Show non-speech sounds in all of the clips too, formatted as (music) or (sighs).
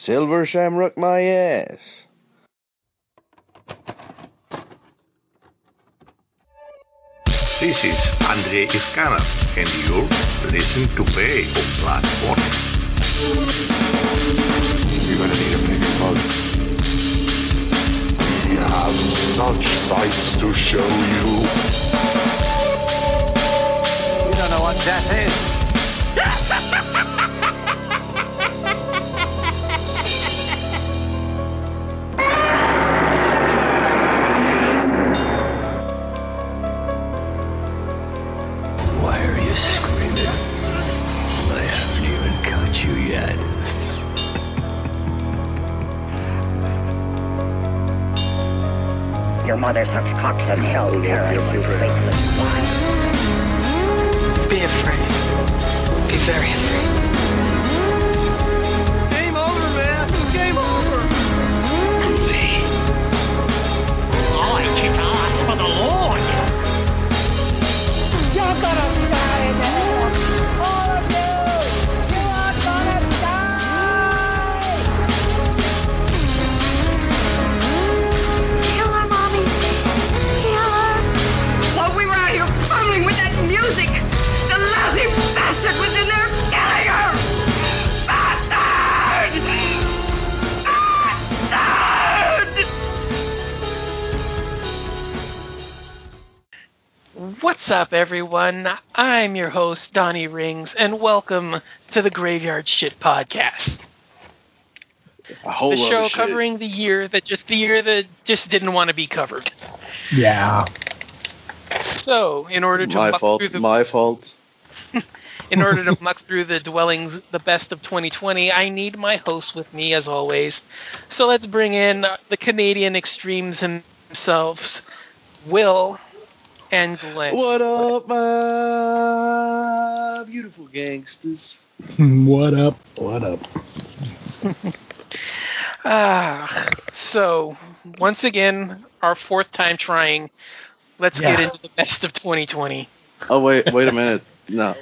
Silver Shamrock my ass. This is Andrei Iskaras, and you're listening to Bay of Black Hornet. You're gonna need a big hug. We have such sights to show you. You don't know what death is. (laughs) Mother sucks cocks and hell carrots, you faithless swine. Be afraid. Be very afraid. What's up, everyone? I'm your host, Donnie Rings, and welcome to the Graveyard Shit Podcast. A whole the show of shit. covering the year that just the year that just didn't want to be covered. Yeah. So, in order to my muck fault. through the My fault. (laughs) in order to muck through the dwellings, the best of 2020, I need my host with me as always. So let's bring in the Canadian extremes themselves, Will and Glenn. What up, my beautiful gangsters? (laughs) what up? What up? (laughs) Ah, so once again, our fourth time trying. Let's get into the best of 2020. Oh wait, wait a (laughs) minute. No.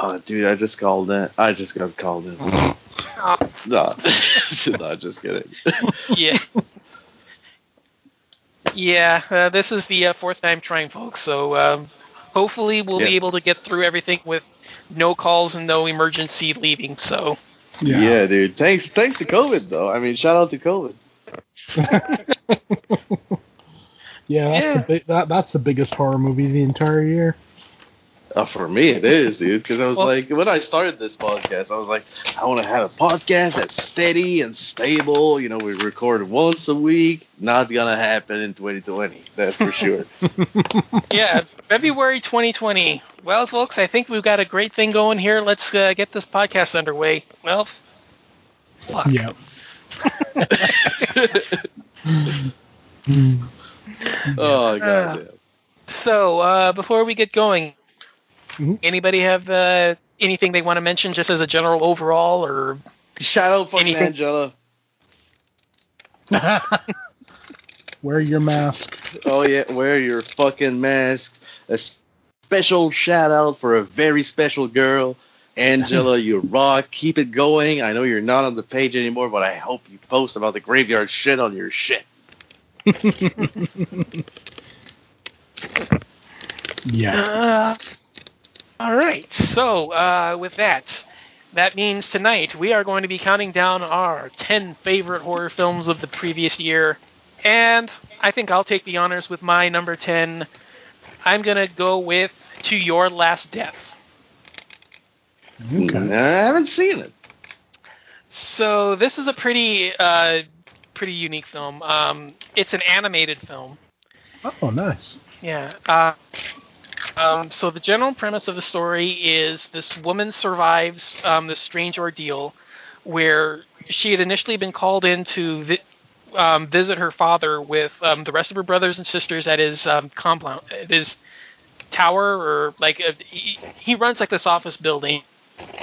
Oh, dude, I just called in. I just got called in. Ah, No, no, just kidding. yeah. Yeah, uh, this is the uh, fourth time trying, folks. So um, hopefully we'll be able to get through everything with no calls and no emergency leaving. So Yeah. dude. Thanks, thanks to COVID though. I mean, shout out to COVID. (laughs) Yeah, that's, Yeah. The big, that, that's the biggest horror movie of the entire year. Uh, for me, it is, dude. Because I was Well- like, when I started this podcast, I was like, I want to have a podcast that's steady and stable. You know, we record once a week. Not gonna happen in 2020. That's for sure. (laughs) yeah, February 2020. Well, folks, I think we've got a great thing going here. Let's uh, get this podcast underway. Well, fuck. Yeah. (laughs) oh god. So uh, before we get going, Mhm. anybody have uh, anything they want to mention, just as a general overall, or Shout out fucking Anything- Angela. (laughs) Wear your mask. Oh yeah, wear your fucking masks. A special shout out for a very special girl, Angela. (laughs) You rock. Keep it going. I know you're not on the page anymore, but I hope you post about the graveyard shit on your shit. (laughs) Yeah. Uh, all right. So, uh, with that, that means tonight we are going to be counting down our 10 favorite horror films of the previous year. And I think I'll take the honors with my number 10. I'm going to go with To Your Last Death. Okay. I haven't seen it. So, this is a pretty, uh, pretty unique film. Um, it's an animated film. Oh, nice. Yeah. Uh, um, so the general premise of the story is this woman survives um, this strange ordeal where she had initially been called in to vi- um, visit her father with um, the rest of her brothers and sisters at his um, compound, at his tower, or like uh, he, he runs like this office building.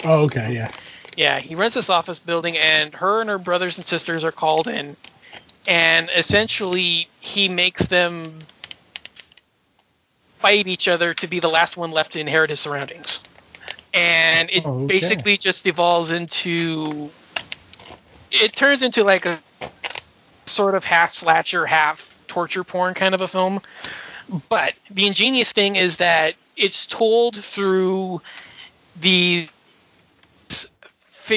Oh, okay, yeah. Yeah, he rents this office building, and her and her brothers and sisters are called in, and essentially he makes them fight each other to be the last one left to inherit his surroundings. And it Oh, okay. basically just evolves into. It turns into like a sort of half slasher, half torture porn kind of a film. But the ingenious thing is that it's told through the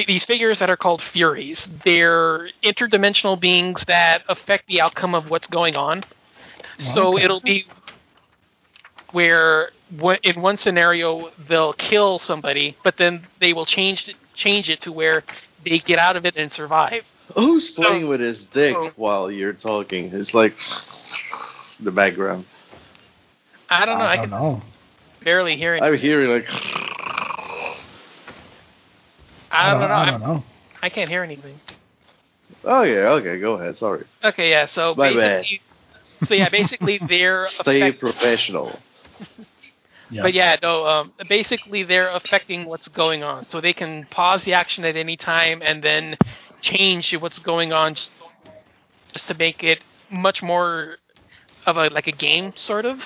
these figures that are called Furies. They're interdimensional beings that affect the outcome of what's going on. So Okay. it'll be where in one scenario they'll kill somebody, but then they will change change it to where they get out of it and survive. Who's So- playing with his dick so- while you're talking? It's like the background. I don't know. I, I don't can know. barely hear it. I'm hearing like. I don't know. I don't know. I can't hear anything. Oh yeah, okay, go ahead. Sorry. Okay, yeah. So My bad. so yeah, basically (laughs) they're Stay affect- professional. Yeah. But yeah, no. Um, basically, they're affecting what's going on, so they can pause the action at any time and then change what's going on, just to make it much more of a like a game, sort of,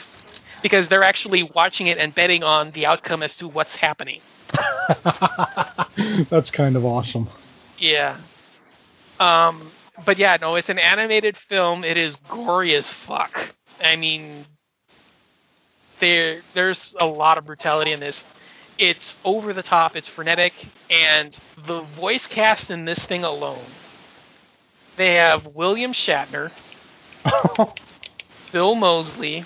because they're actually watching it and betting on the outcome as to what's happening. (laughs) That's kind of awesome. Yeah. Um, but yeah, no, it's an animated film. It is gory as fuck. I mean, there there's a lot of brutality in this. It's over the top. It's frenetic, and the voice cast in this thing alone. They have William Shatner, (laughs) Bill Moseley,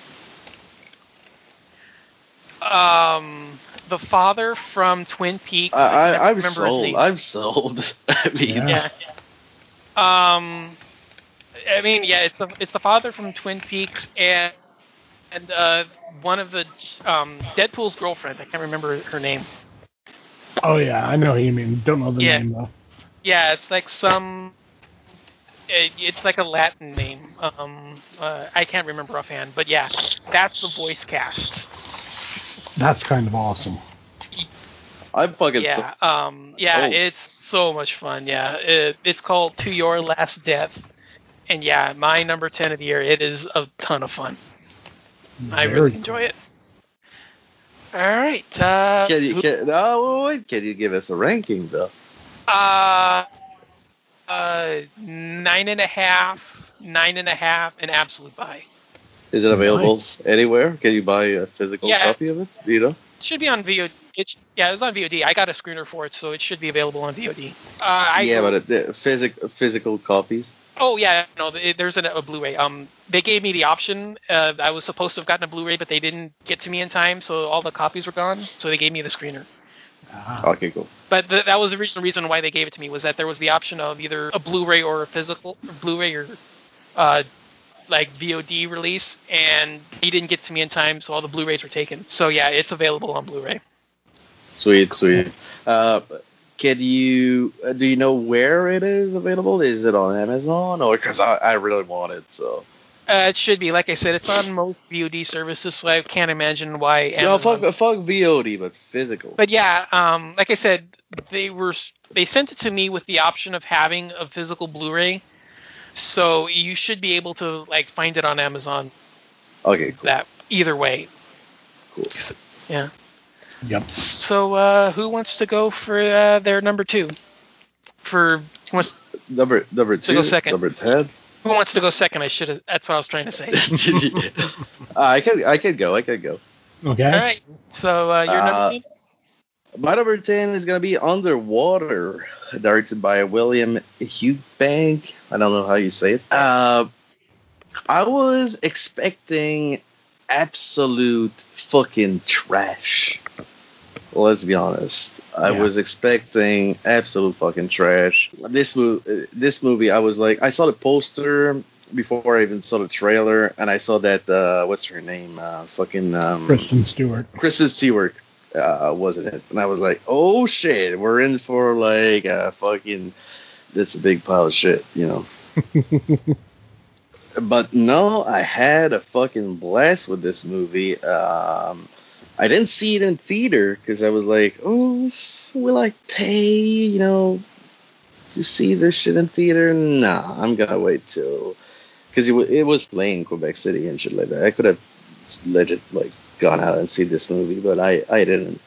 um, the father from Twin Peaks. I, can't I, I'm remember sold. I'm sold. (laughs) I mean, Yeah. Yeah. Um, I mean, yeah, it's the it's the father from Twin Peaks and and uh, one of the um, Deadpool's girlfriend. I can't remember her name. Oh yeah, I know who you mean. Don't know the Yeah. name though. Yeah, it's like some. it- It's like a Latin name. Um, uh, I can't remember offhand, but yeah, that's the voice cast. That's kind of awesome. I'm fucking. Yeah, um, yeah, Oh. it's so much fun. Yeah, it, it's called To Your Last Death, and yeah, my number ten of the year. It is a ton of fun. I Very really cool. enjoy it. All right. Uh, Can you? Can, oh wait, can you give us a ranking though? uh, uh, nine and a half, nine and a half, an absolute buy. Is it available Nice. anywhere? Can you buy a physical Yeah. copy of it? Do you know? It should be on VOD. It yeah, it was on VOD. I got a screener for it, so it should be available on VOD. Uh, I, yeah, but it, the physic, physical copies. Oh yeah, no, it, there's an, a Blu-ray. Um, they gave me the option. Uh, I was supposed to have gotten a Blu-ray, but they didn't get to me in time, so all the copies were gone. So they gave me the screener. Ah, Okay, cool. But th- that was the original reason why they gave it to me was that there was the option of either a Blu-ray or a physical Blu-ray or uh, like VOD release, and he didn't get to me in time, so all the Blu-rays were taken. So yeah, it's available on Blu-ray. Sweet, sweet. Uh, can you? Uh, do you know where it is available? Is it on Amazon or? Because I, I really want it. So. Uh, it should be. Like I said, it's on most VOD services, so I can't imagine why. No, fuck, fuck VOD, but physical. But yeah, um, like I said, they were they sent it to me with the option of having a physical Blu-ray, so you should be able to like find it on Amazon. okay, cool. That either way. Cool. Yeah. Yep. So uh, who wants to go for uh, their number two? For who wants, Number number So two. go second. Number ten. who wants to go second? I should have. That's what I was trying to say. (laughs) uh, I can I can go. I can go. Okay. All right. So uh, your Uh, number two. My number 10 is going to be Underwater, directed by William Eubank. I don't know how you say it. Uh, I was expecting absolute fucking trash. Let's be honest. I Yeah. was expecting absolute fucking trash. This movie, this movie, I was like, I saw the poster before I even saw the trailer, and I saw that uh, what's her name? Uh, fucking um, Kristen Stewart. Kristen Stewart uh, wasn't it? And I was like, oh shit, we're in for like a fucking that's a big pile of shit, you know. (laughs) but no, I had a fucking blast with this movie. Um, I didn't see it in theater because I was like, oh, will I pay, you know, to see this shit in theater? Nah, I'm gonna wait till because it, wa it was playing Quebec City and shit like that. I could have legit like gone out and see this movie, but I I didn't.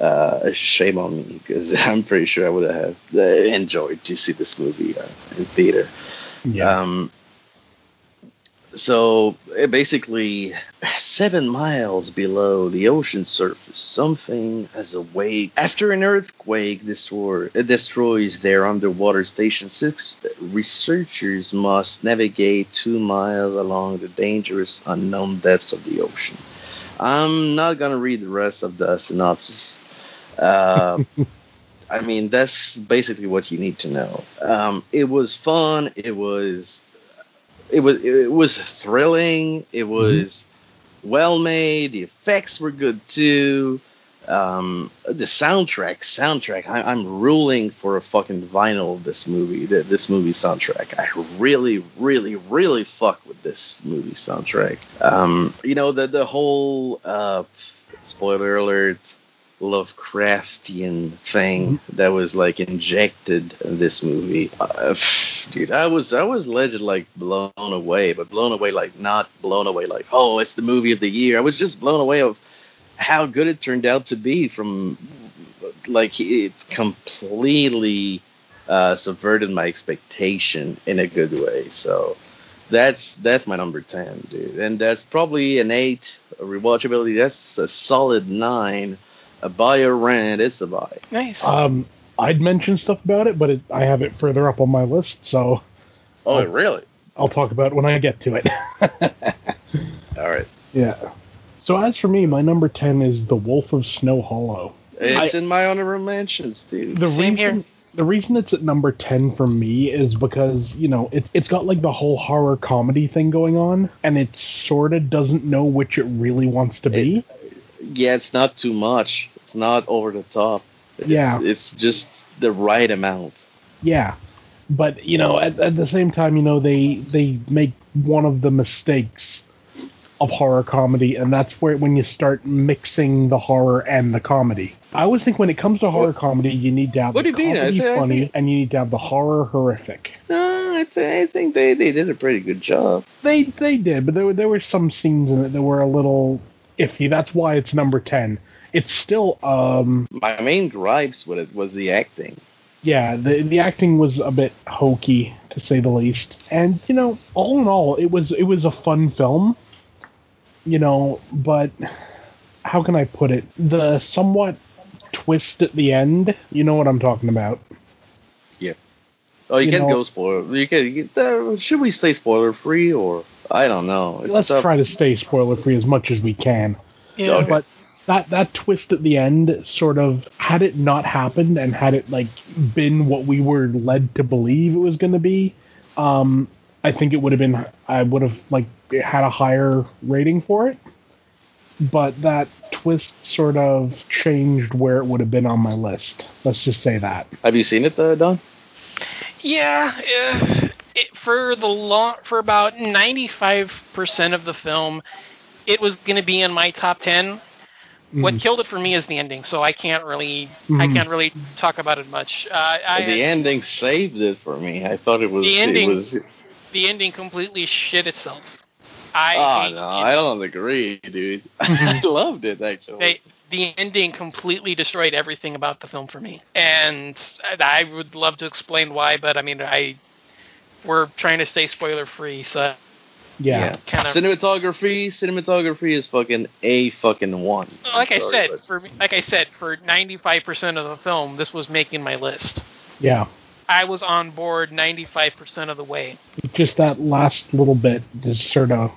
Uh, shame on me because (laughs) I'm pretty sure I would have uh, enjoyed to see this movie uh, in theater. Yeah. Um, so uh, basically, seven miles below the ocean surface, something has awake. After an earthquake destroy, uh, destroys their underwater station, six researchers must navigate two miles along the dangerous unknown depths of the ocean. I'm not gonna read the rest of the synopsis. Uh, (laughs) I mean, that's basically what you need to know. Um, it was fun. It was, it was, it was thrilling. It was well made. The effects were good too. Um, the soundtrack, soundtrack. I, I'm ruling for a fucking vinyl of this movie. This movie soundtrack. I really, really, really fuck with this movie soundtrack. Um, you know the the whole uh, spoiler alert. Lovecraftian thing that was like injected in this movie, uh, dude. I was I was legit like blown away, but blown away like not blown away like oh it's the movie of the year. I was just blown away of how good it turned out to be from like it completely uh, subverted my expectation in a good way. So that's that's my number ten, dude, and that's probably an eight. A rewatchability, that's a solid nine. A buy or rent, it's a buy. Nice. Um, I'd mention stuff about it, but it, I have it further up on my list, so Oh, really? I'll talk about it when I get to it. (laughs) All right. yeah. So as for me, my number ten is The Wolf of Snow Hollow. It's I- in my honorable mentions, dude. The Same reason here. the reason it's at number ten for me is because you know it's it's got like the whole horror comedy thing going on, and it sort of doesn't know which it really wants to be. yeah, it's not too much. It's not over the top. It's, Yeah. It's just the right amount. Yeah, but you know, at, at the same time, you know, they they make one of the mistakes of horror comedy, and that's where when you start mixing the horror and the comedy. I always think when it comes to horror comedy, you need to have What the do you mean? Comedy I funny, think- and you need to have the horror horrific. No, I, th- I think they, they did a pretty good job. They they did, but there were there were some scenes in it that were a little iffy. That's why it's number ten. It's still um My main gripes with it was the acting. yeah, the the acting was a bit hokey to say the least. And you know, all in all, it was it was a fun film. You know, but how can I put it? The somewhat twist at the end, you know what I'm talking about. Yeah. Oh, you, You can't know- go spoiler. You can. You, uh, should we stay spoiler free or I don't know. It's Let's tough. try to stay spoiler free as much as we can. yeah. okay. But that that twist at the end sort of had it not happened and had it like been what we were led to believe it was going to be, um, I think it would have been I would have like had a higher rating for it. But that twist sort of changed where it would have been on my list. Let's just say that. Have you seen it, uh, Don? Yeah, uh, it, for the long, for about ninety five percent of the film, it was going to be in my top ten. What Mhm. killed it for me is the ending, so I can't really, I Mhm. can't really talk about it much. Uh, I, the ending saved it for me. I thought it was. The ending- It was the ending completely shit itself. I oh no, the I don't agree, dude. (laughs) I loved it actually. They, the ending completely destroyed everything about the film for me, and I I would love to explain why, but I mean, I we're trying to stay spoiler free, so Yeah. kind of. Cinematography, cinematography is fucking a fucking one. Like I said, but- for me- like I said, for ninety five percent of the film, this was making my list. Yeah. I was on board ninety five percent of the way. Just that last little bit is sort of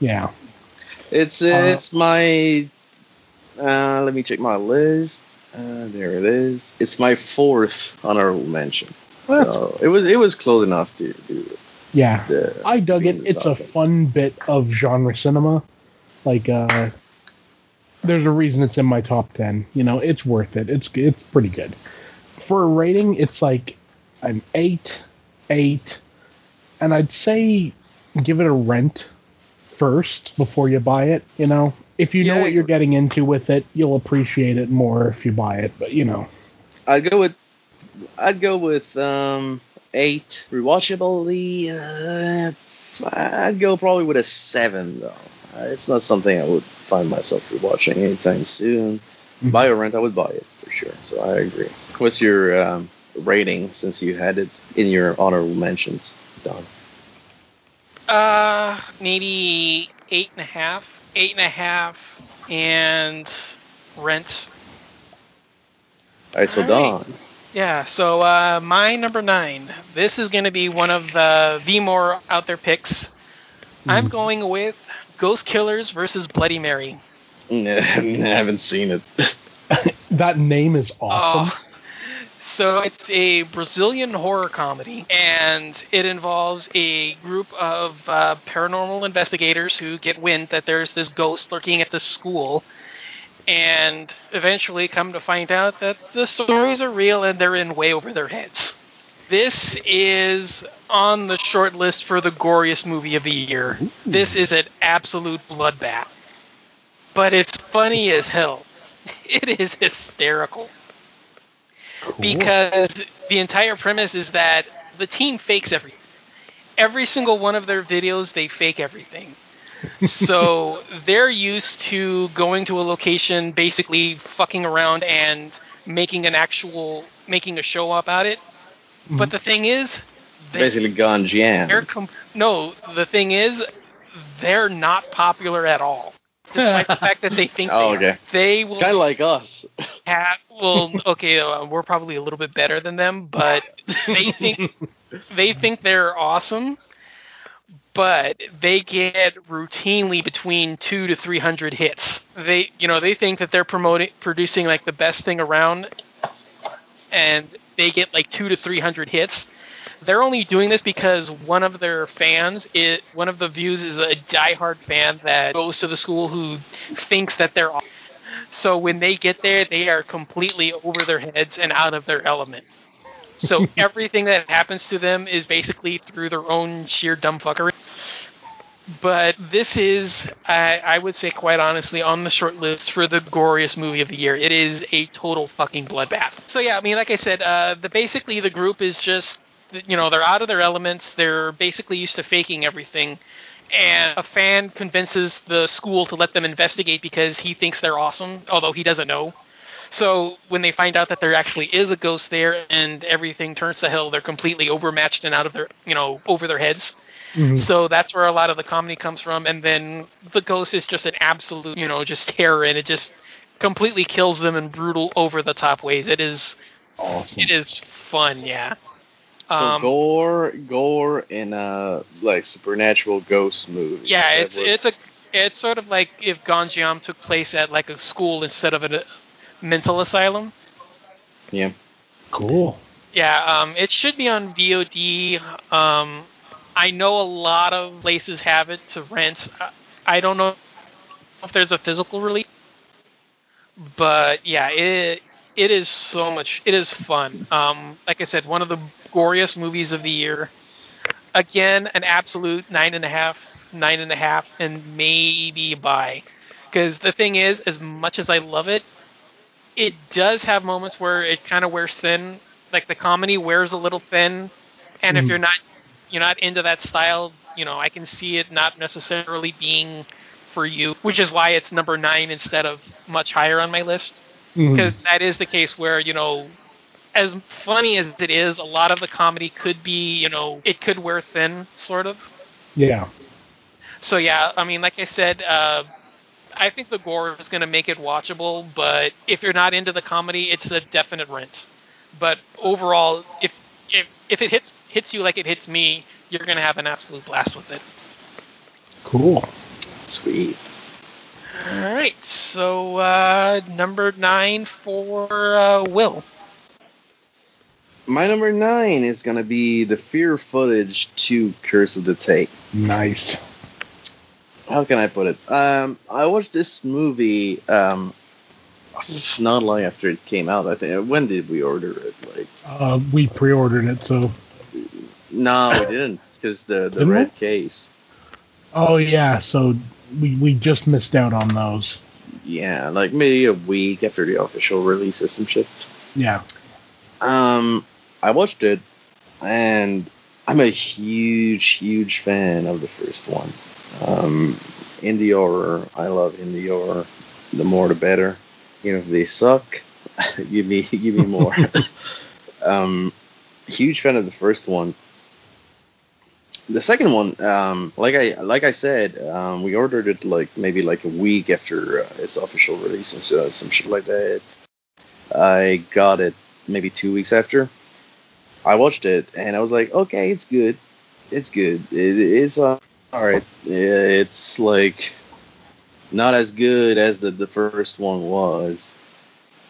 yeah. It's uh, Uh, it's my. Uh, let me check my list. Uh, there it is. It's my fourth honorable mention. Well, So it was it was close enough to do yeah. the. I dug it. It's a fun bit of genre cinema. Like, uh, there's a reason it's in my top ten. You know, it's worth it. It's it's pretty good. For a rating, it's like an eight, eight, and I'd say give it a rent first before you buy it. You know, if you know what you're getting into with it, you'll appreciate it more if you buy it. But you know, I'd go with I'd go with um eight. Rewatchability, uh, I'd go probably with a seven though. Uh, it's not something I would find myself rewatching anytime soon. Mhm. Buy or rent, I would buy it for sure. So I agree. What's your um, rating since you had it in your honorable mentions, Don? Uh, maybe eight and a half, eight and a half, and rent. All right, so All right. Don. Yeah. So uh, my number nine. This is going to be one of the the more out there picks. I'm Mhm. going with Ghost Killers versus Bloody Mary. (laughs) I haven't seen it. (laughs) that name is awesome. Oh. So it's a Brazilian horror comedy, and it involves a group of uh, paranormal investigators who get wind that there's this ghost lurking at the school, and eventually come to find out that the stories are real and they're in way over their heads. This is on the short list for the goriest movie of the year. This is an absolute bloodbath. But it's funny as hell. (laughs) It is hysterical because the entire premise is that the team fakes everything. Every single one of their videos, they fake everything. So they're used to going to a location, basically fucking around and making an actual, making a show about it. But the thing is, they, Basically, gone they're Jan. com- no. The thing is, they're not popular at all. Despite the fact that they think (laughs) Oh, they okay. are. They will Kind of like us. have well okay uh, we're probably a little bit better than them but they think (laughs) they think they're awesome but they get routinely between two to three hundred hits they you know they think that they're promoting producing like the best thing around and they get like two to three hundred hits they're only doing this because one of their fans it one of the views is a diehard fan that goes to the school who thinks that they're awesome. So when they get there, they are completely over their heads and out of their element. So (laughs) everything that happens to them is basically through their own sheer dumbfuckery. But this is, I, I would say quite honestly, on the short list for the goriest movie of the year. It is a total fucking bloodbath. So yeah, I mean, like I said, uh, the basically the group is just, you know, they're out of their elements. They're basically used to faking everything and a fan convinces the school to let them investigate because he thinks they're awesome, although he doesn't know. So when they find out that there actually is a ghost there and everything turns to hell, they're completely overmatched and out of their, you know, over their heads. Mhm. So that's where a lot of the comedy comes from. And then the ghost is just an absolute, you know, just terror, and it just completely kills them in brutal, over the top ways. It is, awesome. it is fun, yeah. So Um, gore, gore in a like supernatural ghost movie. Yeah, it's it's a it's sort of like if Gonjiam took place at like a school instead of a mental asylum. yeah. Cool. Yeah, um, it should be on VOD. Um, I know a lot of places have it to rent. I- I don't know if there's a physical release, but yeah, it it is so much. It is fun. Um, like I said, one of the goriest movies of the year. Again, an absolute nine and a half, nine and a half, and maybe a buy. Because the thing is, as much as I love it, it does have moments where it kind of wears thin. Like the comedy wears a little thin, and if Mhm. you're not you're not into that style, you know, I can see it not necessarily being for you, which is why it's number nine instead of much higher on my list. Because that is the case where you know, as funny as it is, a lot of the comedy could be, you know, it could wear thin, sort of. Yeah. So yeah, I mean, like I said, uh, I think the gore is going to make it watchable. But if you're not into the comedy, it's a definite rent. But overall, if if if it hits hits you like it hits me, you're going to have an absolute blast with it. Cool. Sweet. All right, so uh, number nine for uh, Will. My number nine is gonna be the Fear Footage to Curse of the Tape. Nice. How can I put it? Um, I watched this movie um, not long after it came out. I think. When did we order it? Like, Uh, we pre-ordered it, so. no, we didn't, because the the Didn't we? red case. Oh yeah, so we we just missed out on those. Yeah, like maybe a week after the official release or some shit. Yeah. Um, I watched it, and I'm a huge, huge fan of the first one. Um, indie horror, I love indie horror. The more, the better. You know, if they suck, (laughs) give me, (laughs) give me more. (laughs) um, huge fan of the first one. The second one, um, like I like I said, um, we ordered it like maybe like a week after uh, its official release and so, some shit like that. I got it maybe two weeks after. I watched it and I was like, okay, it's good, it's good, it is uh, all right. It's like not as good as the the first one was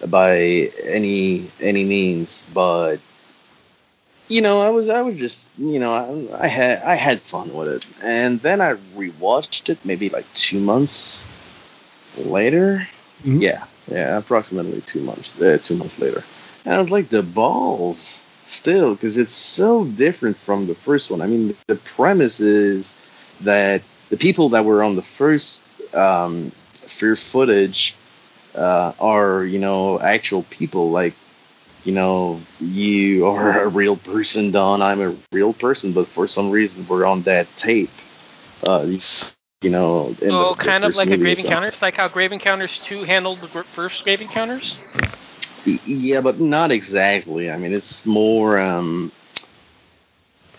by any any means, but you know, I was I was just you know I, I had I had fun with it, and then I rewatched it maybe like two months later. Mhm. Yeah, yeah, approximately two months uh, two months later, and I was like the balls still because it's so different from the first one. I mean, the premise is that the people that were on the first um, fear footage uh, are you know actual people like you know, you are a real person, Don. I'm a real person, but for some reason we're on that tape. Uh, these, you know, in Oh, the- the kind of like a Grave so- Encounters, like how Grave Encounters 2 handled the first Grave Encounters? Yeah, but not exactly. I mean, it's more. um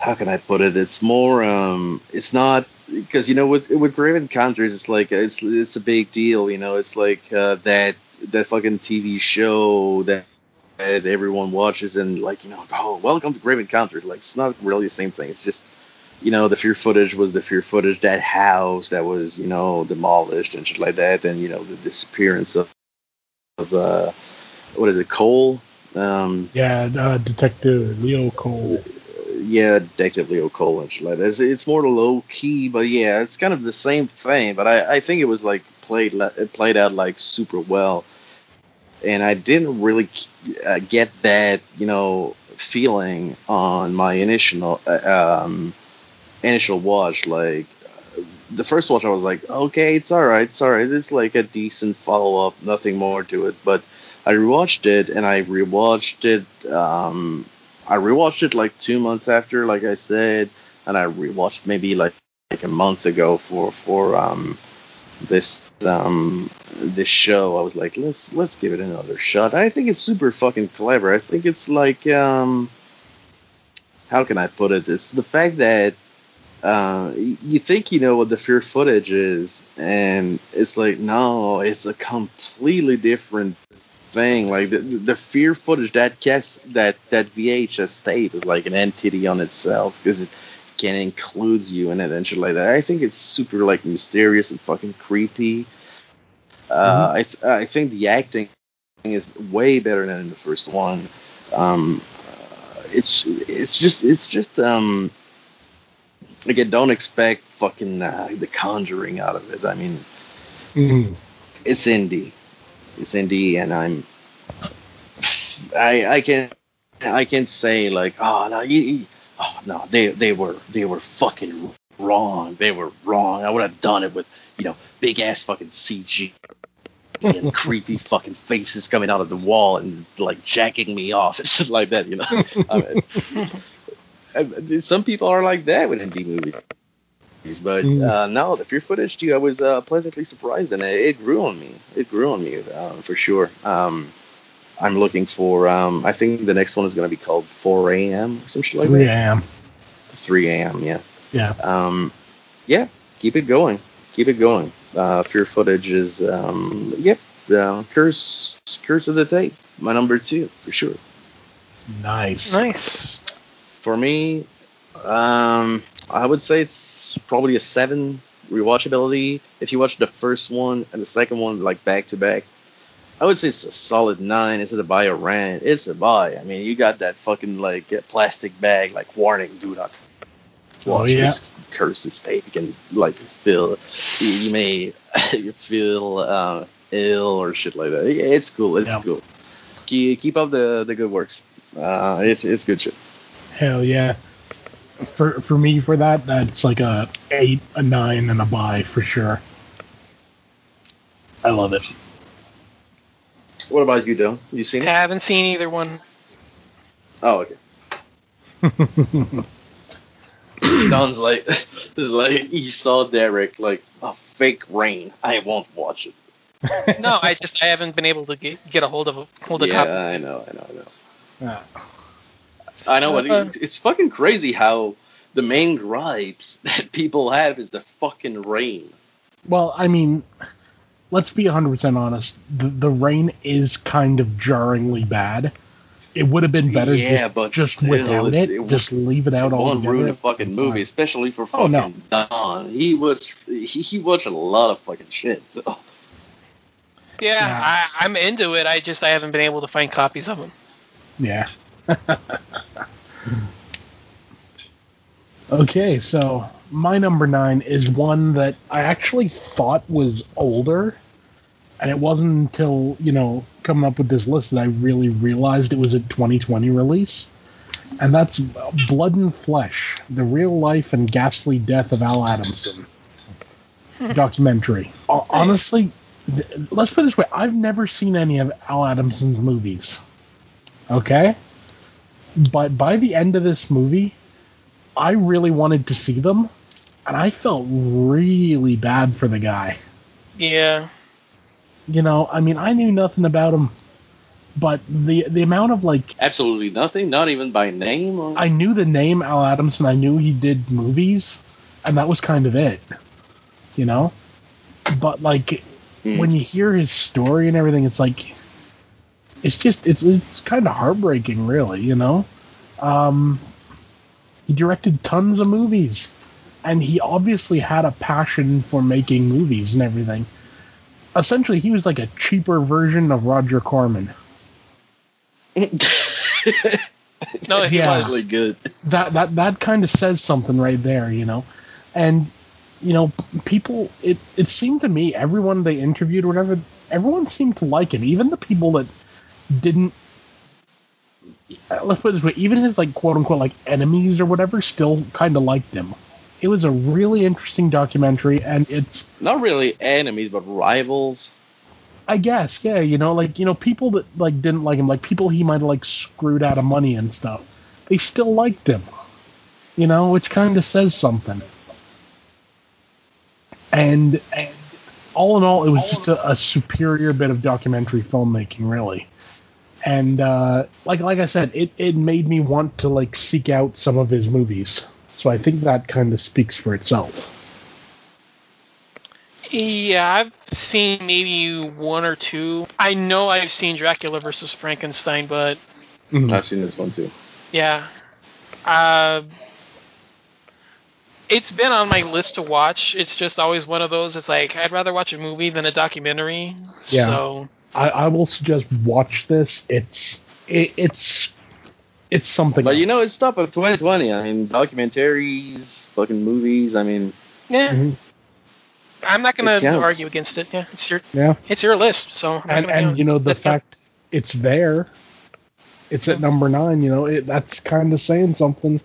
How can I put it? It's more. um It's not because you know with with Grave Encounters, it's like it's it's a big deal. You know, it's like uh, that that fucking TV show that that everyone watches and like you know, oh, welcome to Grave Encounters. Like it's not really the same thing. It's just you know the fear footage was the fear footage that house that was you know demolished and shit like that, and you know the disappearance of of uh what is it Cole. Um, Yeah, uh, Detective Leo Cole. Yeah, Detective Leo Cole and shit like that. It's, it's more low key, but yeah, it's kind of the same thing. But I, I think it was like played it played out like super well, and I didn't really uh, get that you know feeling on my initial uh, um, initial watch. Like the first watch, I was like, okay, it's all right, it's all right. It's like a decent follow up, nothing more to it. But I rewatched it, and I rewatched it. Um, I rewatched it like two months after, like I said, and I rewatched maybe like like a month ago for for um this um this show. I was like, let's let's give it another shot. I think it's super fucking clever. I think it's like um how can I put it? It's the fact that uh, you think you know what the fear footage is, and it's like no, it's a completely different thing. Like the, the fear footage that gets that that VHS tape is like an entity on itself because it can include you in it and shit like that. I think it's super like mysterious and fucking creepy. Uh, I th- I think the acting is way better than in the first one. Um, uh, it's it's just it's just um again don't expect fucking uh, the Conjuring out of it. I mean Mhm. it's indie. It's indie, and I'm. I I can I can say like oh no you, oh no they they were they were fucking wrong they were wrong I would have done it with you know big ass fucking CG and (laughs) creepy fucking faces coming out of the wall and like jacking me off and (laughs) shit like that you know I mean, (laughs) some people are like that with indie movies. But Mm. uh, no, the fear footage too. I was uh, pleasantly surprised, and it, it grew on me. It grew on me uh, for sure. Um, I'm looking for. Um, I think the next one is going to be called 4 a.m. or some shit like 3 that. a.m. 3 a.m. Yeah. Yeah. Um, yeah. Keep it going. Keep it going. Uh, fear footage is. Um, yep. Uh, curse. Curse of the tape. My number two for sure. Nice. Nice. For me, um, I would say it's probably a seven rewatchability. If you watch the first one and the second one like back to back, I would say it's a solid nine. It's a buy or rent. It's a buy. I mean, you got that fucking like plastic bag, like warning, do not Oh, watch yeah. this curses tape. You can like feel, you, (laughs) you may feel uh, ill or shit like that. Yeah, It's cool. It's Yeah. cool. Keep, keep up the the good works. Uh, it's it's good shit. Hell yeah. For for me, for that, that's like a eight, a nine, and a buy for sure. I love it. What about you, Dylan? You seen it? I haven't seen either one. Oh, okay. (laughs) Don's like, is like he saw Derek like a fake rain. I won't watch it. No, I just I haven't been able to get, get a hold of a hold a yeah, copy. I know, I know, I know. Yeah. I know, but Uh, it's fucking crazy how the main gripes (laughs) that people have is the fucking rain. Well, I mean, let's be 100% honest. The, the rain is kind of jarringly bad. It would have been better Yeah, just, but just still, without it- it. it just leave it out It won't ruin the fucking movie, especially for Oh, fucking no. Don. He was he, he watched a lot of fucking shit. So. Yeah, Yeah. I, I'm into it. I just I haven't been able to find copies of them. Yeah. (laughs) okay, so my number nine is one that I actually thought was older, and it wasn't until, you know, coming up with this list that I really realized it was a 2020 release. And that's Blood and Flesh, the real life and ghastly death of Al Adamson (laughs) documentary. Ho- Honestly, let's put it this way I've never seen any of Al Adamson's movies. Okay? But by the end of this movie, I really wanted to see them, and I felt really bad for the guy. Yeah. You know, I mean, I knew nothing about him, but the the amount of like Absolutely nothing, not even by name. Or... I knew the name Al Adams, and I knew he did movies, and that was kind of it. You know? But like Hmm. when you hear his story and everything, it's like it's just it's it's kind of heartbreaking, really. You know, um, he directed tons of movies, and he obviously had a passion for making movies and everything. Essentially, he was like a cheaper version of Roger Corman. (laughs) No, he Yeah. was. really good. that that that kind of says something right there, you know. And you know, people it it seemed to me everyone they interviewed or whatever, everyone seemed to like him, even the people that didn't let's put it this way, even his like quote unquote like enemies or whatever still kind of liked him. It was a really interesting documentary and it's Not really enemies, but rivals. I guess, yeah, you know, like you know, people that like didn't like him, like people he might have like screwed out of money and stuff, they still liked him. You know, which kind of says something. And, and all in all, it was just a, a superior bit of documentary filmmaking, really. And uh, like like I said, it, it made me want to like seek out some of his movies. So I think that kind of speaks for itself. Yeah, I've seen maybe one or two. I know I've seen Dracula versus Frankenstein, but I've seen this one too. yeah. Uh, it's been on my list to watch. It's just always one of those. It's like I'd rather watch a movie than a documentary. Yeah. So I, I will suggest watch this. It's it, it's it's something. But you know, it's stuff of 2020. I mean, documentaries, fucking movies. I mean, yeah, Mhm. I'm not gonna argue against it. Yeah, it's your yeah, it's your list. So I'm and and you know the that's not- fact it's there. It's at number nine. You know it, that's kind of saying something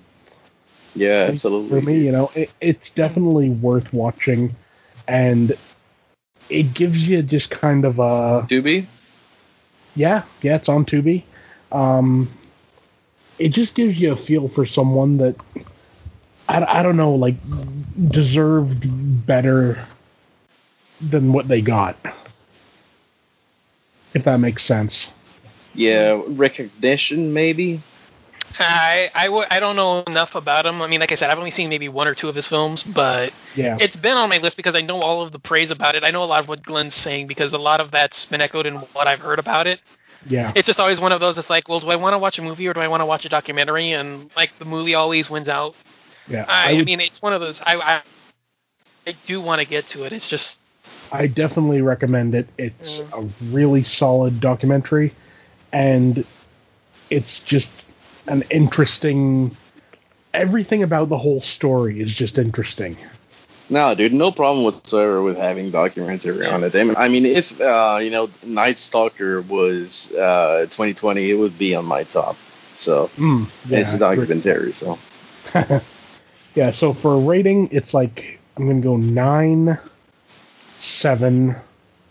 yeah, absolutely. for me. You know it, it's definitely worth watching, and it gives you just kind of a Tubi? Yeah, yeah, it's on Tubi. Um, it just gives you a feel for someone that I, I don't know, like deserved better than what they got. If that makes sense. Yeah, recognition maybe. I I, w- I don't know enough about him. I mean, like I said, I've only seen maybe one or two of his films, but Yeah. it's been on my list because I know all of the praise about it. I know a lot of what Glenn's saying because a lot of that's been echoed in what I've heard about it. yeah. It's just always one of those. It's like, well, do I want to watch a movie or do I want to watch a documentary? And like the movie always wins out. Yeah. I, I, would- mean, it's one of those. I I, I do want to get to it. It's just I definitely recommend it. It's Mm. a really solid documentary, and it's just an interesting. Everything about the whole story is just interesting. No, dude, no problem whatsoever with having documentary on it. I mean, I mean if uh, you know Night Stalker was uh, 2020, it would be on my top. So Mm, it's a documentary. So (laughs) yeah, so for a rating, it's like I'm gonna go nine, seven,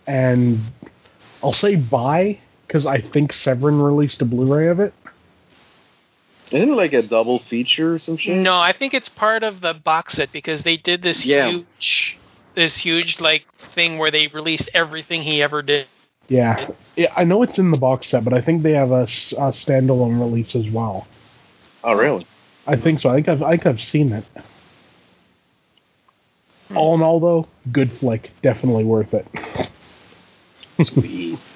and I'll say buy because I think Severin released a Blu-ray of it. Isn't it like a double feature or some shit? No, I think it's part of the box set because they did this Yeah. huge, this huge like thing where they released everything he ever did. Yeah, yeah, I know it's in the box set, but I think they have a standalone release as well. Oh, really? I think so. I think I've, I think I've seen it. Hmm. All in all, though, good flick. Definitely worth it. Sweet. (laughs)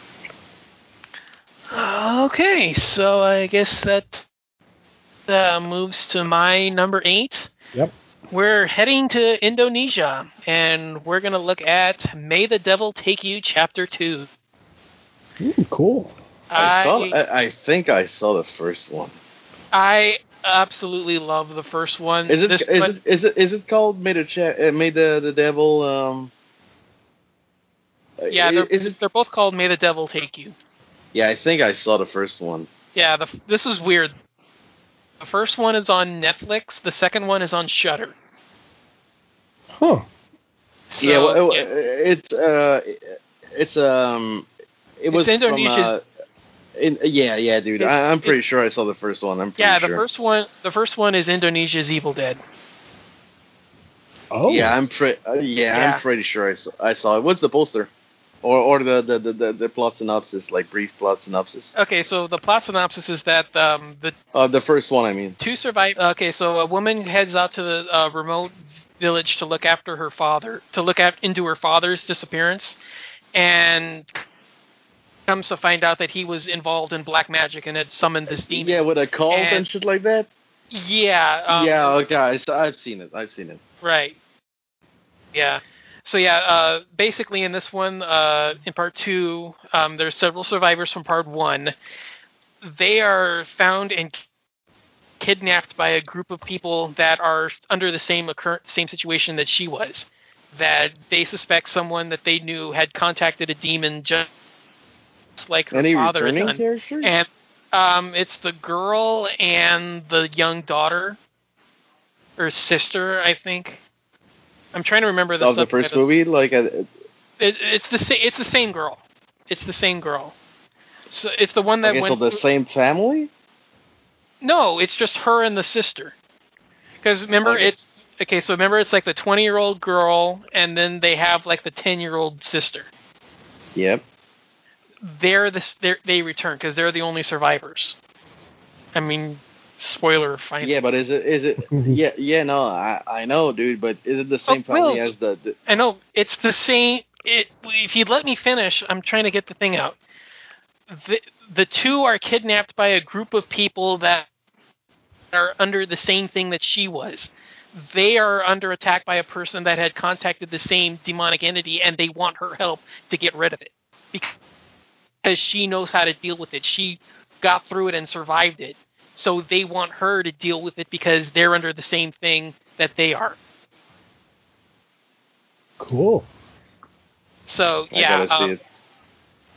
Okay, so I guess that uh, moves to my number eight. Yep. We're heading to Indonesia, and we're gonna look at "May the Devil Take You" Chapter Two. Ooh, cool. I, saw, I, I think I saw the first one. I absolutely love the first one. Is it This is one- it is it is it called made a cha- uh, made the the devil um yeah, they're, is it they're both called "May the Devil Take You." yeah I think I saw the first one Yeah, the, this is weird. The first one is on Netflix. The second one is on Shudder. Huh. So, yeah, well, it- it's uh it's um it was from, Indonesia's- uh, in, yeah yeah dude It's- I, I'm pretty sure I saw the first one I'm pretty Yeah, the sure. first one. The first one is Indonesia's Evil Dead. Oh. yeah I'm pretty uh, yeah, Yeah. I'm pretty sure I saw, I saw it what's the poster or or the the, the, the, plot synopsis like brief plot synopsis Okay, so the plot synopsis is that um, the uh the first one I mean two survive. Okay, so a woman heads out to the uh, remote village to look after her father, to look at into her father's disappearance, and comes to find out that he was involved in black magic and had summoned this demon. yeah with a cult and, And- shit like that Yeah. Um, yeah okay saw, I've seen it I've seen it Right. Yeah. So yeah, uh, basically in this one, uh, in part two, um, there's several survivors from part one. They are found and kidnapped by a group of people that are under the same occur- same situation that she was. That they suspect someone that they knew had contacted a demon just like her any father had returning done. characters And um, it's the girl and the young daughter, or sister, I think. I'm trying to remember the of the first movie like uh, It, it's the sa- it's the same girl. It's the same girl. So it's the one that okay, so the same family no, it's just her and the sister. Because remember, Okay. it's okay. So remember, it's like the 20 year old girl, and then they have like the 10 year old sister. yep They're the they're, they return because they're the only survivors. I mean, spoiler. Fine. Yeah, but is it is it? (laughs) yeah, yeah, no, I I know, dude. But is it the oh, same Oh, family Will. as the, the? I know it's the same. It if you'd let me finish, I'm trying to get the thing out. The the two are kidnapped by a group of people that are under the same thing that she was. They are under attack by a person that had contacted the same demonic entity, and they want her help to get rid of it because she knows how to deal with it. She got through it and survived it. So they want her to deal with it because they're under the same thing that they are. Cool. So I yeah, gotta see um, it.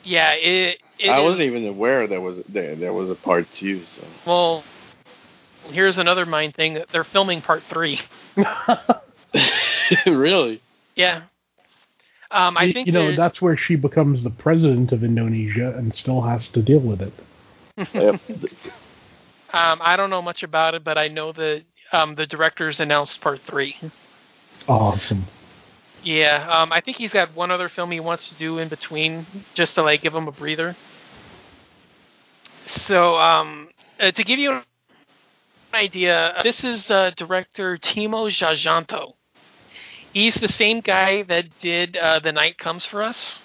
Yeah, it. it I is- wasn't even aware there was there there was a part two. So Well, here's another mind thing. That they're filming part three. (laughs) (laughs) really, Yeah. Um, I think you know that- that's where she becomes the president of Indonesia and still has to deal with it. Yep. (laughs) um, I don't know much about it, but I know that um, the directors announced part three. Awesome. Yeah, um, I think he's got one other film he wants to do in between, just to like give him a breather. So, um, uh, to give you an idea, this is uh, director Timo Tjahjanto. He's the same guy that did uh, The Night Comes for Us.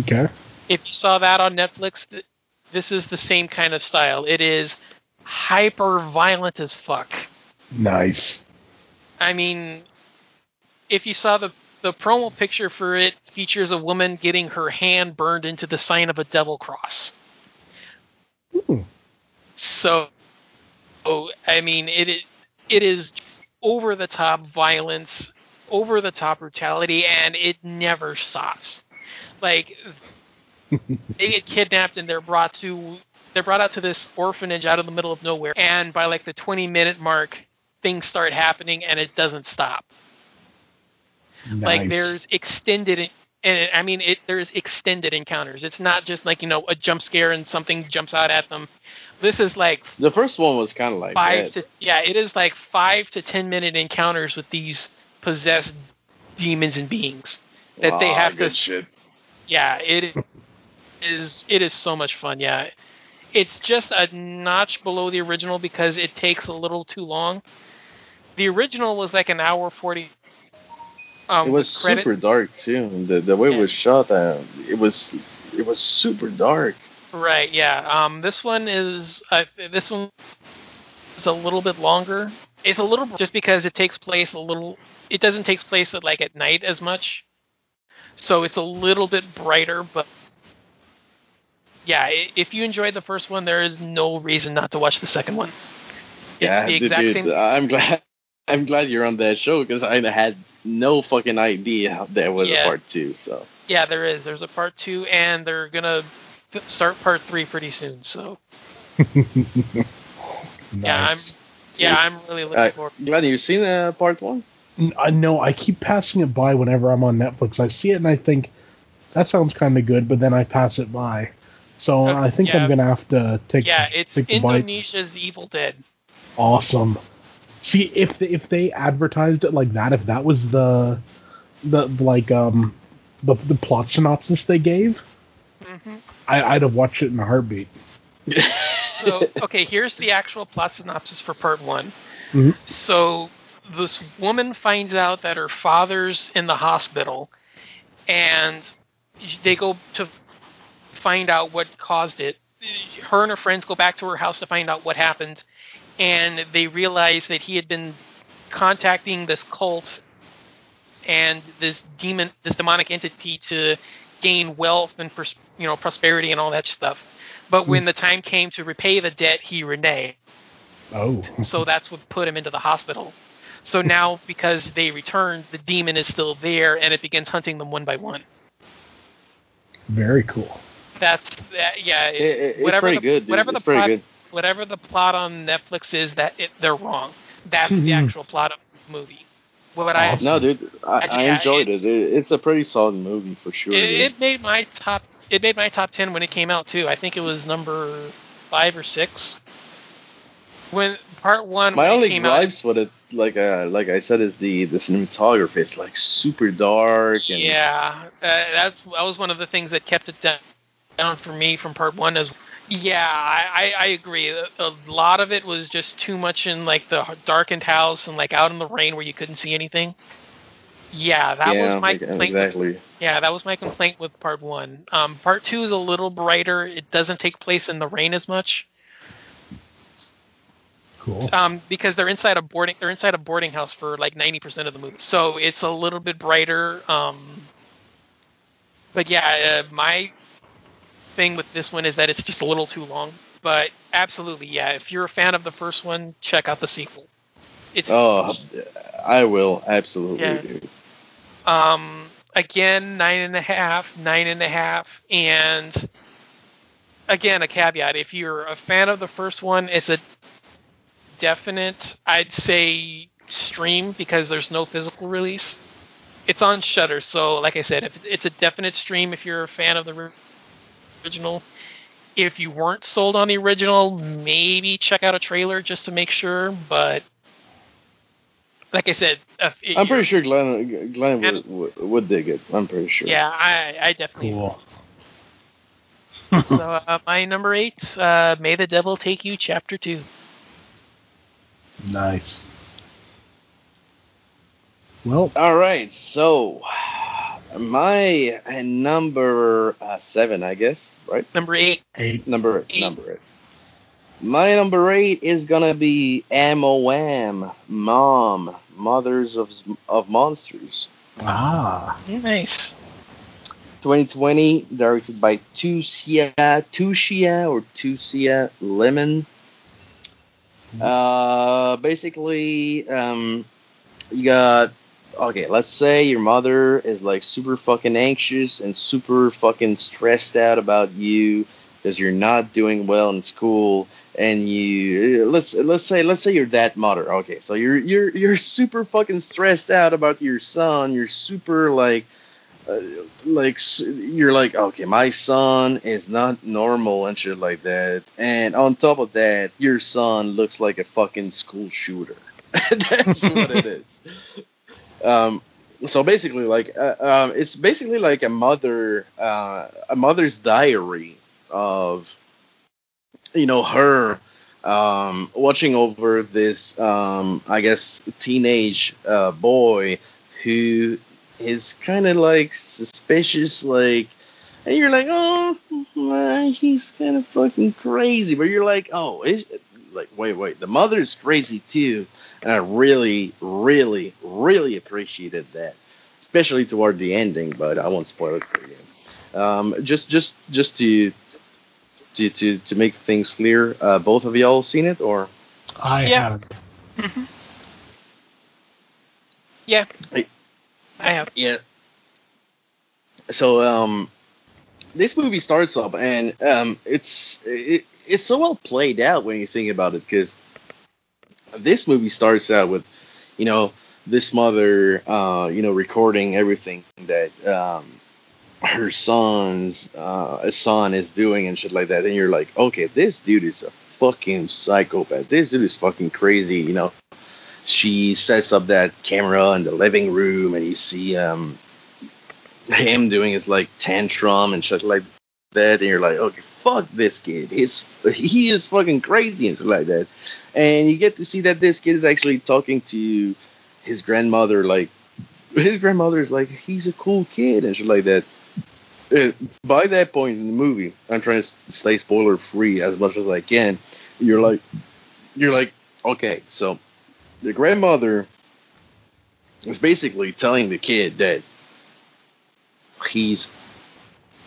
Okay. If you saw that on Netflix, th- this is the same kind of style. It is hyper violent as fuck. Nice. I mean, if you saw the the promo picture for it features a woman getting her hand burned into the sign of a devil cross. Ooh. So, oh, I mean, it it, it is over the top violence, over the top brutality, and it never stops. Like (laughs) they get kidnapped and they're brought to they're brought out to this orphanage out in the middle of nowhere, and by like the 20 minute mark, things start happening and it doesn't stop. Like there's extended and it, I mean it there's extended encounters. It's not just like, you know, a jump scare and something jumps out at them. This is like The first one was kind of like five that. to yeah, it is like 5 to 10 minute encounters with these possessed demons and beings that they Aw, have to shit. yeah, it is it is so much fun, yeah. It's just a notch below the original because it takes a little too long. The original was like an hour 40 um, it was credit, super dark too. The the way Yeah. it was shot, uh, it was it was super dark. Right, yeah. Um, this one is uh, this one is a little bit longer. It's a little just because it takes place a little. It doesn't take place at like at night as much, so it's a little bit brighter. But yeah, if you enjoyed the first one, there is no reason not to watch the second one. It's yeah, the exact dude, same. (laughs) I'm glad. I'm glad you're on that show because I had no fucking idea there was Yeah. a part two. So Yeah, there is. There's a part two, and they're gonna start part three pretty soon. So (laughs) yeah, I'm yeah, I'm really looking uh, forward. Glenn, you've seen uh, part one? N- I know I keep passing it by whenever I'm on Netflix. I see it and I think that sounds kind of good, but then I pass it by. So Okay, I think yeah. I'm gonna have to take Yeah, it's take the bite. Indonesia's Evil Dead. Awesome. See if they, if they advertised it like that, if that was the the like um the the plot synopsis they gave, hmm I, I'd have watched it in a heartbeat. (laughs) (laughs) So, okay, here's the actual plot synopsis for part one. Mhm. So, this woman finds out that her father's in the hospital, and they go to find out what caused it. Her and her friends go back to her house to find out what happened, and they realize that he had been contacting this cult and this demon, this demonic entity to gain wealth and pros- you know prosperity and all that stuff. But when hmm. the time came to repay the debt, he reneged. Oh, (laughs) So that's what put him into the hospital. So now, because they returned, the demon is still there, and it begins hunting them one by one. very cool. That's that. Yeah, It, it- it's whatever pretty the, good. Dude. Whatever it's the pretty plot, good. whatever the plot on Netflix is, that it, they're wrong. That's the (laughs) actual plot of the movie. What I Awesome. No, dude, I, I Yeah, enjoyed it- it. it. It's a pretty solid movie for sure. it, it made my top. It made my top ten when it came out too. I think it was number five or six. When part one, My when only came out, gripes with it, like uh, like I said, is the the cinematography. It's like super dark and Yeah, uh, that's that was one of the things that kept it down, down for me from part one. As yeah, I, I, I agree. A, a lot of it was just too much in like the darkened house and like out in the rain where you couldn't see anything. Yeah, that yeah, was my complaint. with- exactly. yeah, that was my complaint with part one. Um, part two is a little brighter. It doesn't take place in the rain as much. Cool. um, because they're inside a boarding they're inside a boarding house for like ninety percent of the movie, so it's a little bit brighter. Um, but yeah, uh, my thing with this one is that it's just a little too long. But absolutely, yeah, if you're a fan of the first one, check out the sequel. It's Oh, I will absolutely. Yeah. Um, again, nine and a half, nine and a half, and again, a caveat: if you're a fan of the first one, it's a definite, I'd say, stream because there's no physical release. It's on Shudder, so like I said, if it's a definite stream if you're a fan of the original. If you weren't sold on the original, maybe check out a trailer just to make sure. But like I said, if I'm pretty sure Glenn Glenn would, would, would dig it. I'm pretty sure. Yeah, I, I definitely. Cool. So uh, my number eight, uh, May the Devil Take You, Chapter Two. Nice. Well, All right, so my uh, number uh, seven, I guess, right? Number eight, eight. Number Eight. number eight. My number eight is gonna be M.O.M. Mom, Mothers of of Monsters, Ah, nice. 2020, directed by Tucia Tushia or Tucia Lyman. Uh, basically, um, you got okay, let's say your mother is like super fucking anxious and super fucking stressed out about you because you're not doing well in school and you let's let's say let's say you're that mother. Okay, so you're you're you're super fucking stressed out about your son. You're super like uh, like you're like okay, my son is not normal and shit like that. And on top of that, your son looks like a fucking school shooter. (laughs) That's what it is. (laughs) Um, so basically, like, uh, um, it's basically like a mother, uh, a mother's diary of, you know, her um, watching over this, um, I guess, teenage uh, boy who is kind of like suspicious, like, and you're like, oh, he's kind of fucking crazy, but you're like, oh, is, like, wait, wait, the mother's crazy too, and I really, really, really appreciated that, especially toward the ending. But I won't spoil it for you. Um, just, just, just to, to, to, to make things clear, uh, both of y'all seen it or? I Yeah. haven't. Mhm. Yeah. Hey. I have. Yeah. So um, this movie starts up, and um, it's it, it's so well played out when you think about it, because this movie starts out with, you know, this mother, uh, you know, recording everything that um, her son's uh, son is doing and shit like that, and you're like, okay, this dude is a fucking psychopath. This dude is fucking crazy, you know. She sets up that camera in the living room, and you see um, him doing his like tantrum and shit like that, and you're like, okay, fuck this kid. He's he is fucking crazy and shit like that. And you get to see that this kid is actually talking to his grandmother, like his grandmother is like, he's a cool kid and shit like that. And by that point in the movie, I'm trying to stay spoiler free as much as I can. You're like, you're like, okay, so the grandmother is basically telling the kid that he's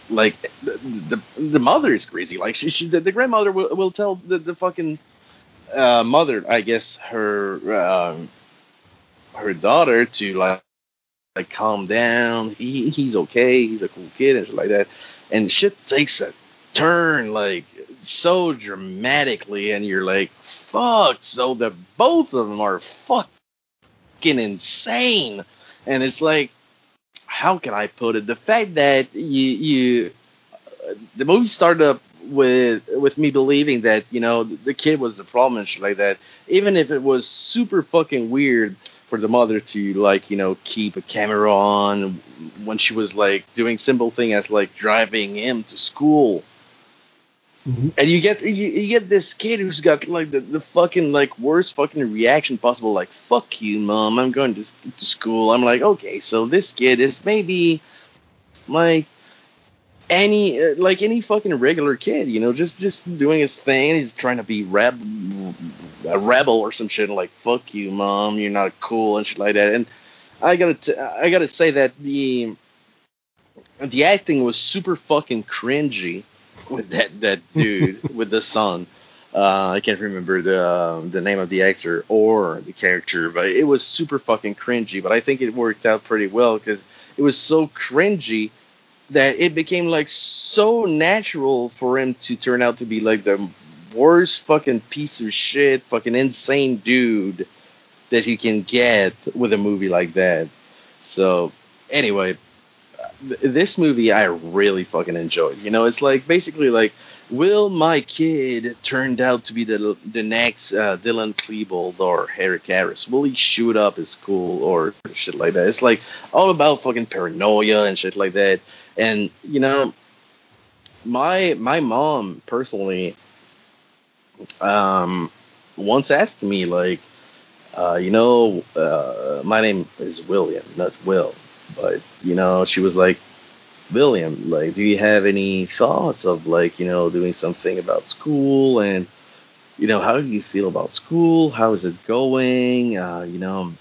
like the the, the mother is crazy. Like she, she the, the grandmother will, will tell the, the fucking uh, mother, I guess her um, her daughter to like like calm down. He he's okay. He's a cool kid and shit like that. And shit takes a turn like so dramatically, and you're like, fuck. So the both of them are fucking insane, and it's like how can I put it? The fact that you you the movie started up with with me believing that you know the kid was the problem and shit like that. Even if it was super fucking weird for the mother to like you know keep a camera on when she was like doing simple thing as like driving him to school. Mhm. And you get you, you get this kid who's got like the, the fucking like worst fucking reaction possible, like "fuck you, mom, I'm going to to school." I'm like, okay, so this kid is maybe like any uh, like any fucking regular kid, you know, just just doing his thing. He's trying to be reb a rebel or some shit, like "fuck you, mom, you're not cool" and shit like that. And I gotta t- I gotta say that the the acting was super fucking cringy with that that dude (laughs) with the son. Uh, I can't remember the um, the name of the actor or the character, but it was super fucking cringy. But I think it worked out pretty well because it was so cringy that it became like so natural for him to turn out to be like the worst fucking piece of shit, fucking insane dude that you can get with a movie like that. So anyway, th- this movie I really fucking enjoyed. You know, it's like basically like, will my kid turned out to be the the next uh, Dylan Klebold or Eric Harris? Will he shoot up at school or shit like that? It's like all about fucking paranoia and shit like that. And you know, my my mom personally, um, once asked me like, uh, you know, uh, my name is William, not Will, but you know, she was like, William, like, do you have any thoughts of like, you know, doing something about school and, you know, how do you feel about school? How is it going? Uh, you know,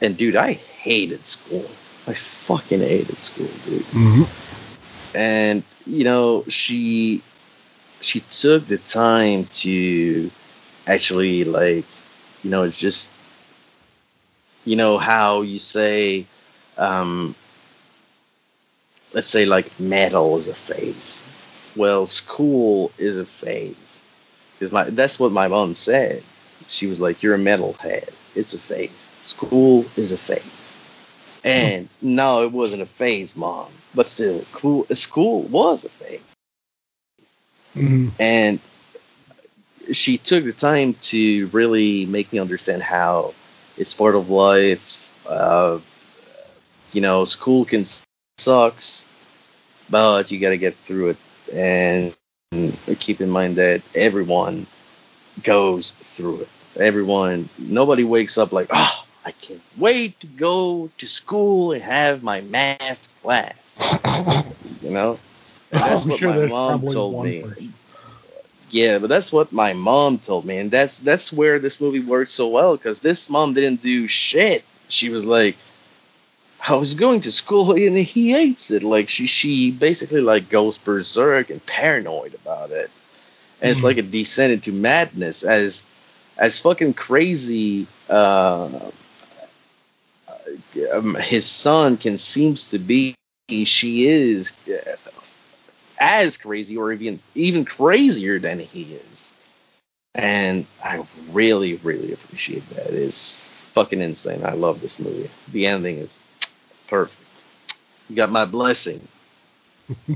and dude, I hated school. I fucking hated school, dude Mhm. and you know she she took the time to actually like you know just you know how you say, um, let's say like metal is a phase. Well, school is a phase. Because my that's what my mom said. She was like, "You're a metalhead. It's a phase. School is a phase." And (laughs) no, it wasn't a phase, mom. But still, cool. School was a phase Mhm. and she took the time to really make me understand how it's part of life. Uh, you know, school can sucks, but you got to get through it, and keep in mind that everyone goes through it. Everyone, nobody wakes up like, oh, I can't wait to go to school and have my math class. You know, and that's I'm what sure my mom told me. person. Yeah, but that's what my mom told me, and that's that's where this movie worked so well because this mom didn't do shit. She was like, I was going to school (laughs) and he hates it. Like she she basically like goes berserk and paranoid about it, and it's Mhm. like a descent into madness as as fucking crazy. Uh, um, his son can seems to be. She is uh, as crazy or even even crazier than he is. And I really, really appreciate that. It's fucking insane. I love this movie. The ending is perfect. You got my blessing. (laughs)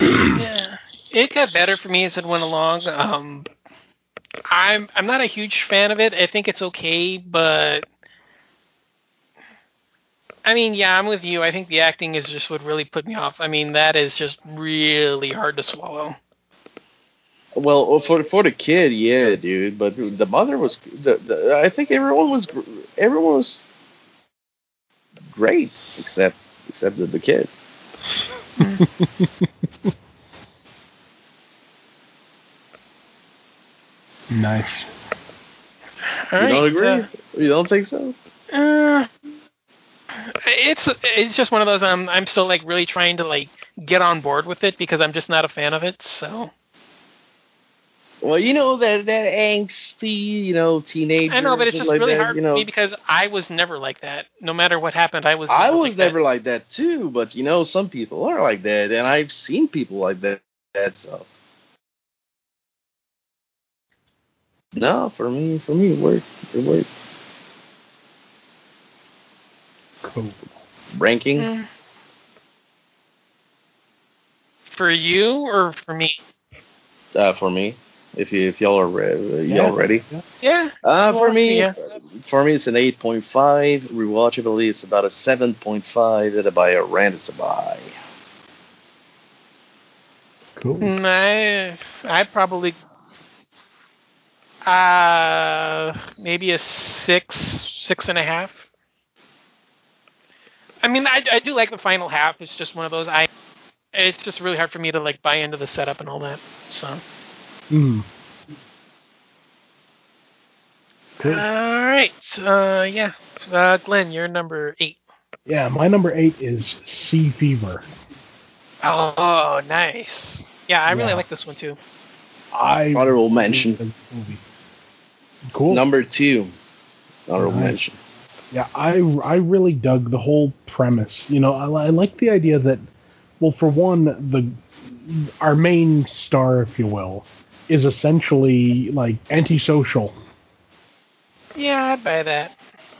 yeah, it got better for me as it went along. Um, I'm I'm not a huge fan of it. I think it's okay, but I mean, yeah, I'm with you. I think the acting is just what really put me off. I mean, that is just really hard to swallow. Well, for for the kid, yeah, dude. But the mother was. The, the, I think everyone was. Everyone was great except except the, the kid. (laughs) nice. All you don't right, agree? uh, you don't think so? Uh, it's it's just one of those. I'm I'm still like really trying to like get on board with it because I'm just not a fan of it. So Well, you know that that angsty, you know, teenager. I know, but it's just like really that, hard you know. for me because I was never like that. No matter what happened, I was. I never was like never like that too, but you know, some people are like that, and I've seen people like that. That so. No, for me, for me, it worked. It worked. Cool. Ranking. Mm. For you or for me? Uh, for me, if you if y'all are re- Yeah. y'all ready. Yeah. Uh, for me, yeah. for me, it's an eight point five. Rewatchability, it's about a seven point five. That by a rent, it's a buy. Cool. I I probably uh maybe a six six and a half. I mean, I, I do like the final half. It's just one of those. I it's just really hard for me to like buy into the setup and all that. So. Mm. Cool. All right. Uh, yeah. Uh, Glenn, you're number eight. Yeah, my number eight is Sea Fever. Oh, nice. Yeah, I really Yeah. like this one too. I Honorable mention. movie. Cool. Number two. Honorable Nice. mention. Yeah, I I really dug the whole premise. You know, I, I like the idea that, well, for one, the our main star, if you will, is essentially like antisocial. Yeah, I buy that.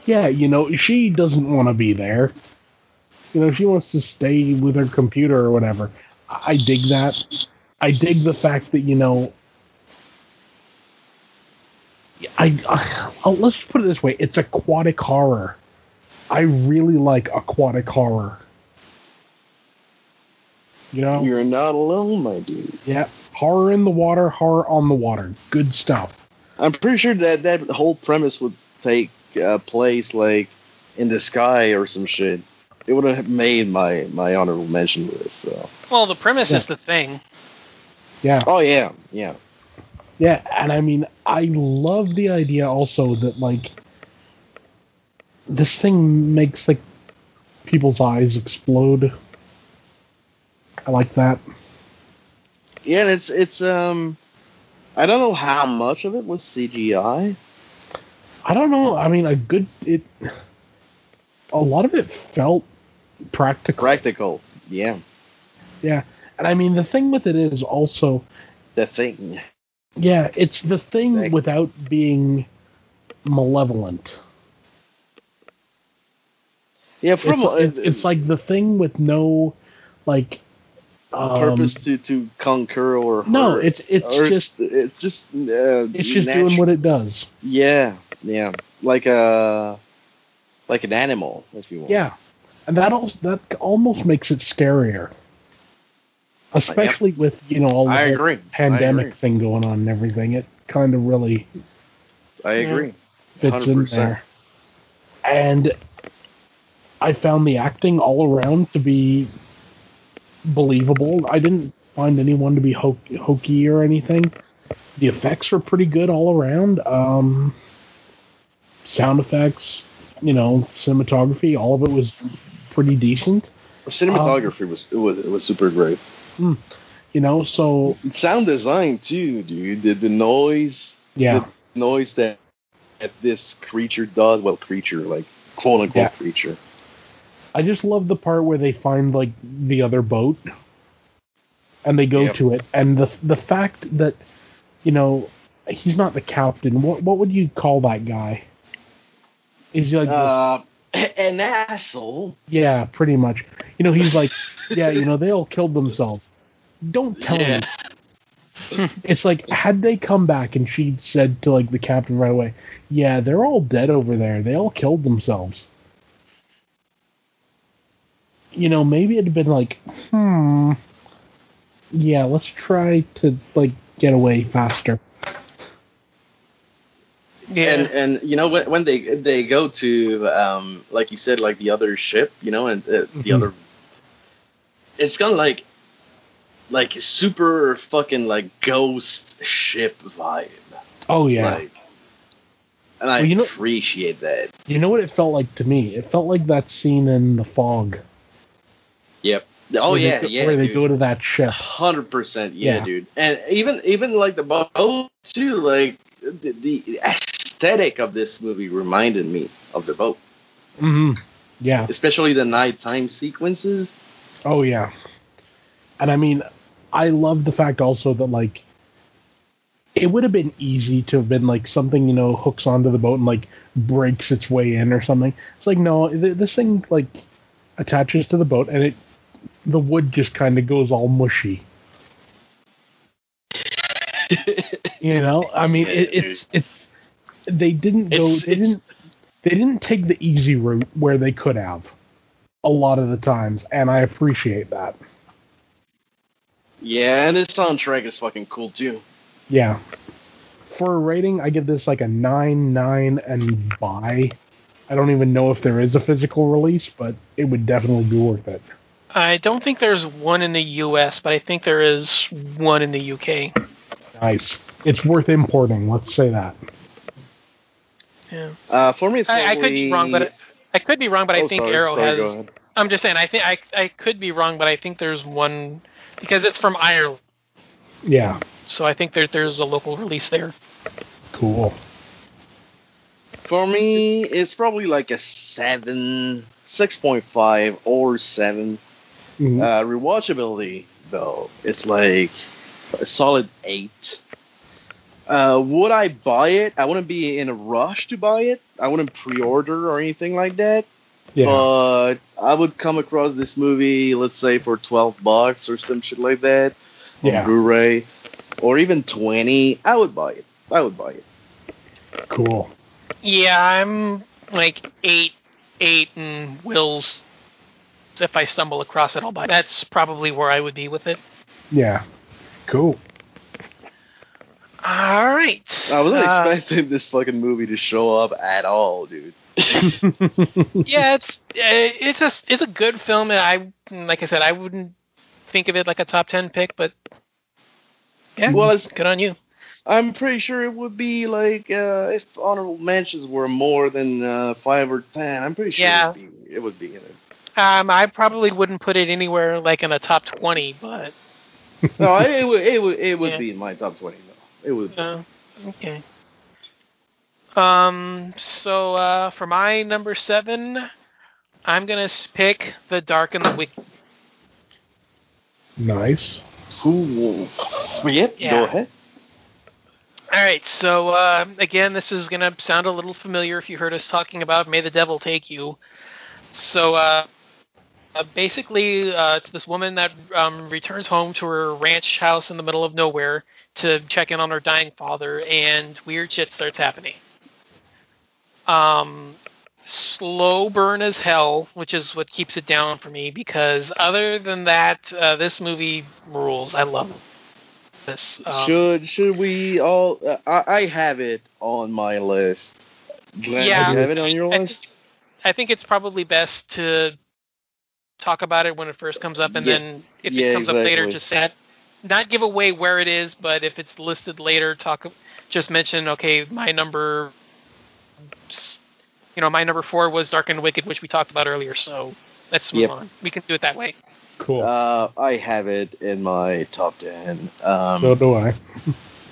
Yeah, you know, she doesn't want to be there. You know, she wants to stay with her computer or whatever. I I dig that. I dig the fact that you know. I, I oh, let's put it this way: it's aquatic horror. I really like aquatic horror. You know, You're not alone, my dude. yeah, horror in the water, horror on the water. Good stuff. I'm pretty sure that that whole premise would take uh, place like in the sky or some shit. It would have made my my honorable mention list. So. Well, the premise Yeah. is the thing. Yeah. Oh yeah, yeah. Yeah, and I mean, I love the idea also that like this thing makes like people's eyes explode. I like that. Yeah, and it's it's um, I don't know how much of it was CGI. I don't know. I mean, a good it. A lot of it felt practical. Practical. Yeah. Yeah, and I mean the thing with it is also, The thing. yeah, it's the thing Thing. without being malevolent. Yeah, from it's, it's like the thing with no, like, um, purpose to to conquer or No, it's it's just it's just uh, it's just doing what it does. Yeah, yeah, like a like an animal, if you want. Yeah, and that also that almost makes it scarier, especially with you know all the I whole agree. I pandemic thing going on and everything. It kind of really I agree. fits in 100%. there, and I found the acting all around to be believable. I didn't find anyone to be ho- hokey or anything. The effects were pretty good all around. Um, sound effects, you know, cinematography, all of it was pretty decent. Cinematography was it was it was super great. You know, so Sound design too, dude. The, the noise, yeah, the noise that that this creature does. Well, creature like quote unquote Yeah. creature. I just love the part where they find like the other boat and they go Yep. to it and the the fact that you know he's not the captain. What what would you call that guy? Is he like this- Uh, (clears throat) an asshole. yeah, pretty much. You know, he's like yeah, you know, they all killed themselves. Don't tell Yeah. me. It's like had they come back and she said to like the captain right away, "Yeah, they're all dead over there. They all killed themselves." You know, maybe it'd have been like, "Hmm, yeah, let's try to like get away faster." Yeah. And and you know when when they they go to um like you said like the other ship you know and uh, the Mhm. other it's kind of like like super fucking like ghost ship vibe Oh yeah. like and I Well, you know- appreciate that You know what it felt like to me? It felt like that scene in The Fog. Yep oh where yeah go- yeah Where they dude. go to that ship. Hundred percent, yeah, Yeah. dude. And even even like the boat too, like the, the aesthetic of this movie reminded me of the boat, hmm Yeah. especially the nighttime sequences. Oh yeah. And I mean, I love the fact also that like it would have been easy to have been like something you know hooks onto the boat and like breaks its way in or something. It's like no, th- this thing like attaches to the boat and it the wood just kind of goes all mushy. You know, I mean, (laughs) it, it's it's they didn't go It's- they it's- didn't they didn't take the easy route where they could have a lot of the times, and I appreciate that. Yeah, and the soundtrack is fucking cool too. Yeah. For a rating, I give this like a nine, nine, and buy. I don't even know if there is a physical release, but it would definitely be worth it. I don't think there's one in the U.S., but I think there is one in the U.K. Nice. It's worth importing. Let's say that. Yeah. Uh, for me, it's I, I could be wrong, but I could be wrong, but I Oh, think sorry, Arrow sorry, go has. ahead. I'm just saying. I think I I could be wrong, but I think there's one because it's from Ireland, Yeah. so I think there there's a local release there. Cool. For me, it's probably like a seven, six point five or seven. Mhm. Uh, rewatchability though, it's like a solid eight. Uh, would I buy it? I wouldn't be in a rush to buy it. I wouldn't pre-order or anything like that. yeah. But I would come across this movie, let's say for twelve bucks or some shit like that on yeah. Blu-ray, or even twenty. I would buy it. I would buy it. Cool. Yeah, I'm like eight, eight, and Will's. If I stumble across it, I'll buy. it. That's probably where I would be with it. Yeah. Cool. All right. I wasn't Uh, expecting this fucking movie to show up at all, dude. (laughs) yeah, it's uh, it's a it's a good film, and I like I said, I wouldn't think of it like a top ten pick, but yeah, Well, it's- good on you. I'm pretty sure it would be like uh, if honorable mentions were more than uh, five or ten. I'm pretty sure Yeah. it, would be, it would be in it. Um, I probably wouldn't put it anywhere like in a top twenty, but (laughs) No, it, it would it would it would Yeah. be in my top twenty though. It would. uh, okay. Um, so uh, for my number seven, I'm gonna pick The Dark and the Wicked. Nice. Cool. Yep. Yeah. Go ahead. All right, so uh, again, this is gonna sound a little familiar if you heard us talking about "May the Devil Take You." So uh, uh, basically, uh, it's this woman that um, returns home to her ranch house in the middle of nowhere to check in on her dying father, and weird shit starts happening. Um, slow burn as hell, which is what keeps it down for me. Because other than that, uh, this movie rules. I love this. Um, should should we all? Uh, I, I have it on my list. Glenn, Yeah. you have it on your I list. think, I think it's probably best to talk about it when it first comes up, and Yeah. then if Yeah, it comes up later, just say not give away where it is, but if it's listed later, talk just mention okay, my number, you know, my number four was Dark and Wicked, which we talked about earlier. So let's move Yep. on. We can do it that way. Cool. Uh, I have it in my top ten. Um, so do I.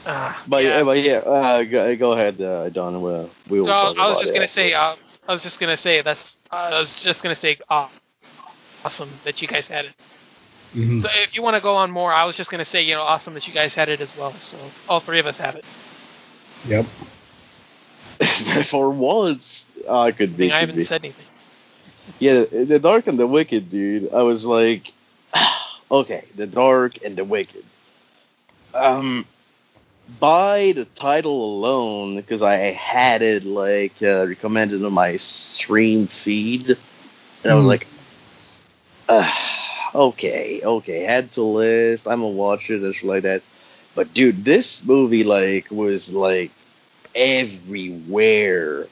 Uh, (laughs) but yeah. yeah, but yeah, uh, go, go ahead, uh, Don. We'll, we will. No, I was just it gonna after. say. Uh, I was just gonna say that's. I was just gonna say. Uh, awesome that you guys had it. Mhm. So if you want to go on more, I was just gonna say, you know, awesome that you guys had it as well. So all three of us have it. Yep. (laughs) For once, I could I be. mean, I haven't be. said anything. Yeah, the dark and the wicked, dude. I was like, (sighs) okay, the dark and the wicked. Um, by the title alone, because I had it like uh, recommended on my stream feed, and I was Hmm. like, uh, okay, okay, had to list. I'm gonna watch it and shit like that. But dude, this movie like was like everywhere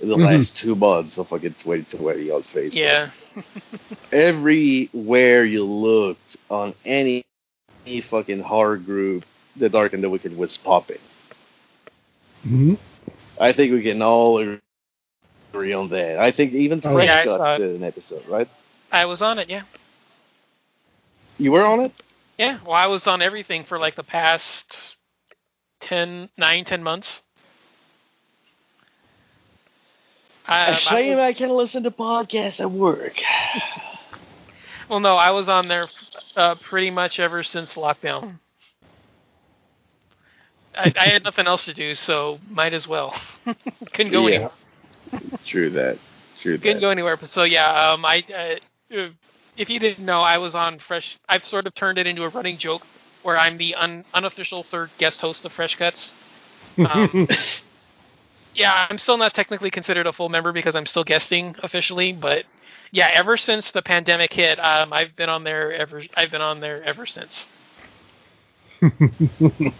in the Mhm. last two months of fucking 2020 on Facebook. Yeah. (laughs) Everywhere you looked on any, any fucking horror group, The Dark and the Wicked was popping. hmm I think we can all agree on that. I think even Oh, Fresh yeah, I saw Cuts it. did an episode, right? I was on it. Yeah. You were on it? Yeah. Well, I was on everything for like the past 10, 9, 10 months. I, A shame I, I can't listen to podcasts at work. well, no, I was on there uh, pretty much ever since lockdown. I, I had nothing else to do, so might as well. (laughs) Couldn't go Yeah. anywhere. True that. True Couldn't that. go anywhere. But so yeah, um, I uh, if you didn't know, I was on Fresh. I've sort of turned it into a running joke where I'm the un, unofficial third guest host of Fresh Cuts. Um, (laughs) yeah, I'm still not technically considered a full member because I'm still guesting officially, but yeah, ever since the pandemic hit, um, I've been on there ever. I've been on there ever since. (laughs)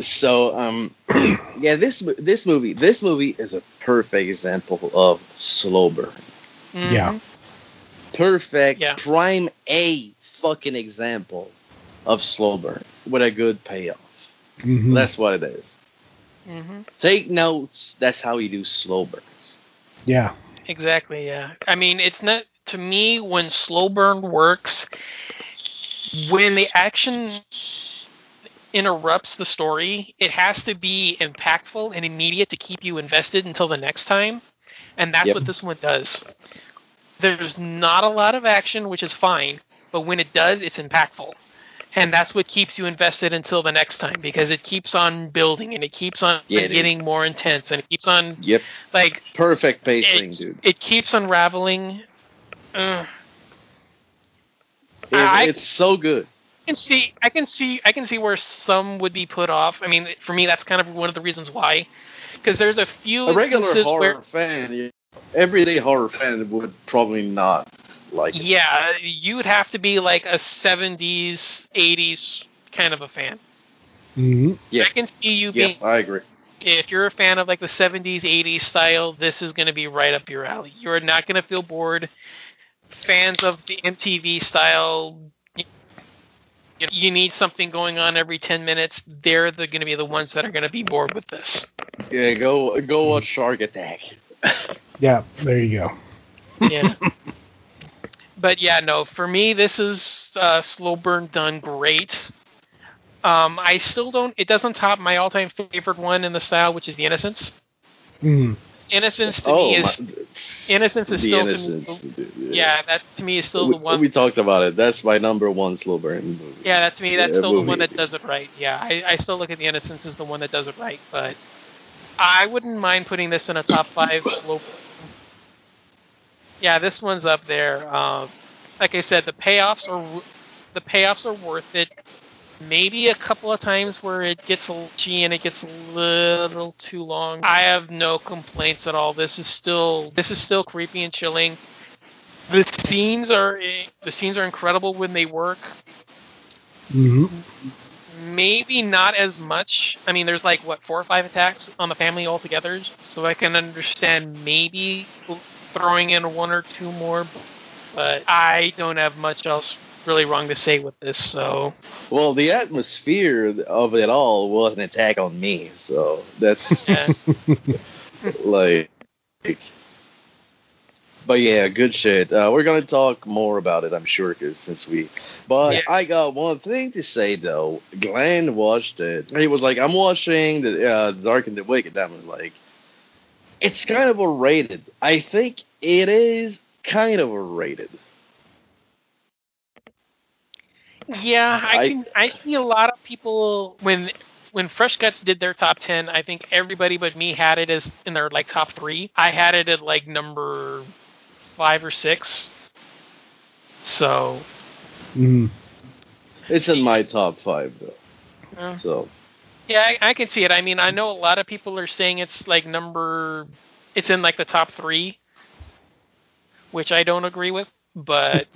So, um, (clears throat) yeah, this this movie this movie is a perfect example of slow burn. Mhm. Yeah. Perfect Yeah. prime A fucking example of slow burn with a good payoff. Mhm. That's what it is. Mhm. Take notes. That's how you do slow burns. yeah. Exactly. Yeah. I mean, it's not to me when slow burn works when the action interrupts the story. It has to be impactful and immediate to keep you invested until the next time, and that's Yep. what this one does. There's not a lot of action, which is fine, but when it does, it's impactful. And that's what keeps you invested until the next time because it keeps on building and it keeps on Yeah, dude. getting more intense and it keeps on Yep. like Perfect pacing, it, dude. it keeps unraveling. Uh, It- I- it's so good. I can see, I can see, I can see where some would be put off. I mean, for me, that's kind of one of the reasons why, because there's a few A regular horror where, fan, yeah, everyday horror fan would probably not like it. yeah, you would have to be like a '70s, '80s kind of a fan. hmm Yeah. I can see you Yeah, being, I agree. if you're a fan of like the '70s, '80s style, this is going to be right up your alley. You're not going to feel bored. Fans of the MTV style, you, you need something going on every 10 minutes. They're the, going to be the ones that are going to be bored with this. Yeah, go go watch Shark Attack. (laughs) Yeah. There you go. Yeah. (laughs) but yeah, no, for me, this is uh, slow burn done great. Um, I still don't. It doesn't top my all-time favorite one in the style, which is The Innocents. Mm. Innocents to Oh, me my, is Innocents is the still innocents. To, yeah, that to me is still we, the one. we talked about it. That's my number one slow burn movie. yeah, that's me that's Yeah, still the one that does it right. Yeah, I, I still look at the Innocents as the one that does it right, but I wouldn't mind putting this in a top five slow. Yeah, this one's up there. Um, like I said, the payoffs are the payoffs are worth it. Maybe a couple of times where it gets a little gee and it gets a little too long. I have no complaints at all. This is still this is still creepy and chilling. The scenes are the scenes are incredible when they work. hmm Maybe not as much. I mean, there's like what four or five attacks on the family altogether, so I can understand maybe throwing in one or two more. But I don't have much else really wrong to say with this. So Well, the atmosphere of it all was an attack on me, so that's (laughs) yeah. (laughs) like. But yeah, good shit. Uh, we're gonna talk more about it, I'm sure, cause since we. But Yeah. I got one thing to say though. Glenn watched it. He was like, "I'm watching the uh, Dark and the Wicked." I was like, "It's kind of overrated." I think it is kind of overrated. Yeah, I, I- can. I see a lot of people when when Fresh Guts did their top ten. I think everybody but me had it as in their like top three. I had it at like number five or six. So hmm It's in my top five though. uh, So yeah, I, I can see it. I mean, I know a lot of people are saying it's like number, it's in like the top three, which I don't agree with. But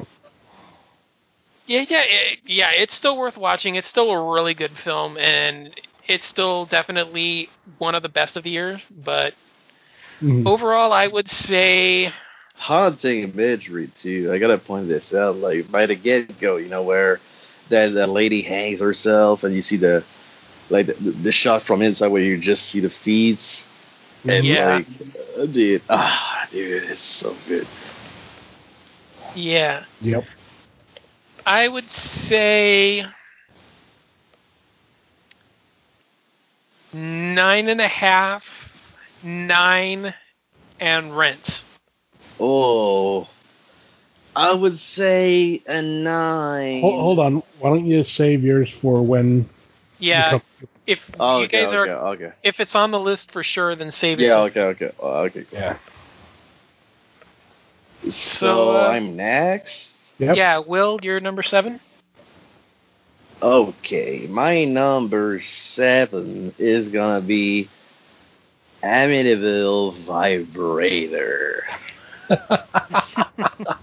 (laughs) yeah, yeah, it, yeah, it's still worth watching. It's still a really good film, and it's still definitely one of the best of the year. But hmm overall, I would say haunting imagery too. I gotta point this out. Like by the get go, you know where that that lady hangs herself, and you see the like the, the shot from inside where you just see the feeds and Yeah. like, uh, dude, ah, dude, it's so good. yeah, Yep. I would say nine and a half, nine, and Rent. Oh, I would say a nine. Hold, hold on. Why don't you save yours for when? Yeah, if Oh, you okay, guys okay, are, okay. if it's on the list for sure, then save it. Yeah, okay, okay, oh, okay. come- yeah. So, So, uh, I'm next. Yep. Yeah, Will, you're number seven. Okay, my number seven is gonna be Amityville Vibrator. (laughs)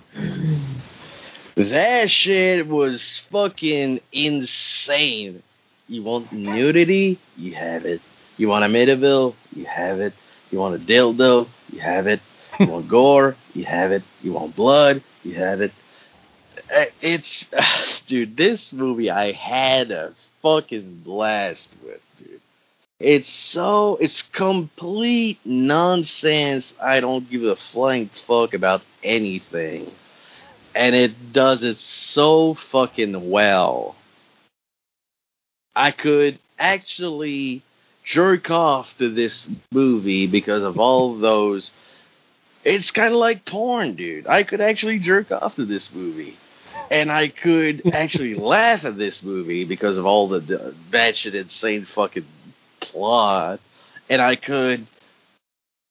That shit was fucking insane. You want nudity? You have it. You want a Amityville? You have it. You want a dildo? You have it. You (laughs) want gore? You have it. You want blood? You have it. Uh, It's, (sighs) dude, this movie I had a fucking blast with, dude. It's so, it's complete nonsense. I don't give a flying fuck about anything. And it does it so fucking well. I could actually jerk off to this movie because of all those. It's kind of like porn, dude. I could actually jerk off to this movie. And I could (laughs) actually laugh at this movie because of all the, batshit insane fucking plot. And I could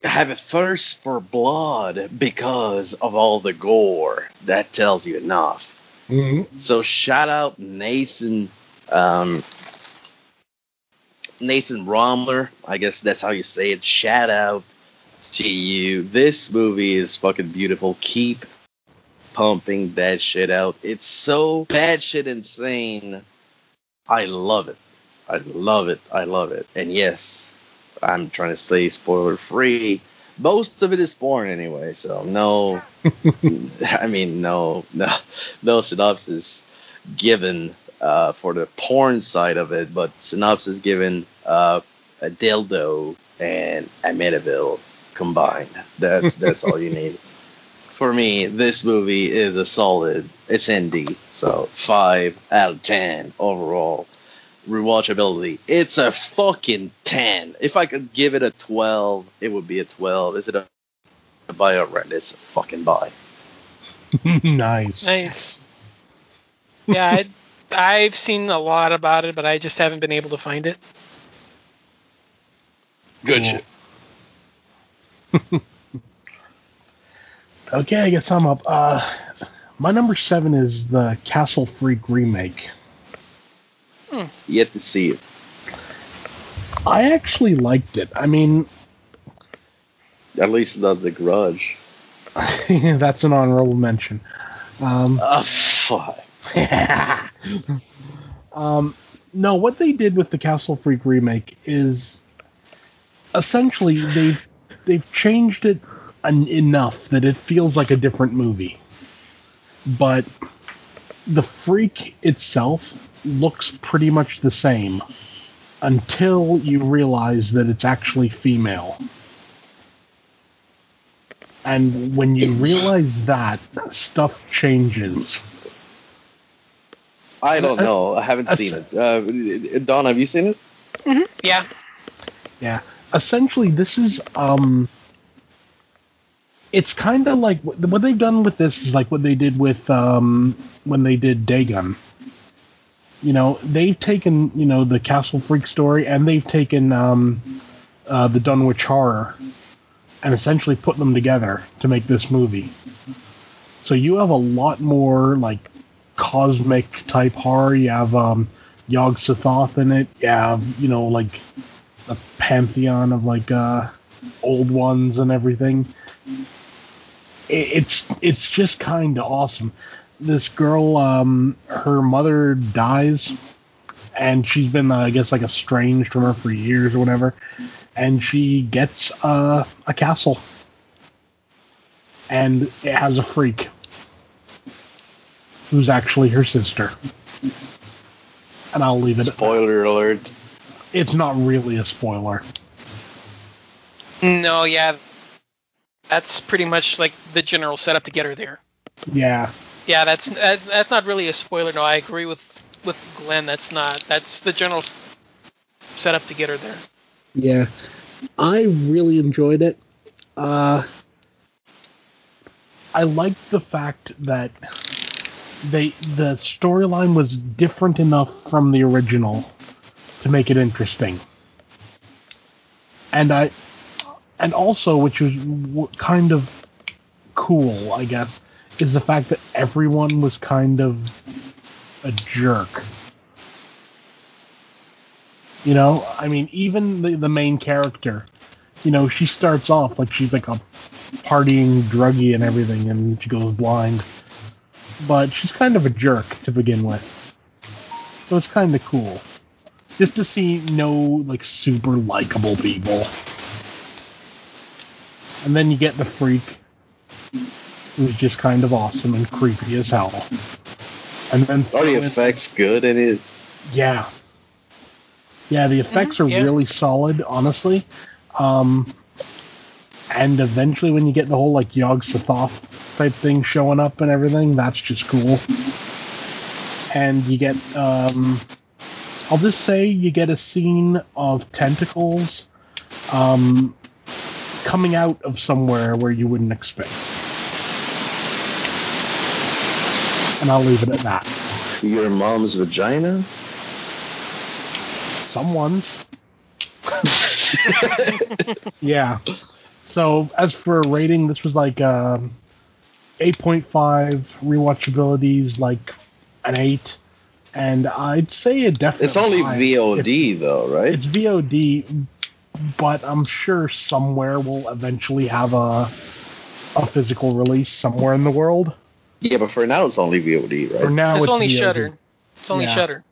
have a thirst for blood because of all the gore. That tells you enough. Mhm. So shout out Nathan, um, Nathan Romler. I guess that's how you say it. Shout out to you. This movie is fucking beautiful. Keep pumping that shit out. It's so bad shit insane. I love it. I love it. I love it. And yes, I'm trying to stay spoiler free. Most of it is porn anyway, so no (laughs) I mean, no, no, no synopsis given uh, for the porn side of it, but synopsis given uh, a dildo and Amityville combined. That's (laughs) that's all you need. For me, this movie is a solid. It's ND, so five out of ten overall. rewatchability. It's a fucking 10. If I could give it a 12, it would be a 12. Is it a, a buy or rent? It's a fucking buy. (laughs) nice. Nice. Yeah, I, I've seen a lot about it, but I just haven't been able to find it. Good Cool. shit. (laughs) Okay, I guess I'm up. Uh, my number seven is the Castle Freak remake. Yet to see it. I actually liked it. I mean, At least not the grudge. (laughs) that's an honorable mention. Um, Ah, fuck. (laughs) um, no, what they did with the Castle Freak remake is essentially they they've changed it en- enough that it feels like a different movie, but the freak itself looks pretty much the same until you realize that it's actually female. And when you realize that, stuff changes. I don't know. I haven't seen it. Uh, Don, have you seen it? Yeah. Yeah. Essentially, this is um. It's kind of like what what they've done with this is like what they did with um when they did Dagon. You know, they've taken you know the Castle Freak story and they've taken um uh, the Dunwich Horror and essentially put them together to make this movie. So you have a lot more like cosmic type horror. You have um Yog Sothoth in it. You have you know like a pantheon of like uh old ones and everything. It's it's just kind of awesome. This girl, um, her mother dies, and she's been, uh, I guess, like estranged from her for years or whatever, and she gets uh, a castle, and it has a freak who's actually her sister. And I'll leave it. at that. Spoiler alert. It's not really a spoiler. No, yeah. That's pretty much like the general setup to get her there. Yeah. Yeah, that's that's, that's not really a spoiler. No, I agree with with Glenn. That's not. That's the general s- setup to get her there. Yeah, I really enjoyed it. Uh, I liked the fact that they the storyline was different enough from the original to make it interesting, and I and also which was kind of cool, I guess, is the fact that everyone was kind of a jerk. You know, I mean, even the the main character, you know, she starts off like she's like a partying druggie and everything, and she goes blind. But she's kind of a jerk to begin with. So it's kind of cool. Just to see no, like, super likable people. And then you get the freak, who's just kind of awesome and creepy as hell. And then Are throw the in- effects good in it? yeah. Yeah, the effects are yeah. really solid, honestly. Um, and eventually, when you get the whole like Yog Sothoth type thing showing up and everything, that's just cool. And you get, um, I'll just say, you get a scene of tentacles um, coming out of somewhere where you wouldn't expect. And I'll leave it at that. Your mom's vagina? Someone's. (laughs) yeah. So as for a rating, this was like um, 8.5 rewatchabilities, like an eight, and I'd say a definitely. It's only five. VOD though, right? It's VOD, but I'm sure somewhere we'll eventually have a a physical release somewhere in the world. Yeah, but for now it's only VOD, right? For right? now, it's it's only VOD. Shudder. It's only Yeah. Shudder.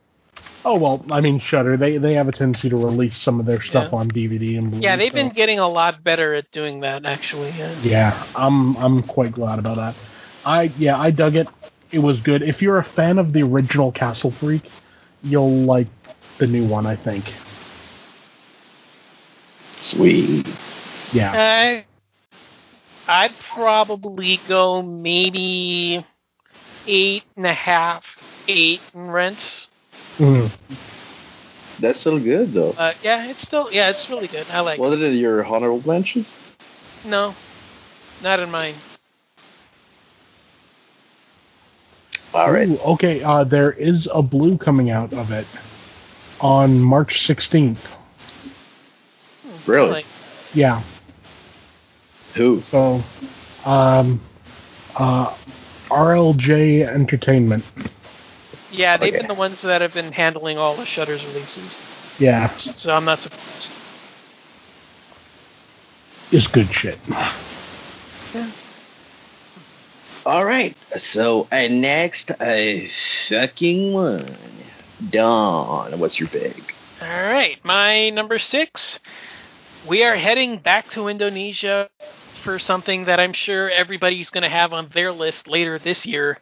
Oh well, I mean Shudder. They they have a tendency to release some of their stuff Yeah. on DVD and Blu-ray. Yeah, they've so- been getting a lot better at doing that actually. Yeah. Yeah, I'm I'm quite glad about that. I yeah, I dug it. It was good. If you're a fan of the original Castle Freak, you'll like the new one, I think. Sweet. Yeah. I, I'd probably go maybe eight and a half, eight in rents. Mhm. That's still good though. Uh, yeah, it's still yeah, it's really good. I like. it. Was it in your honorable mentions? No, not in mine. All right. Ooh, okay, uh, there is a blue coming out of it on March 16th. Really? Yeah, Who? so um, uh, RLJ Entertainment. Yeah, they've Okay. been the ones that have been handling all the Shudder's releases, Yeah, so I'm not surprised. it's good shit. Yeah. All right. So, and next, a fucking one. Dawn, what's your pick? All right, my number six. We are heading back to Indonesia for something that I'm sure everybody's going to have on their list later this year: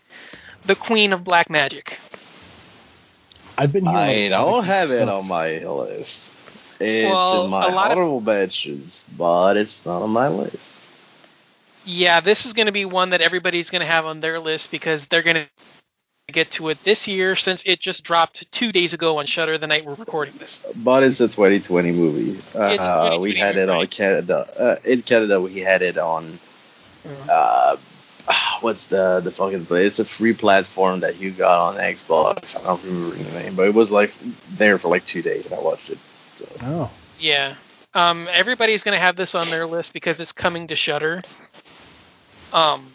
the Queen of Black Magic. I've been. I hearing don't of have it on (laughs) my list. It's Well, in my a lot of- honorable mentions, but it's not on my list. Yeah, this is going to be one that everybody's going to have on their list because they're going to get to it this year since it just dropped two days ago on Shudder the night we're recording this. But it's a 2020 movie. It's a Uh, we had it on? Canada. Uh, in Canada, we had it on. Uh, (sighs) what's the the fucking place? It's a free platform that you got on Xbox. I don't remember the name, but it was like there for like two days, and I watched it. So. Oh, Yeah. Um, everybody's going to have this on their list because it's coming to Shudder. Um,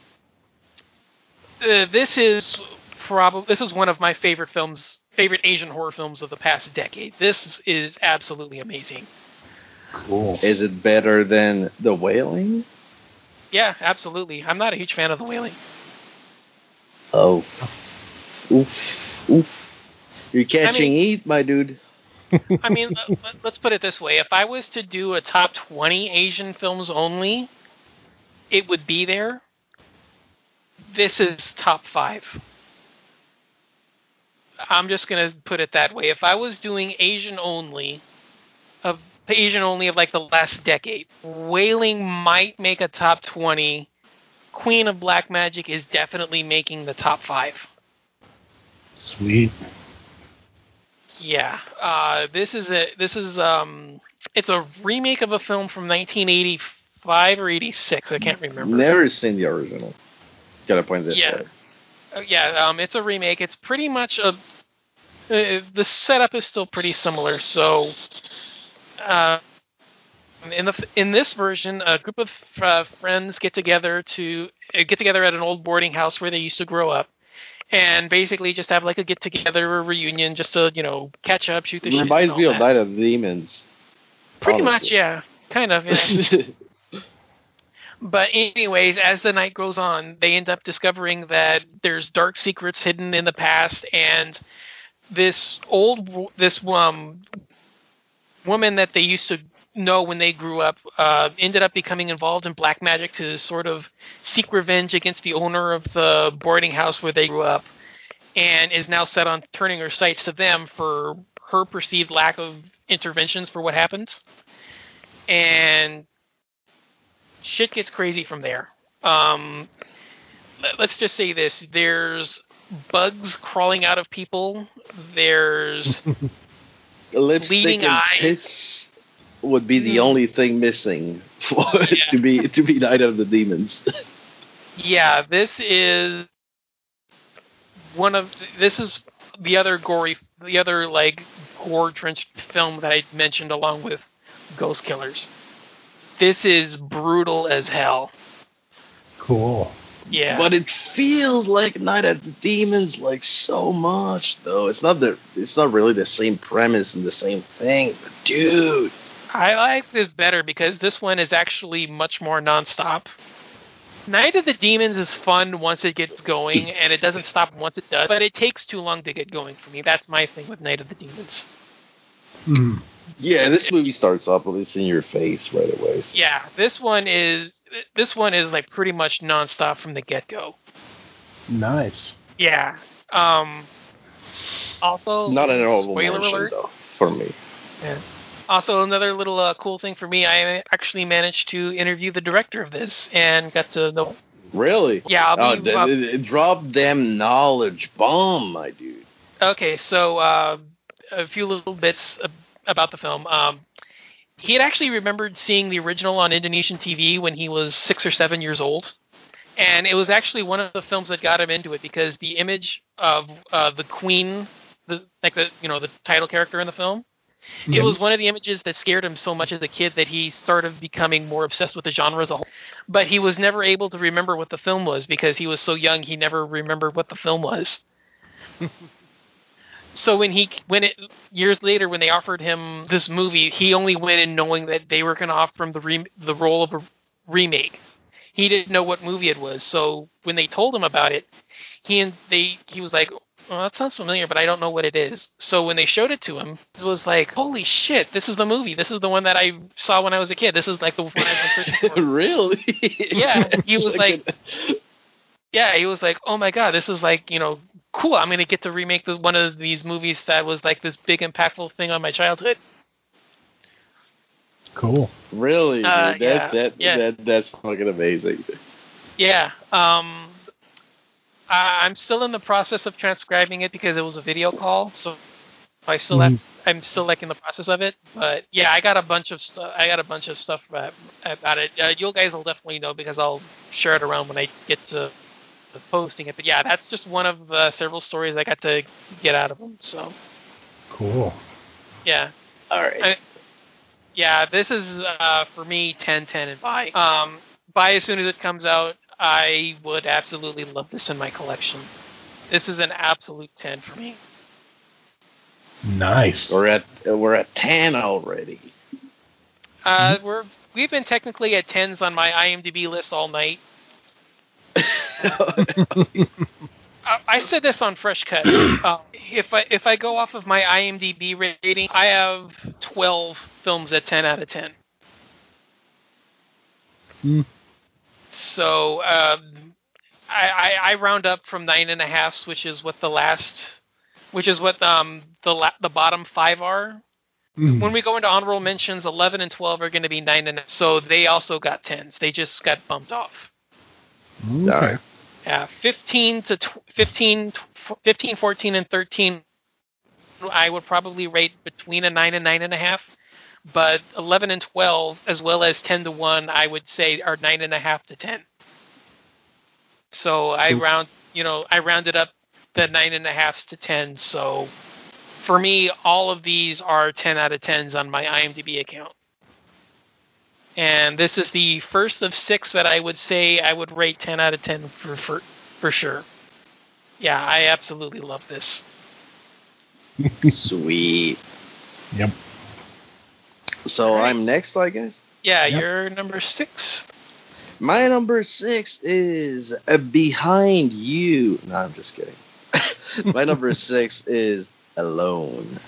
uh, this is probably this is one of my favorite films, favorite Asian horror films of the past decade. This is absolutely amazing. cool. Is it better than The Wailing? Yeah, absolutely. I'm not a huge fan of The Wailing. Oh. Oof. Oof. You're catching mean- heat, my dude. I mean, let- let's put it this way: if I was to do a top 20 Asian films only, it would be there. This is top five. I'm just gonna put it that way. If I was doing Asian only, of Asian only of like the last decade, Wailing might make a top 20. Queen of Black Magic is definitely making the top five. Sweet. Yeah, uh, this is a this is um, it's a remake of a film from 1985 or 86. I can't remember. Never seen the original. Gotta point this Yeah. out. Uh, yeah, um, it's a remake. It's pretty much a. Uh, the setup is still pretty similar. So, uh, in the in this version, a group of uh, friends get together to uh, get together at an old boarding house where they used to grow up, and basically just have like a get together, a reunion, just to you know catch up, shoot the shit. Reminds me of. Night of the Demons. Pretty much, yeah, kind of. Yeah. (laughs) But anyways, as the night goes on, they end up discovering that there's dark secrets hidden in the past, and this old this um woman that they used to know when they grew up uh, ended up becoming involved in black magic to sort of seek revenge against the owner of the boarding house where they grew up, and is now set on turning her sights to them for her perceived lack of interventions for what happens. And shit gets crazy from there. Um, let- let's just say this: there's bugs crawling out of people. There's (laughs) Lipstick Bleeding and eyes. tits would be the Mm. only thing missing (laughs) for it to be to be Night of the Demons. yeah, this is one of this is the other gory, the other like gore drenched film that I mentioned along with Ghost Killers. This is brutal as hell. Cool. Yeah, But it feels like Night of the Demons like so much though. It's not the it's not really the same premise and the same thing, but dude. I like this better because this one is actually much more nonstop. Night of the Demons is fun once it gets going, (laughs) and it doesn't stop once it does, but it takes too long to get going for me. That's my thing with Night of the Demons. Mm. Yeah, this movie starts off with it's in your face right away. Yeah, this one is this one is like pretty much nonstop from the get go. Nice. Yeah. Um. Also, Not an honorable spoiler mention alert. though for me. Yeah. Also, another little uh, cool thing for me, I actually managed to interview the director of this and got to know. Really? Yeah, I'll Oh, be. th- uh, it, it dropped them knowledge bomb, my dude. Okay, so uh, a few little bits about the film. Um, he had actually remembered seeing the original on Indonesian TV when he was six or seven years old, and it was actually one of the films that got him into it because the image of uh, the queen, the like the you know the title character in the film, it was one of the images that scared him so much as a kid that he started becoming more obsessed with the genre as a whole. But he was never able to remember what the film was because he was so young. He never remembered what the film was. (laughs) so when he when it years later when they offered him this movie, he only went in knowing that they were going to offer him the re- the role of a remake. He didn't know what movie it was. So when they told him about it, he and they he was like, well, that sounds familiar, but I don't know what it is. So when they showed it to him, it was like, holy shit, this is the movie. This is the one that I saw when I was a kid. This is like the one I've been searching for. (laughs) really? Yeah, he (laughs) was like, yeah, he was like, oh my god, this is like, you know, cool. I'm gonna get to remake the, one of these movies that was like this big impactful thing on my childhood. Cool. really? Uh, dude? yeah, that, that, yeah. that that's fucking amazing. Yeah. Um, I, I'm still in the process of transcribing it because it was a video call, so I still have. I'm still like in the process of it, but yeah, I got a bunch of stuff. I got a bunch of stuff about, about it. Uh, you guys will definitely know because I'll share it around when I get to posting it. But yeah, that's just one of uh, several stories I got to get out of them. So Cool. yeah. All right. I- yeah, this is uh, for me 10, 10, and buy. Um, buy as soon as it comes out. I would absolutely love this in my collection. This is an absolute 10 for me. Nice. We're at we're at ten already. Uh, We're we've been technically at 10s on my IMDb list all night. (laughs) (laughs) I, I said this on Fresh Cut. (clears throat) Uh, if I if I go off of my IMDb rating, I have 12 films at 10 out of 10. Hmm. So um, I, I, I round up from nine and a half, which is what the last, which is what um the la- the bottom five are. Mhm. When we go into honorable mentions, eleven and twelve are going to be nine and so they also got tens. They just got bumped off. Okay. All right. Yeah, 15 to tw- 15, tw- 15, 14, and 13, I would probably rate between a 9 and 9.5. But 11 and 12, as well as 10 to 1, I would say are 9.5 to 10. So I mm. round, you know, I rounded up the 9.5s to 10. So for me, all of these are 10 out of 10s on my IMDb account. And this is the first of six that I would say I would rate 10 out of 10 for for, for sure. Yeah, I absolutely love this. Sweet. Yep. So I'm next, I guess. Yeah, Yep. you're number six. My number six is uh, Behind You. No, I'm just kidding. (laughs) My number (laughs) six is Alone.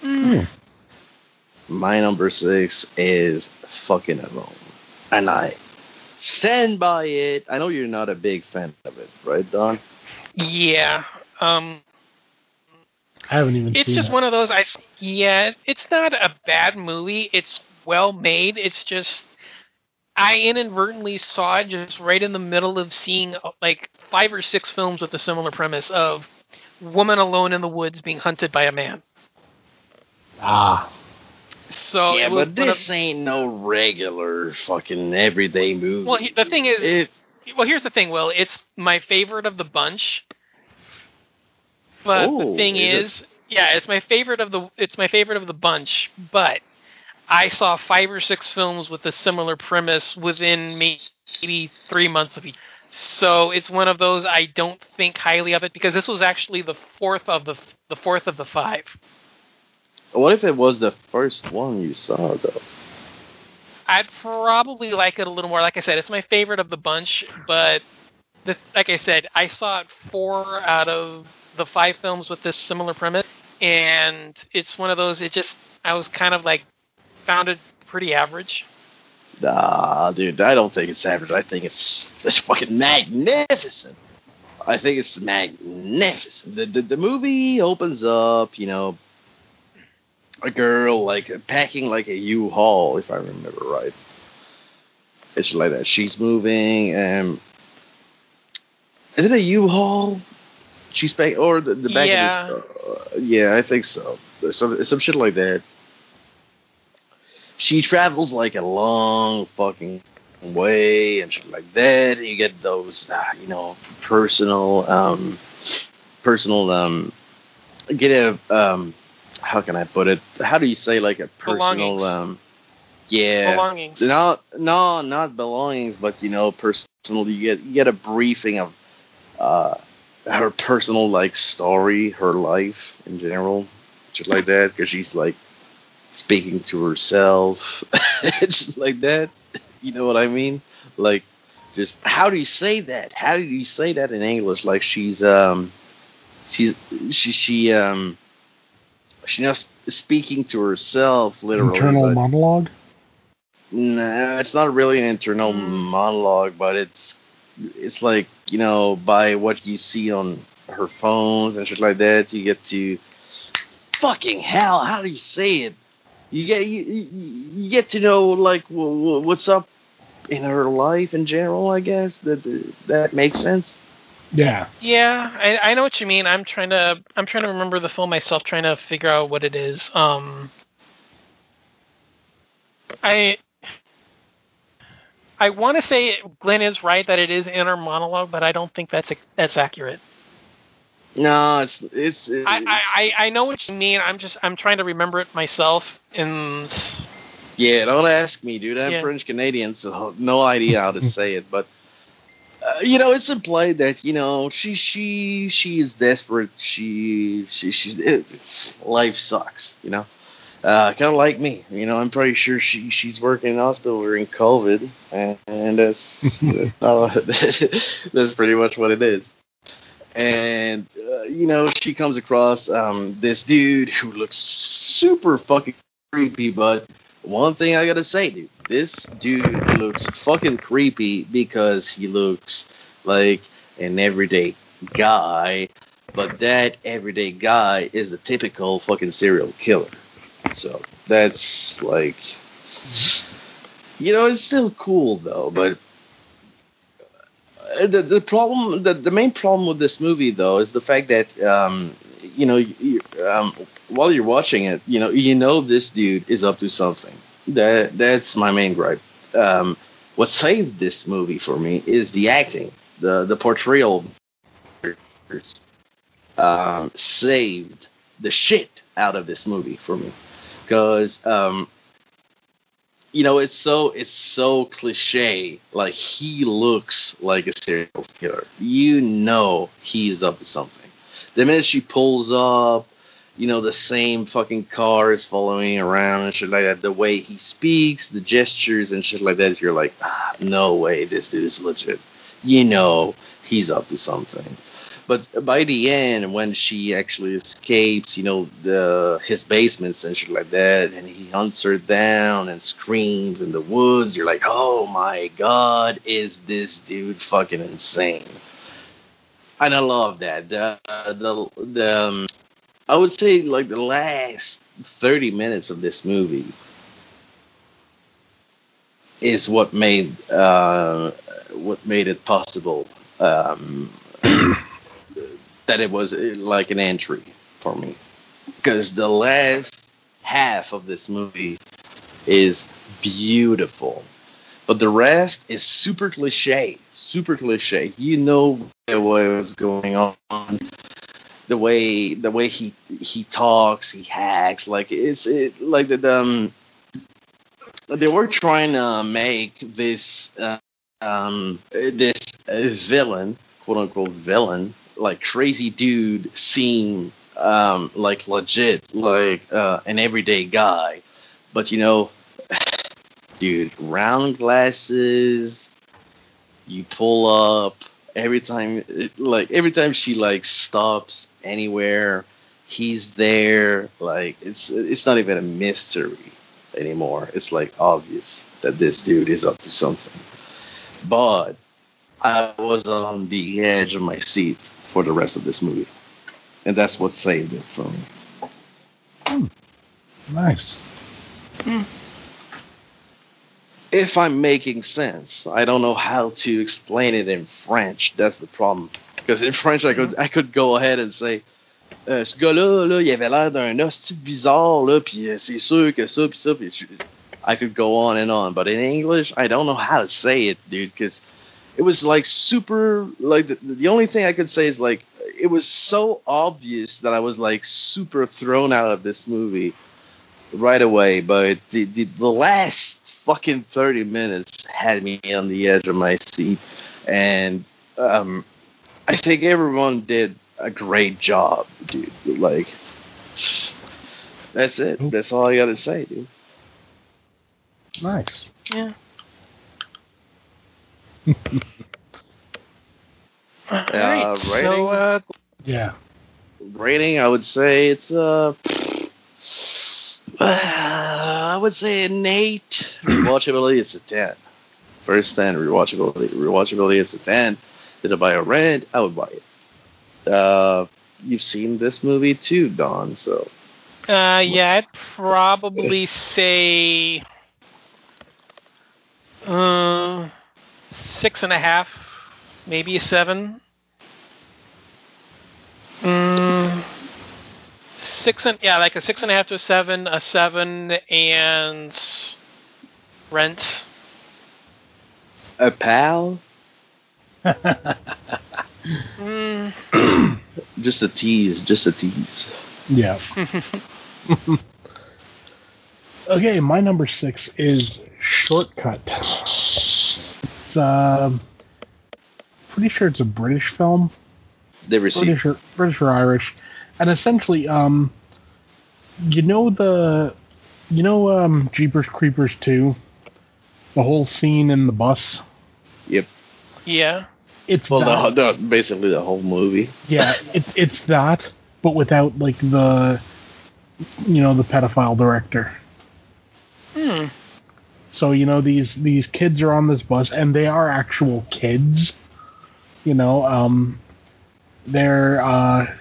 Hmm. My number six is fucking Alone. And I stand by it. I know you're not a big fan of it, right, Don? Yeah. Um, I haven't even it's seen just it. one of those. I yeah, it's not a bad movie. It's well made. It's just I inadvertently saw it just right in the middle of seeing uh, like five or six films with a similar premise of woman alone in the woods being hunted by a man. Ah. So yeah, was but this ain't no regular fucking everyday movie. Well, he- the thing is, It- well, here's the thing, Will. It's my favorite of the bunch. But Oh, the thing is is, yeah, it's my favorite of the it's my favorite of the bunch. But I saw five or six films with a similar premise within maybe three months of each. So it's one of those I don't think highly of it because this was actually the fourth of the the fourth of the five. What if it was the first one you saw, though? I'd probably like it a little more. Like I said, it's my favorite of the bunch, but the, like I said, I saw it four out of the five films with this similar premise, and it's one of those. It just I was kind of like found it pretty average. Nah, dude, I don't think it's average. I think it's it's fucking magnificent. I think it's magnificent. The, the the movie opens up, you know, a girl like packing like a U-Haul, if I remember right. It's like that. She's moving, and is it a U-Haul? She's back, or the, the back Yeah. of his. Uh, yeah, I think so. Some some shit like that. She travels like a long fucking way and shit like that. You get those, uh, you know, personal, um, personal, um, get a, um, how can I put it? How do you say like a personal, um, yeah, Belongings. not no, not belongings, but you know, personal. You get you get a briefing of uh, her personal like story, her life in general, shit like that. Because she's like speaking to herself, (laughs) shit like that. You know what I mean? Like, just how do you say that? How do you say that in English? Like she's um, she's she she um, she's not speaking to herself literally. Internal monologue. Nah, it's not really an internal hmm. monologue, but it's it's like you know by what you see on her phones and shit like that, you get to fucking hell. How do you say it? You get you, you, you get to know like w- w- what's up in her life in general. I guess that that makes sense. Yeah. Yeah, I, I know what you mean. I'm trying to I'm trying to remember the film myself, trying to figure out what it is. Um, I I want to say Glenn is right that it is inner monologue, but I don't think that's that's accurate. No, it's it's, it's I, I, I I know what you mean. I'm just I'm trying to remember it myself. And Yeah, don't ask me, dude. I'm Yeah. French Canadian, so no idea how to (laughs) say it. But uh, you know, it's implied that you know she she she is desperate. She she she's it, life sucks. You know, uh, kind of like me. You know, I'm pretty sure she she's working in hospital during COVID, and, and that's that's, (laughs) all- (laughs) that's pretty much what it is. And uh, you know, she comes across um, this dude who looks super fucking creepy, but one thing I gotta say, dude, this dude looks fucking creepy because he looks like an everyday guy, but that everyday guy is a typical fucking serial killer. So that's like, you know, it's still cool though, but. uh, The, the problem, the, the main problem with this movie, though, is the fact that um, you know, um, while you're watching it, you know, you know this dude is up to something. That that's my main gripe. Um, what saved this movie for me is the acting, the the portrayal. Um, saved the shit out of this movie for me, because um, you know it's so it's so cliche. Like he looks like a serial killer. You know he's up to something. The minute she pulls up, you know, the same fucking car is following around and shit like that. The way he speaks, the gestures and shit like that, you're like, ah, no way, this dude is legit. You know, he's up to something. But by the end, when she actually escapes, you know, the his basements and shit like that, and he hunts her down and screams in the woods, you're like, oh my god, is this dude fucking insane? And I love that. The uh, the the um, I would say like the last thirty minutes of this movie is what made uh, what made it possible um, that it was uh, like an entry for me because the last half of this movie is beautiful but the rest is super cliche super cliche. You know what was going on the way the way he he talks he hacks like it's it like the, um they were trying to make this uh, um this uh, villain quote unquote villain like crazy dude seem um like legit like uh an everyday guy. But you know dude round glasses you pull up every time like every time she like stops anywhere he's there like it's it's not even a mystery anymore. It's like obvious that this dude is up to something. But i was on the edge of my seat for the rest of this movie. And that's what saved it for me. Hmm. Nice. Hmm. If i'm making sense i don't know how to explain it in french that's the problem Because in French, I could mm-hmm. I could go ahead and say, euh, ce gars-là, là, il avait l'air d'un hostie bizarre, là, puis euh, c'est sûr que ça, puis ça, puis I could go on and on. But in English, I don't know how to say it, dude, because it was like super, like the, the only thing I could say is like it was so obvious that I was like super thrown out of this movie right away. But the the, the last fucking thirty minutes had me on the edge of my seat, and um, I think everyone did a great job, dude. Like, that's it. That's all I gotta say, dude. Nice. Yeah. (laughs) Uh, Alright, so uh, Yeah. Rating, I would say it's uh, (sighs) I would say an eight. (clears throat) Rewatchability, it's a ten. First ten. Rewatchability, rewatchability, it's a ten. Did I buy a rent? I would buy it. Uh, you've seen this movie too, Don. So Uh, yeah, I'd probably say uh, six and a half, maybe a seven. Mm, six and yeah, like a six and a half to a seven, a seven, and rent. a pal, Mm, (clears throat) just a tease, just a tease. Yeah. (laughs) okay, my number six is Shortcut. It's um, pretty sure it's a British film. They received British or, British or Irish, and essentially, um, you know the, you know, um, Jeepers Creepers two, the whole scene in the bus. Yep. yeah. It's Well, that, the, the, basically the whole movie. yeah, (laughs) it's it's that, but without like the, you know, the pedophile director. Hmm. So you know these these kids are on this bus, and they are actual kids. You know, um, they're uh,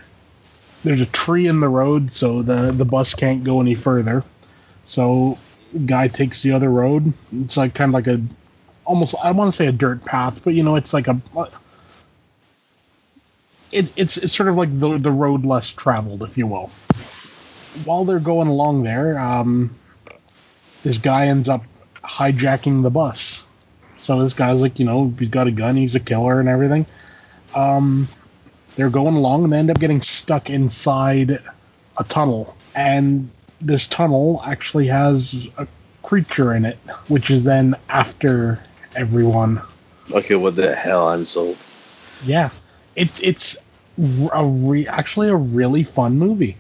there's a tree in the road, so the the bus can't go any further. So guy takes the other road. It's like kind of like a almost I want to say a dirt path, but you know it's like a it, it's it's sort of like the the road less traveled, if you will. While they're going along there, um, this guy ends up hijacking the bus. So this guy's like, you know, he's got a gun, he's a killer and everything. Um, they're going along and they end up getting stuck inside a tunnel. And this tunnel actually has a creature in it, which is then after everyone. Okay, what the hell? I'm sold. Yeah, it's it's a re- actually a really fun movie,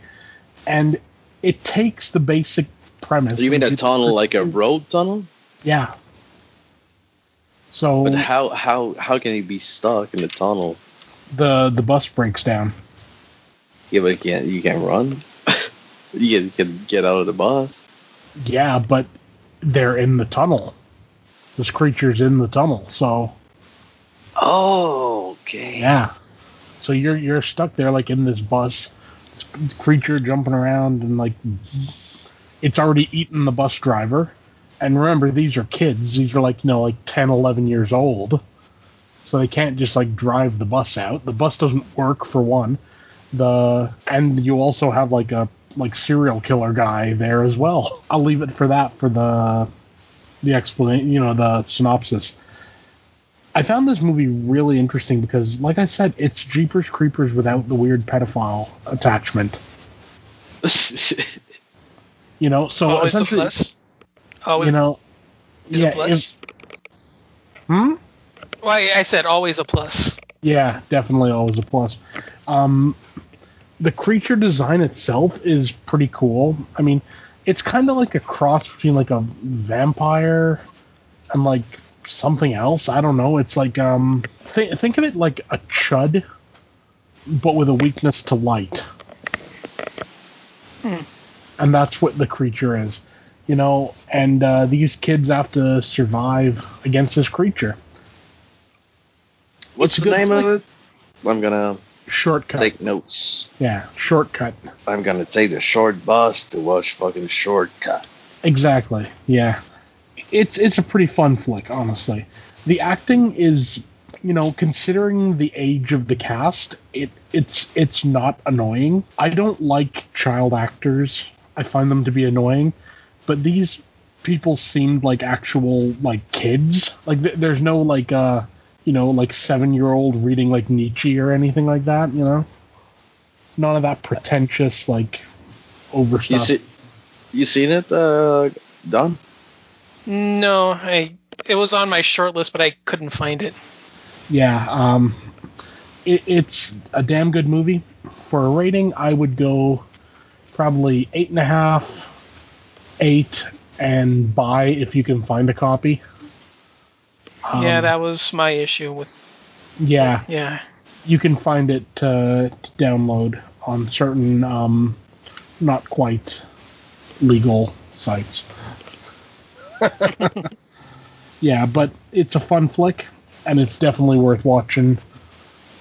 and it takes the basic premise. So you mean a tunnel like a road tunnel? Yeah. So But how how how can he be stuck in the tunnel? The the bus breaks down. Yeah, but you can't you can't run. (laughs) you can, can get out of the bus. Yeah, but they're in the tunnel. This creature's in the tunnel, so Oh, okay. yeah. So you're you're stuck there like in this bus. This, this creature jumping around and like it's already eaten the bus driver. And remember, these are kids. These are like you know like 10, 11 years old. So they can't just like drive the bus out. The bus doesn't work for one. The and you also have like a like serial killer guy there as well. I'll leave it for that for the the explanation, you know, the synopsis. I found this movie really interesting because, like I said, it's Jeepers Creepers without the weird pedophile attachment. (laughs) You know, so Always a essentially, plus. Always, you know, is yeah, a plus. if- hmm. Well, I I said always a plus. Yeah, definitely always a plus. Um, the creature design itself is pretty cool. I mean, it's kind of like a cross between like a vampire and like something else. I don't know. It's like um, th- think of it like a chud, but with a weakness to light. Hmm. And that's what the creature is, you know. And uh, these kids have to survive against this creature. What's the good name of it? I'm gonna Shortcut. take notes. Yeah, shortcut. I'm gonna take the short bus to watch fucking Shortcut. Exactly. Yeah. It's it's a pretty fun flick, honestly. The acting is you know, considering the age of the cast, it it's it's not annoying. I don't like child actors. I find them to be annoying, but these people seemed like actual like kids. Like th- there's no like uh you know like seven year old reading like Nietzsche or anything like that. You know, none of that pretentious like over You see, you seen it, uh, Don? No, I it was on my short list, but I couldn't find it. Yeah, um, it, it's a damn good movie. For a rating, I would go probably eight and a half, eight, and buy if you can find a copy. Um, yeah, that was my issue with. yeah, Yeah, you can find it uh, to download on certain um, not quite legal sites. (laughs) yeah, but it's a fun flick, and it's definitely worth watching.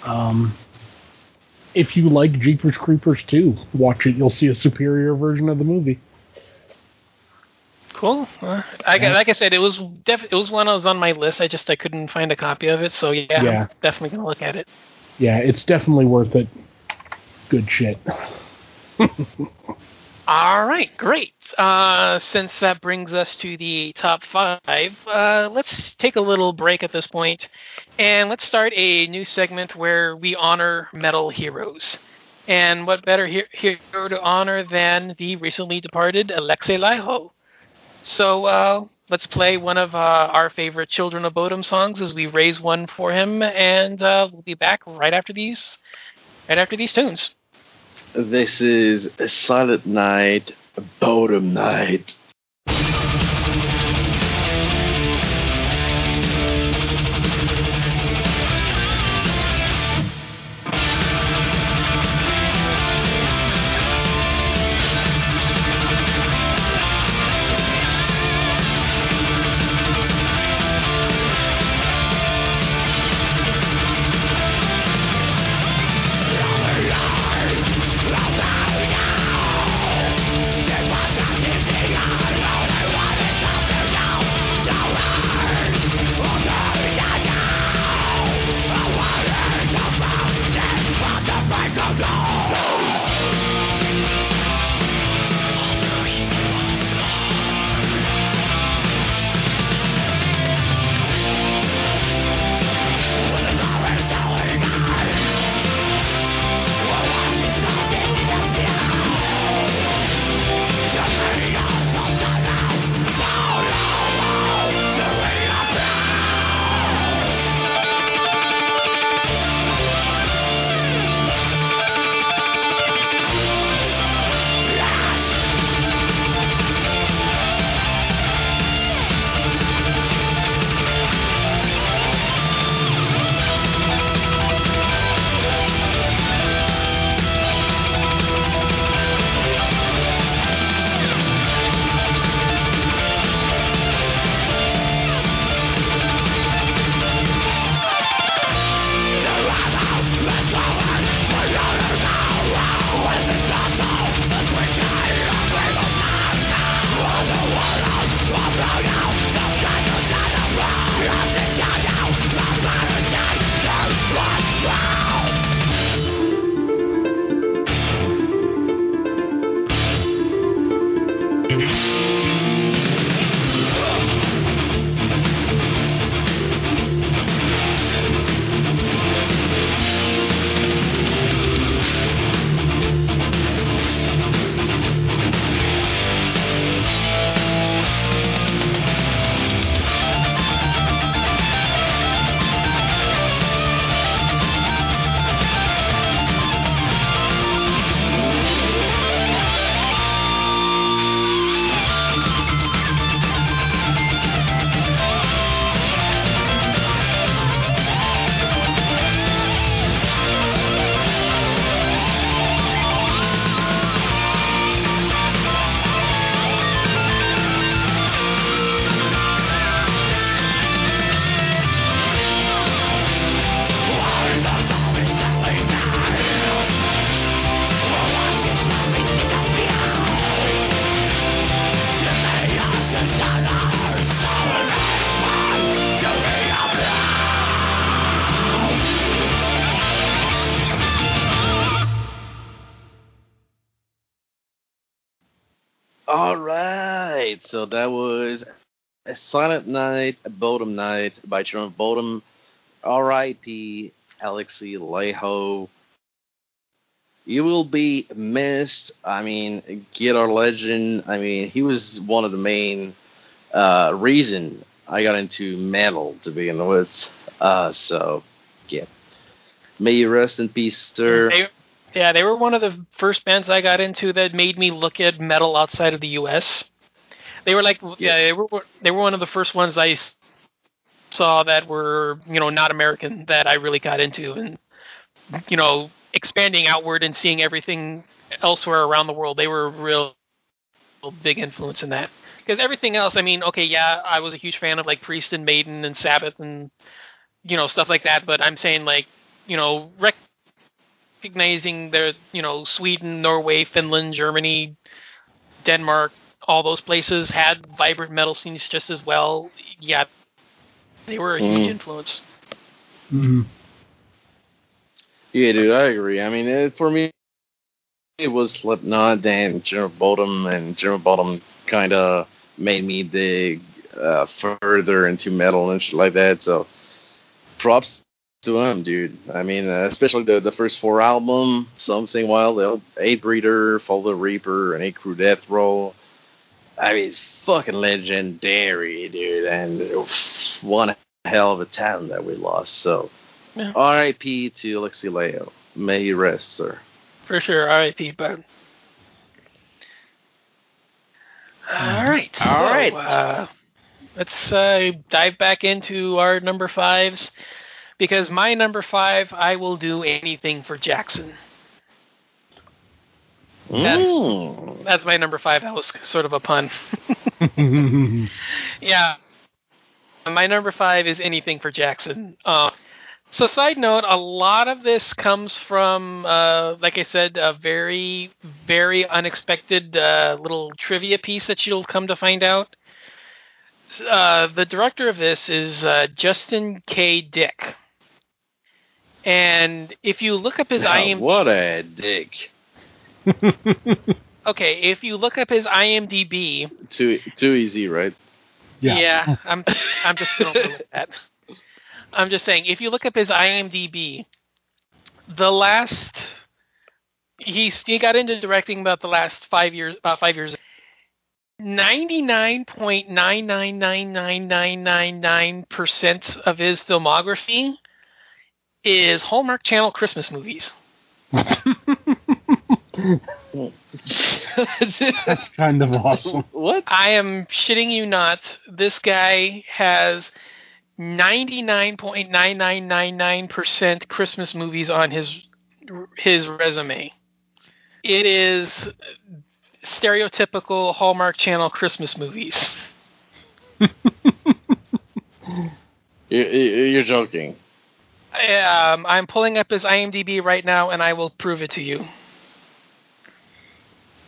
Um, if you like Jeepers Creepers 2, watch it. You'll see a superior version of the movie. Cool. Uh, I got, like I said, it was def- it was one that was on my list. I just I couldn't find a copy of it, so yeah, Yeah. I'm definitely gonna look at it. Yeah, it's definitely worth it. Good shit. (laughs) All right, great. Uh, since that brings us to the top five, uh, let's take a little break at this point, and let's start a new segment where we honor metal heroes. And what better he- hero to honor than the recently departed Alexi Laiho? So uh, let's play one of uh, our favorite Children of Bodom songs as we raise one for him, and uh, we'll be back right after these, right after these tunes. This is a Silent Night, Bodom Night. So that was A Silent Night, A Bodom Night by Children of Bodom. R.I.P. Alexi Laiho. You will be missed. I mean, get our legend. I mean, he was one of the main uh, reason I got into metal to begin with. Uh, so, yeah. May you rest in peace, sir. Yeah, they were one of the first bands I got into that made me look at metal outside of the U.S. They were like, yeah, they were they were one of the first ones I saw that were you know not American that I really got into, and you know expanding outward and seeing everything elsewhere around the world. They were a real, real big influence in that. Because everything else, I mean, okay, yeah, I was a huge fan of like Priest and Maiden and Sabbath and you know stuff like that. But I'm saying like you know rec- recognizing their you know Sweden, Norway, Finland, Germany, Denmark, all those places had vibrant metal scenes just as well. Yeah, they were a huge Mm. influence. Mhm. Yeah, dude, I agree. I mean, it, for me, it was Slipknot and Children of Bodom, and Children of Bodom kind of made me dig uh, further into metal and shit like that. So, props to him, dude. I mean, uh, especially the the first four album, Something Wild, Hatebreeder, Follow the Reaper, and Hate Crew Deathroll. I mean, fucking legendary, dude, and one hell of a talent that we lost. So. Yeah. R.I.P. to Alexi Laiho. May he rest, sir. For sure, R.I.P. Bud. All right, All so, right. Uh, let's uh, dive back into our number fives because my number five, I will do anything for Jackson. That's- Mm. That's my number five. That was sort of a pun. (laughs) Yeah. My number five is anything for Jackson. Uh, so, side note, a lot of this comes from, uh, like I said, a very, very unexpected uh, little trivia piece that you'll come to find out. Uh, the director of this is uh, Justin K. Dyck. And if you look up his Now, IMDb, What a dick. (laughs) okay, if you look up his IMDb, Too too easy, right? yeah. yeah (laughs) I'm I'm just going with that. I'm just saying, if you look up his IMDb, the last he's he got into directing about the last five years about five years. Ninety nine point nine nine nine nine nine nine nine percent of his filmography is Hallmark Channel Christmas movies. (laughs) (laughs) That's kind of awesome. what? I am shitting you not. This guy has 99.9999% Christmas movies on his his resume. It is stereotypical Hallmark Channel Christmas movies. (laughs) You, you- you're joking. Um, I'm pulling up his IMDb right now, and I will prove it to you.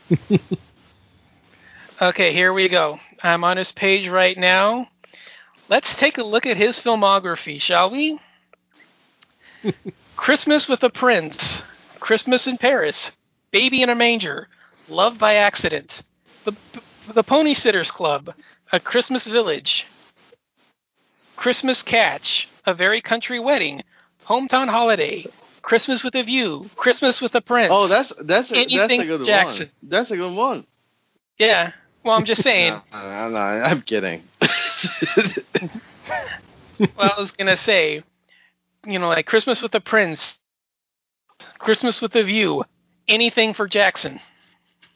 (laughs) okay, here we go. I'm on his page right now. Let's take a look at his filmography, shall we? (laughs) Christmas with a Prince, Christmas in Paris, Baby in a Manger, Love by Accident, The, the Pony Sitters Club, A Christmas Village, Christmas Catch, A Very Country Wedding, Hometown Holiday, Christmas with a View, Christmas with a Prince. Oh, that's that's a, that's Anything a good Jackson. one. That's a good one. yeah. Well, I'm just (laughs) saying. No, no, no, I'm kidding. (laughs) well, I was gonna say, you know, like Christmas with a Prince, Christmas with a View, anything for Jackson.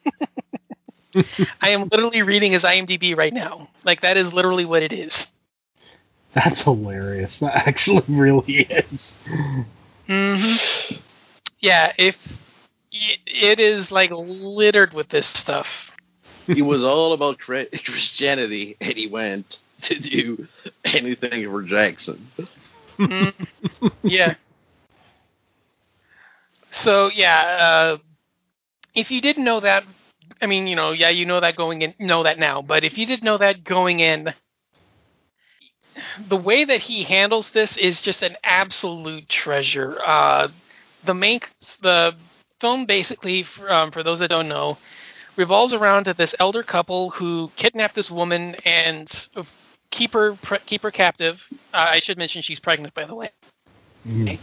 (laughs) I am literally reading his IMDb right now. Like that is literally what it is. That's hilarious. That actually really is. Hmm Yeah, if it is like littered with this stuff. (laughs) he was all about Christianity, and he went to do anything for Jackson. Mm, yeah. So yeah, uh, if you didn't know that, I mean, you know, yeah, you know that going in, know that now. But if you didn't know that going in, the way that he handles this is just an absolute treasure. Uh, the main, the film basically, for, um, for those that don't know, revolves around this elder couple who kidnap this woman and keep her pre- keep her captive. Uh, I should mention she's pregnant, by the way. Mhm.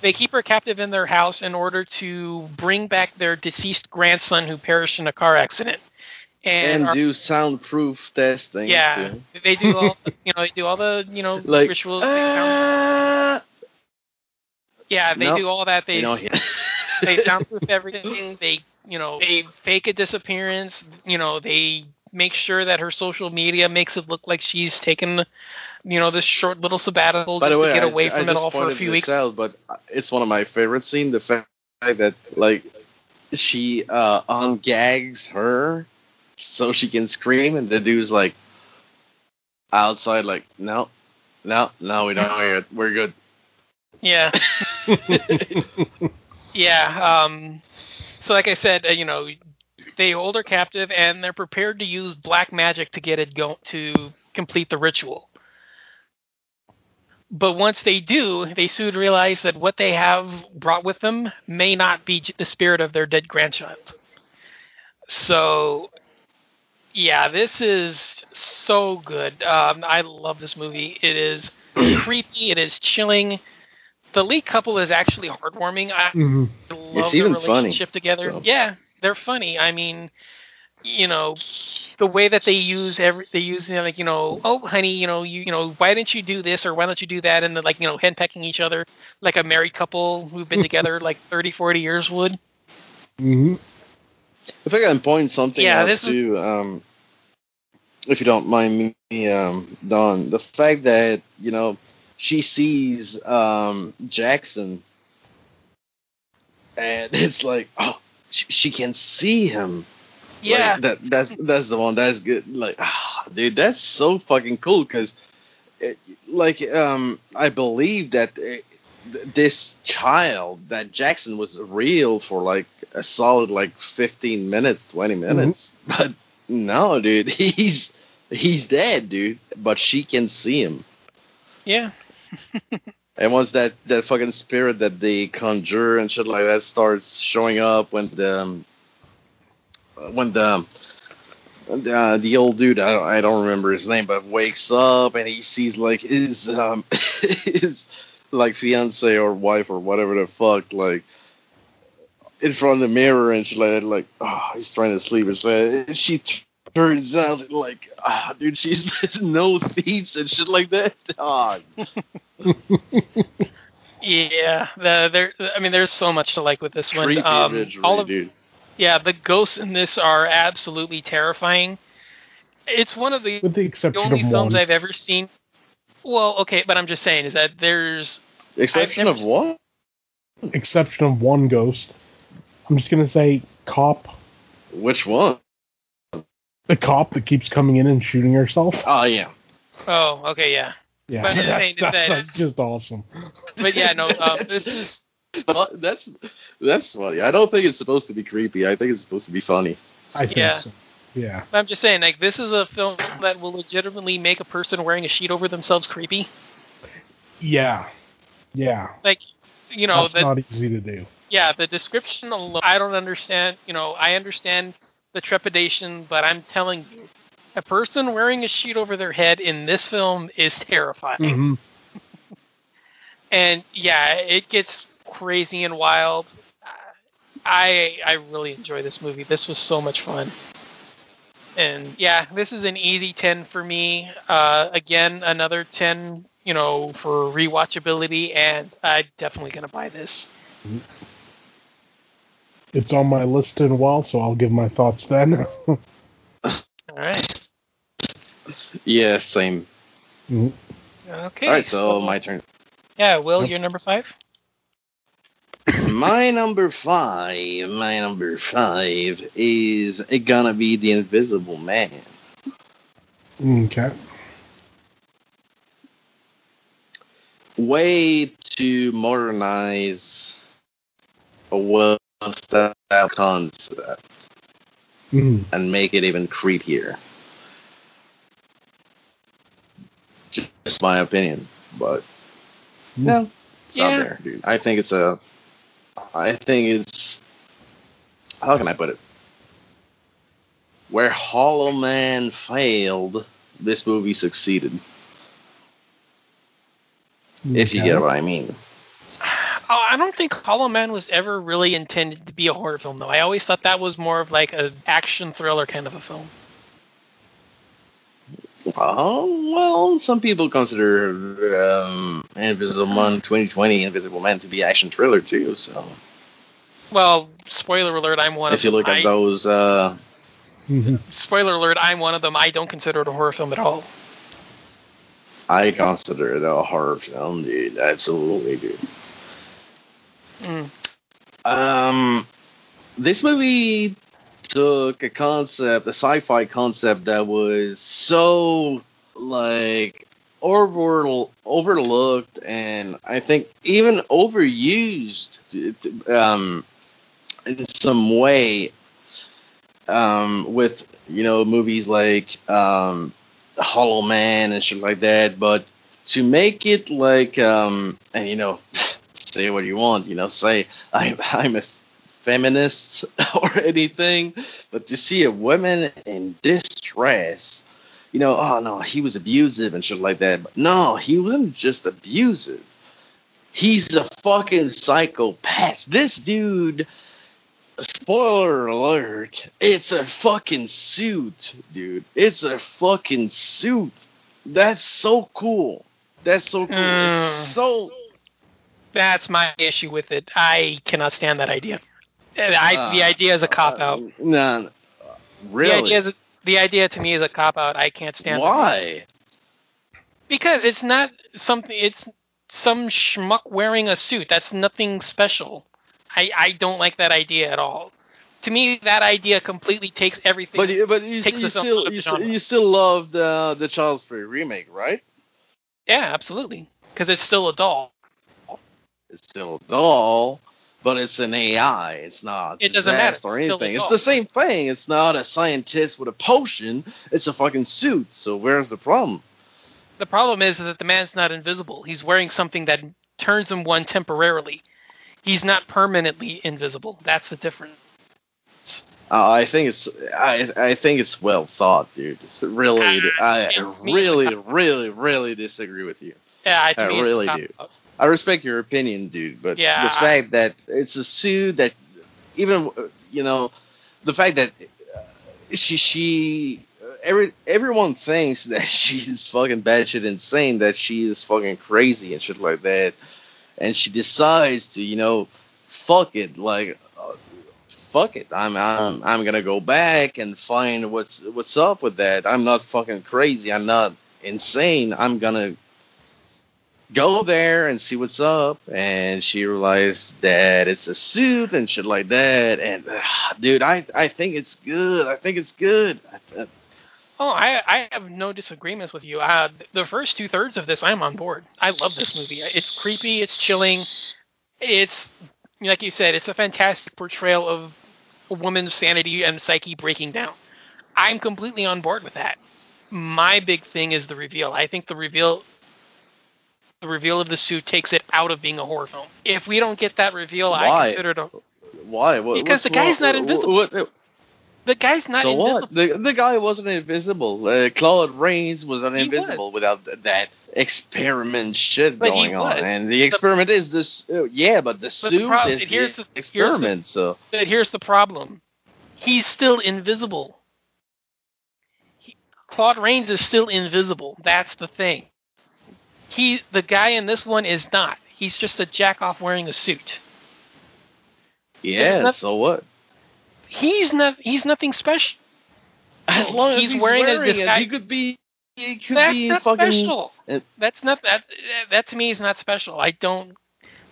They keep her captive in their house in order to bring back their deceased grandson who perished in a car accident. And, And our- do soundproof testing. yeah, too. they do all (laughs) the, you know they do all the you know Like, rituals. they ah, yeah, they nope. do all that. They you know, they (laughs) soundproof everything. They you know they fake a disappearance. You know they make sure that her social media makes it look like she's taken you know this short little sabbatical By just way, to get away I from it all for a few weeks. out, but it's one of my favorite scenes. The fact that like she uh ungags her so she can scream, and the dude's like outside, like no, no, no, we don't hear it. We're good. Yeah. (laughs) Yeah. Um, so, like I said, uh, you know, they hold her captive, and they're prepared to use black magic to get it go to complete the ritual. But once they do, they soon realize that what they have brought with them may not be the spirit of their dead grandchild. So, yeah, this is so good. Um, I love this movie. It is (clears throat) creepy. It is chilling. The lead couple is actually heartwarming. I, Mhm. Love It's their even funny, relationship together. so. Yeah, they're funny. I mean, you know, the way that they use every they use you know, like you know, oh honey, you know, you you know, why didn't you do this or why don't you do that? And like you know, henpecking each other like a married couple who've been (laughs) together like 30, 40 years would. Mhm. If I can point something Yeah, out this is- too, um, if you don't mind me, um, Don, the fact that you know she sees um, Jackson, and (laughs) it's like, oh, she, she can see him. Yeah, Like, that that's that's the one that's good. Like, ah, dude, that's so fucking cool because, like, um, I believe that th- this child, that Jackson was real for like a solid like fifteen minutes, twenty minutes. But no, dude, (laughs) he's he's dead, dude. But she can see him. yeah, (laughs) And once that, that fucking spirit that they conjure and shit like that starts showing up when the um, when the uh, the old dude I don't, I don't remember his name but wakes up and he sees like his um (laughs) his like fiance or wife or whatever the fuck like in front of the mirror and shit like that like oh he's trying to sleep and, so, and she t- turns out like ah dude she's (laughs) no thieves and shit like that ah (laughs) yeah. The, there, I mean, there's so much to like with this one. creepy Um, imagery, all of dude yeah, the ghosts in this are absolutely terrifying. It's one of the With the the exception only of films one. I've ever seen. Well, okay, but I'm just saying is that there's Exception never of one. exception of one ghost. I'm just gonna say cop. Which one? The cop that keeps coming in and shooting herself. Oh yeah. oh okay yeah Yeah, But that's, saying that's, that- that's (laughs) just awesome. but yeah no um, (laughs) this is that's that's funny. I don't think it's supposed to be creepy. I think it's supposed to be funny. I think Yeah. so. Yeah. I'm just saying like this is a film that will legitimately make a person wearing a sheet over themselves creepy Yeah. Yeah. like you know That's not easy to do. yeah the description alone I don't understand you know I understand the trepidation but I'm telling you a person wearing a sheet over their head in this film is terrifying hmm (laughs) and yeah, it gets crazy and wild. I I really enjoy this movie. This was so much fun. And yeah, this is an easy 10 for me. Uh, again, another 10, you know, for rewatchability, and I'm definitely going to buy this. It's on my list in a while, so I'll give my thoughts then. (laughs) All right. Yeah, same. Mhm. Okay. All right, so my turn. Yeah, Will, you're number five? My number five, my number five is gonna be the Invisible Man. okay. Way to modernize a well-style concept Mhm. and make it even creepier. Just my opinion, but no, it's Yeah. out there, dude. I think it's a. I think it's. How can I put it? where Hollow Man failed, this movie succeeded. If you get what I mean. Oh, I don't think Hollow Man was ever really intended to be a horror film, though. I always thought that was more of like an action thriller kind of a film. Oh well, some people consider um, Invisible Man 2020 Invisible Man to be action thriller too. So Well, spoiler alert, I'm one of if you look them. at I- those, uh, Mhm. Spoiler alert, I'm one of them. I don't consider it a horror film at all. I consider it a horror film, dude. Absolutely, dude. Mm. Um, this movie took a concept, a sci-fi concept that was so like over overlooked, and I think even overused um, in some way. Um, with you know movies like um, Hollow Man and shit like that, but to make it like um, and you know (laughs) say what you want, you know, say (laughs) I'm I'm a feminist (laughs) or anything, but to see a woman in distress, you know, oh no, he was abusive and shit like that. But no, he wasn't just abusive. He's a fucking psychopath. This dude spoiler alert, it's a fucking suit, dude. It's a fucking suit. That's so cool. That's so cool. Mm. It's so That's my issue with it. I cannot stand that idea. Uh, I, the Uh, idea is a cop out. No, no. The really? idea, is, the idea to me is a cop out. I can't stand. Why? Because it's not something. It's some schmuck wearing a suit. That's nothing special. I I don't like that idea at all. To me, that idea completely takes everything. But you- but you, you still you, still you still love the the Child's Play remake, right? yeah, absolutely. Because it's still a doll. It's still a doll, but it's an AI. It's not. It doesn't matter. or It's anything. It's doll. the same thing. It's not a scientist with a potion. It's a fucking suit. So where's the problem? The problem is that the man's not invisible. He's wearing something that turns him one temporarily. He's not permanently invisible. That's the difference. Uh, I think it's I I think it's well thought, dude. It's really, I it means really, really, really disagree with you. Yeah, to I really do. I respect your opinion, dude, but Yeah, the I- fact that it's a suit that even you know the fact that uh, she she uh, every everyone thinks (laughs) that she's fucking bad, batshit insane, that she is fucking crazy and shit like that, and she decides to you know fuck it like. Uh, Fuck it! I'm I'm I'm gonna go back and find what's what's up with that. I'm not fucking crazy. I'm not insane. I'm gonna go there and see what's up. And she realized that it's a suit and shit like that. And dude, I I think it's good. I think it's good. Oh, I, I have no disagreements with you. Uh, the first two thirds of this, I'm on board. I love this movie. It's creepy. It's chilling. It's like you said. It's a fantastic portrayal of a woman's sanity and psyche breaking down. I'm completely on board with that. My big thing is the reveal. I think the reveal, the reveal of the suit takes it out of being a horror film. If we don't get that reveal, I consider it a. why? What, Because the guy's wrong- not invisible. What, what- The guy's not so invisible. what? The the guy wasn't invisible. Uh, Claude Rains was not invisible without th- that experiment shit But going on. And the experiment is this. Uh, yeah, but the the suit prob- is here's the the- here's the- experiment. so But here's the problem. He's still invisible. He, Claude Rains is still invisible. That's the thing. He, the guy in this one is not. He's just a jack off wearing a suit. yeah. not- so what? He's not. He's nothing special. As long as he's he's, wearing wearing, a it, disguise- he could be. He could That's be not fucking. special. uh, That's not that. That to me is not special. I don't.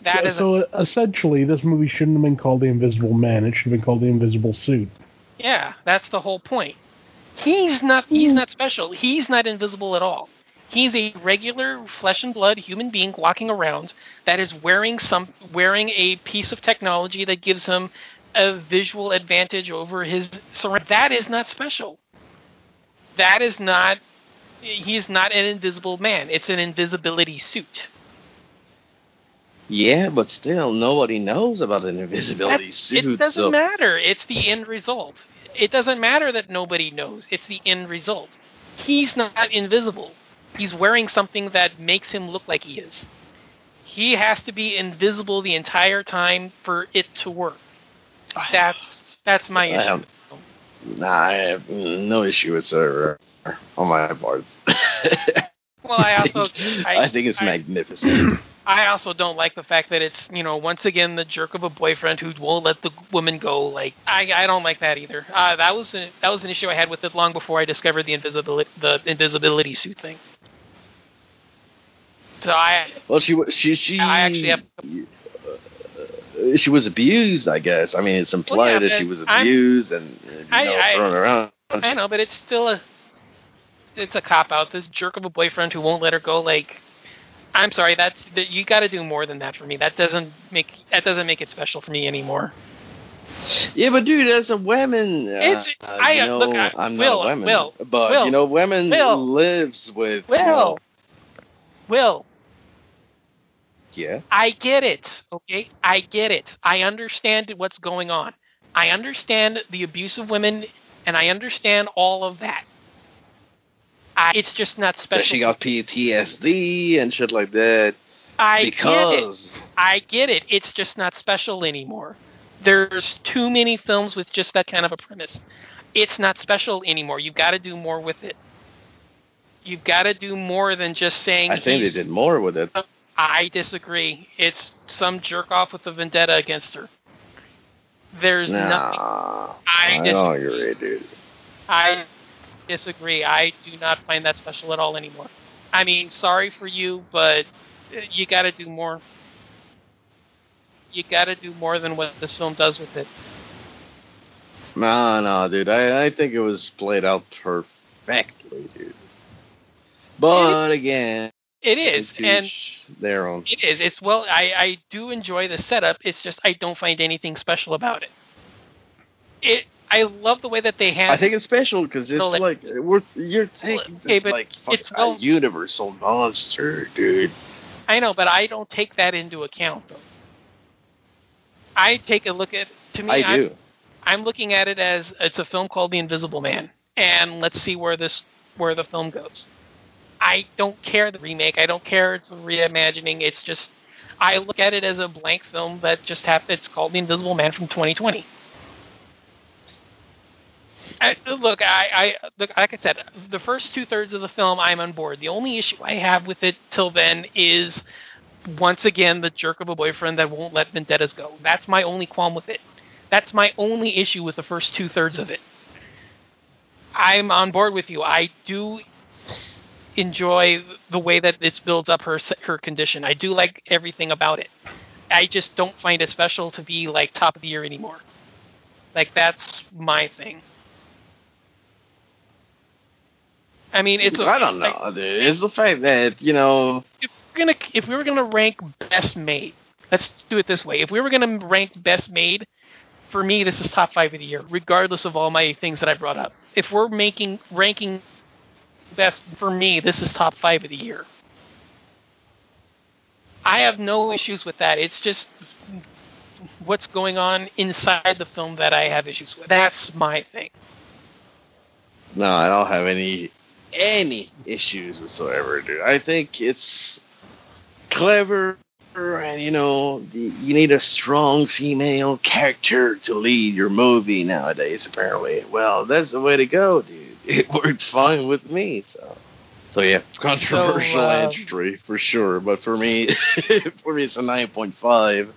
That so, is. so essentially, this movie shouldn't have been called The Invisible Man. It should have been called The Invisible Suit. Yeah, that's the whole point. He's not he's not special. He's not invisible at all. He's a regular flesh and blood human being walking around that is wearing some wearing a piece of technology that gives him a visual advantage over his surround. That is not special. That is not he's not an invisible man. It's an invisibility suit. Yeah, but still, nobody knows about an invisibility That- suit. it doesn't so matter. It's the end result. it doesn't matter that nobody knows. It's the end result. He's not invisible. He's wearing something that makes him look like he is. He has to be invisible the entire time for it to work. That's that's my I issue. have, nah, I have no issue with Sarah on my part. (laughs) Well, I also (laughs) I, I, think it's I- magnificent. (clears throat) I also don't like the fact that it's you know once again the jerk of a boyfriend who won't let the woman go. Like I, I don't like that either. Uh, that was a, that was an issue I had with it long before I discovered the invisibility the invisibility suit thing. So I Well, she she she. I actually have- uh, she was abused, I guess. I mean, it's implied Well, yeah, that she was I'm- abused and uh, you know I- thrown around. I know, but it's still a it's a cop out. This jerk of a boyfriend who won't let her go. Like I'm sorry, that's that you got to do more than that for me. That doesn't make that doesn't make it special for me anymore. Yeah, but dude, as a woman, uh, It's- uh, I- you know, look, I- I'm Will, not a woman, Will, but Will, you know, women Will, lives with. you Will, know, Will, yeah. I get it. Okay, I get it. I understand what's going on. I understand the abuse of women, and I understand all of that. I, it's just not That special. she got PTSD and shit like that I get it. because I get it. It's just not special anymore. There's too many films with just that kind of a premise. It's not special anymore. You've got to do more with it. You've got to do more than just saying. I think they did more with it. Oh, I disagree. It's some jerk off with a vendetta against her. There's nothing. Nah, I I disagree. don't agree, dude. I disagree. I do not find that special at all anymore. I mean, sorry for you, but you got to do more. You got to do more than what this film does with it. No, no, dude. I, I think it was played out perfectly, dude. But again, It is, and their own. it is. It's well. I I do enjoy the setup. It's just I don't find anything special about it. It. I love the way that they have. I think it's special because it's like- like we're you're taking Okay, but like it's well- a universal monster, dude. I know, but I don't take that into account though. I take a look at to me. I I'm- do. I'm looking at it as it's a film called The Invisible Man, and let's see where this where the film goes. I don't care the remake. I don't care it's reimagining. It's just I look at it as a blank film that just happened. It's called The Invisible Man from 2020. I, look, I, I look like I said, the first two thirds of the film, I'm on board. The only issue I have with it till then is once again the jerk of a boyfriend that won't let vendettas go. That's my only qualm with it. That's my only issue with the first two thirds of it. I'm on board with you. I do enjoy the way that this builds up her her condition. I do like everything about it. I just don't find it special to be like top of the year anymore. Like that's my thing. I mean, it's. a- I don't like, know, dude. It's the fact that you know. if we're gonna if we were gonna rank best made, let's do it this way. If we were gonna rank best made, for me this is top five of the year, regardless of all my things that I brought up. If we're making ranking best for me, this is top five of the year. I have no issues with that. It's just what's going on inside the film that I have issues with. That's my thing. No, I don't have any any issues whatsoever, dude. I think it's clever, and you know, you need a strong female character to lead your movie nowadays. Apparently, well, that's the way to go, dude. (laughs) It worked fine with me, so. So yeah, controversial So, uh, entry for sure, but for me, (laughs) for me, it's a nine point five.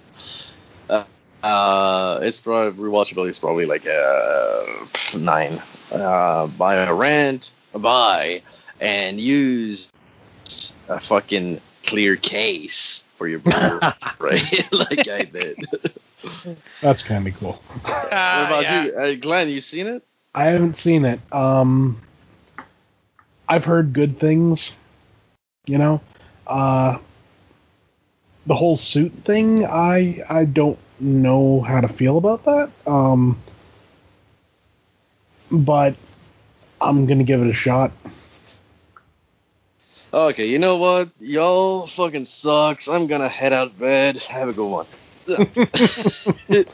Uh, uh, it's probably rewatchability is probably like a nine. Uh, buy a rent, buy, and use a fucking clear case for your beer, (laughs) right? (laughs) like I did. That's kind of cool. Uh, what about yeah. you, uh, Glenn? You seen it? I haven't seen it. Um, I've heard good things. You know, uh, the whole suit thing. I I don't know how to feel about that. Um, but I'm gonna give it a shot. Okay, you know what? Y'all fucking sucks. I'm gonna head out of bed. Have a good one. (laughs)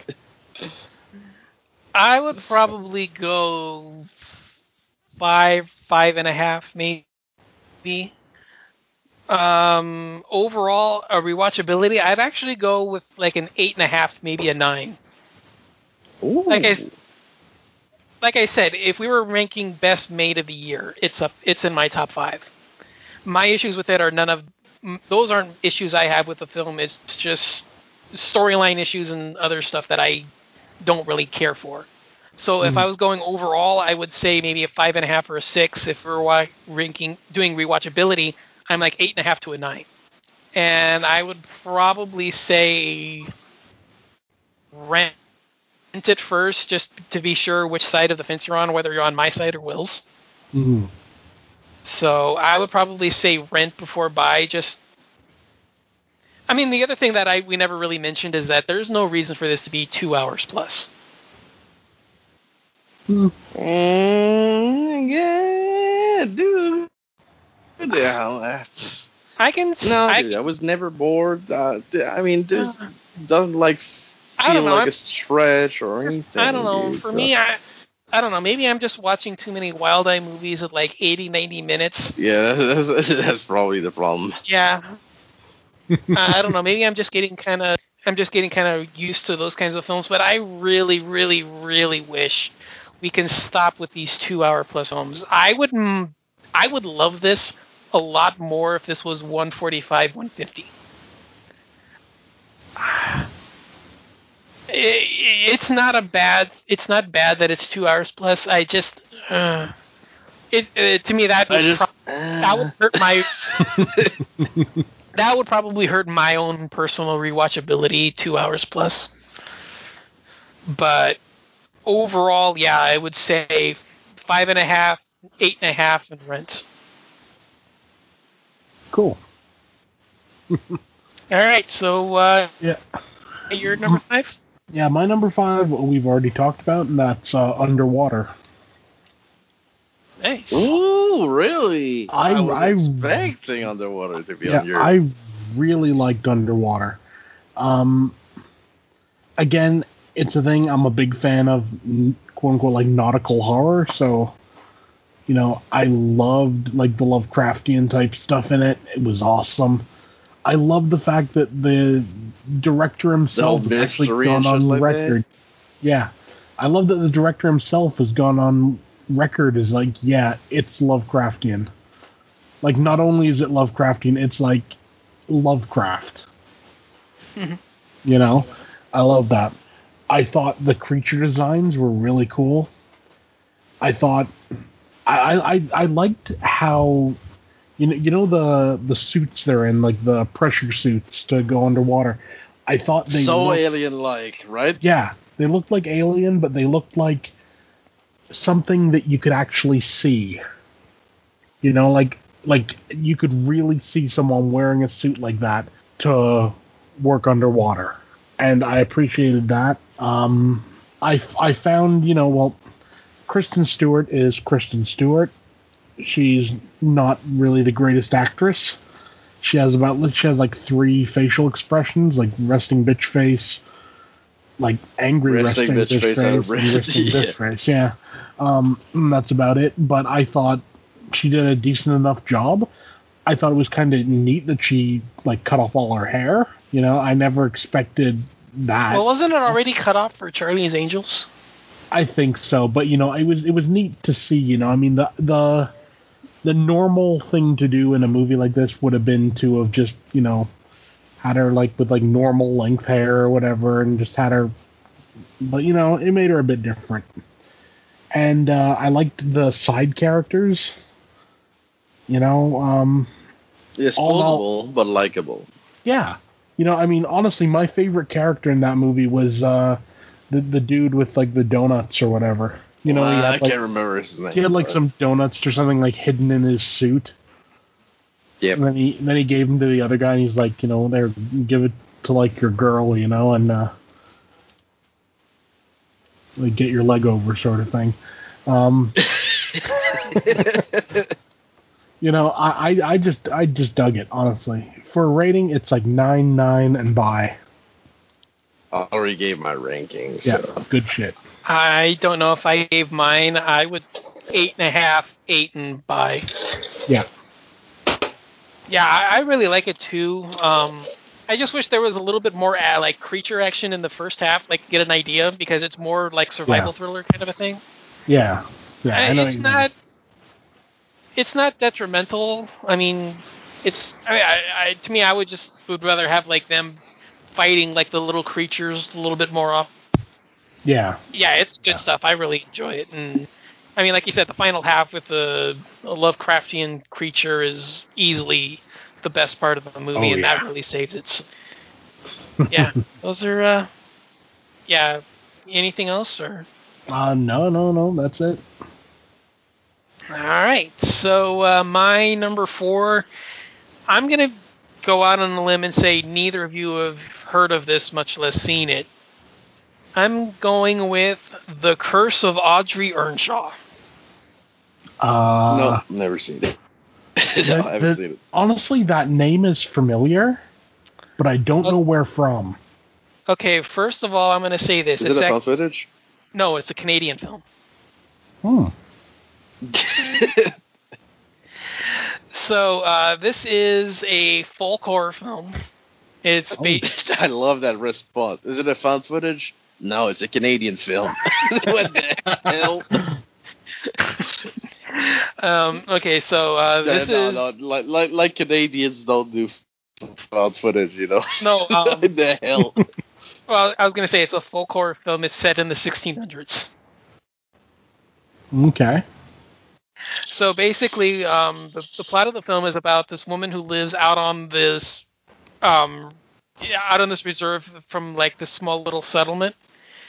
I would probably go five, five and a half, maybe. Um, overall, a rewatchability, I'd actually go with like an eight and a half, maybe a nine. Ooh. Like I, like I said, if we were ranking best made of the year, it's up, it's in my top five. My issues with it are none of those aren't issues I have with the film. It's just storyline issues and other stuff that I don't really care for. So if I was going overall, I would say maybe a five and a half or a six. If we're ranking doing rewatchability, I'm like eight and a half to a nine. And I would probably say rent it first, just to be sure which side of the fence you're on, whether you're on my side or Will's. Mhm. So I would probably say rent before buy. Just, I mean, the other thing that I we never really mentioned is that there's no reason for this to be two hours plus. Mm, yeah, dude. Yeah, that's- I can. no, I, dude, I was never bored. Uh, d- I mean, this Uh, doesn't like feel like I'm a stretch or just- anything. I don't know. dude, For so- me, I. I don't know. Maybe I'm just watching too many Wild Eye movies at like 80, 90 minutes. yeah, that's, (laughs) that's probably the problem. Yeah. I (laughs) uh, I don't know. Maybe I'm just getting kind of. I'm just getting kind of used to those kinds of films. But I really, really, really wish we can stop with these two-hour plus films. I would. I would love this a lot more if this was 145, 150. (sighs) I- It's not a bad. It's not bad that it's two hours plus. I just. Uh, it uh, to me that would just pro- that would hurt my (laughs) that would probably hurt my own personal rewatchability two hours plus. But overall, yeah, I would say five and a half, eight and a half, and rent. Cool. (laughs) All right, so uh, Yeah. you're number five. Yeah, my number five we've already talked about, and that's uh, Underwater. Nice. Ooh, really? I- was I- expecting underwater to be Yeah, on your. I really liked Underwater. Um, again, it's a thing. I'm a big fan of quote unquote like nautical horror, so you know I loved like the Lovecraftian type stuff in it. It was awesome. I love the fact that the director himself has actually gone and shit on like that? record. Yeah, I love that the director himself has gone on record as like, yeah, it's Lovecraftian. Like, not only is it Lovecraftian, it's like Lovecraft. (laughs) you know, I love that. I thought the creature designs were really cool. I thought I I, I- I liked how you know you know the the suits they're in like the pressure suits to go underwater. I thought they so alien-like, right? yeah, they looked like Alien, but they looked like something that you could actually see. You know, like like you could really see someone wearing a suit like that to work underwater, and I appreciated that. Um, I I found you know well, Kristen Stewart is Kristen Stewart. She's not really the greatest actress. She has about she has like three facial expressions, like resting bitch face, like angry Resting resting, bitch face, I and re- (laughs) resting yeah. bitch face. Yeah, um, and that's about it. But I thought she did a decent enough job. I thought it was kind of neat that she like cut off all her hair. You know, I never expected that. Well, wasn't it already cut off for Charlie's Angels? I think so, but you know, it was it was neat to see. You know, I mean, the the the normal thing to do in a movie like this would have been to have just you know had her like with like normal length hair or whatever, and just had her. But you know, it made her a bit different. And uh, I liked the side characters. You know, um, Disposable, but likable. yeah. You know, I mean, honestly, my favorite character in that movie was uh, the the dude with like the donuts or whatever. You know, he I like, can't remember his name. he had like but- some donuts or something like hidden in his suit. Yep. And then he then he gave them to the other guy, and he's like, you know, there, give it to like your girl, you know, and uh, like get your leg over, sort of thing. Um, (laughs) you know, I, I I just I just dug it honestly. For a rating, it's like nine nine and by. I already gave my ranking. Yeah, So. good shit. I don't know if I gave mine. I would eight and a half, eight and by. Yeah. Yeah, I, I really like it too. Um, I just wish there was a little bit more uh, like creature action in the first half, like get an idea because it's more like survival Yeah. thriller kind of a thing. Yeah. Yeah. I Uh, know it's you mean. not. It's not detrimental. I mean, it's. I, mean, I, I to me, I would just would rather have like them fighting like the little creatures a little bit more off. Yeah. Yeah, it's good stuff. I really enjoy it, and I mean, like you said, the final half with the Lovecraftian creature is easily the best part of the movie, Oh, and that really saves it. So, (laughs) yeah, those are. uh Yeah, anything else or? Uh, no, no, no. That's it. All right. So uh, my number four, I'm gonna go out on a limb and say neither of you have heard of this, much less seen it. I'm going with The Curse of Audrey Earnshaw. Uh, no, never seen it. (laughs) no, I haven't that- seen it. Honestly, that name is familiar, but I don't know where from. Okay, first of all, I'm gonna say this. Is it's it a ac- found footage? no, it's a Canadian film. Hmm. (laughs) So uh, this is a folk horror film. It's based. (laughs) I love that response. Is it a found footage? No, it's a Canadian film. (laughs) what the hell? Um, okay, so uh, this no, is no, like, like like Canadians don't do found footage, you know. no. (laughs) Um, what the hell? well, I was gonna say it's a folk horror film. It's set in the 1600s. Okay. So basically, um, the, the plot of the film is about this woman who lives out on this, um, out on this reserve from like this small little settlement.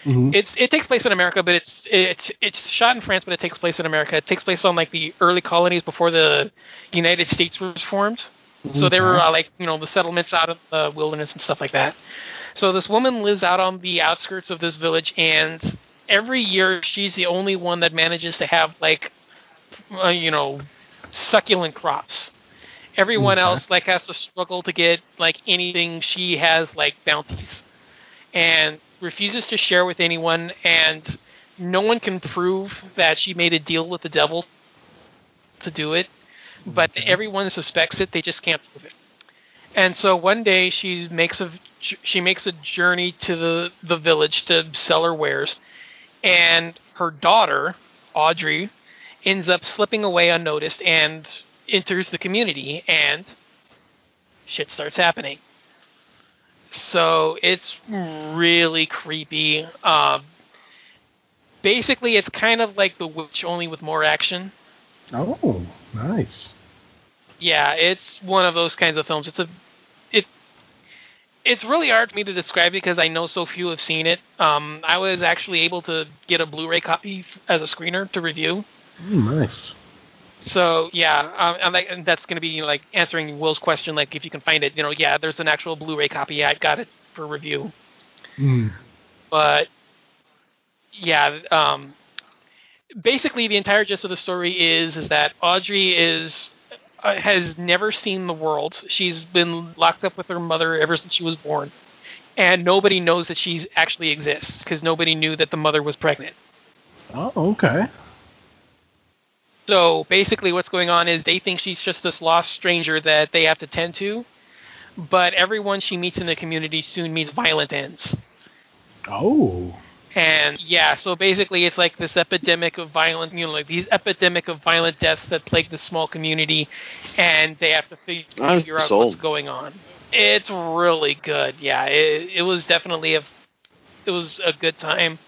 Mhm. It's it takes place in America, but it's it's it's shot in France, but it takes place in America. It takes place on like the early colonies before the United States was formed. So they were uh, like you know the settlements out of the wilderness and stuff like that. So this woman lives out on the outskirts of this village, and every year she's the only one that manages to have like uh, you know succulent crops. Everyone Okay. else like has to struggle to get like anything. She has like bounties, and refuses to share with anyone. And no one can prove that she made a deal with the devil to do it, but mm-hmm. everyone suspects it. They just can't prove it. And so one day she makes a she makes a journey to the the village to sell her wares, and her daughter Audrey ends up slipping away unnoticed and enters the community, and shit starts happening. So it's really creepy. Um, basically, it's kind of like The Witch, only with more action. Oh, nice. Yeah, it's one of those kinds of films. It's a it it's really hard for me to describe because I know so few have seen it. Um, I was actually able to get a Blu-ray copy as a screener to review. Mm, nice. So yeah, um, and, like, and that's going to be like answering Will's question, like if you can find it. You know, yeah, there's an actual Blu-ray copy. I got it for review. Mm. but yeah, um, basically the entire gist of the story is is that Audrey is uh, has never seen the world. She's been locked up with her mother ever since she was born, and nobody knows that she actually exists because nobody knew that the mother was pregnant. Oh, okay. So basically, what's going on is they think she's just this lost stranger that they have to tend to, but everyone she meets in the community soon meets violent ends. Oh. And yeah, so basically it's like this epidemic of violent, you know, like these epidemic of violent deaths that plague the small community, and they have to fig- I'm figure out what's going on. It's really good. Yeah, it, it was definitely a, it was a good time.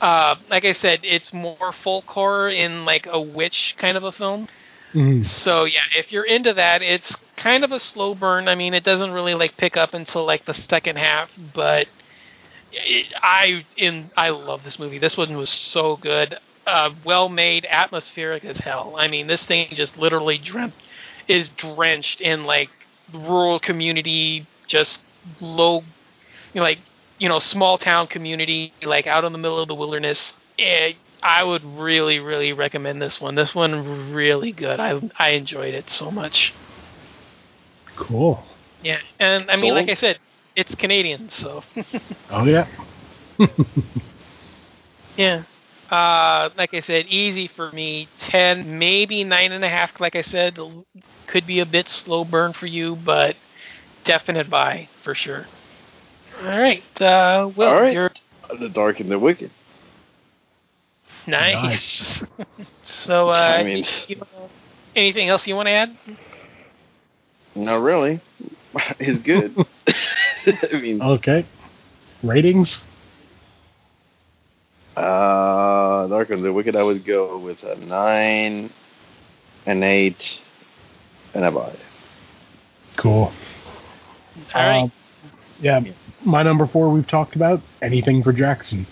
Uh, like I said, it's more folk horror in like a witch kind of a film. Mm. So yeah, if you're into that, it's kind of a slow burn. I mean, it doesn't really like pick up until like the second half, but it, I in I love this movie. This one was so good, uh, well made, atmospheric as hell. I mean, this thing just literally dreamt is drenched in like rural community, just low, you know, like you know, small town community, like out in the middle of the wilderness. It, I would really, really recommend this one. This one really good. I I enjoyed it so much. Cool. Yeah, and I mean, like I said, it's Canadian, so (laughs) Oh yeah. (laughs) yeah. Uh, like I said, easy for me. Ten, maybe nine and a half. Like I said, could be a bit slow burn for you, but definite buy for sure. All right. Uh, well, All right. you're The Dark and the Wicked. nice. (laughs) so, uh, I mean- you- anything else you want to add? Not really. (laughs) It's good. (laughs) I mean, Okay. Ratings. uh, Dark and the Wicked, I would go with a nine, an eight, and a buy. Cool. All right. Um, yeah. My number four we've talked about. Anything for Jackson.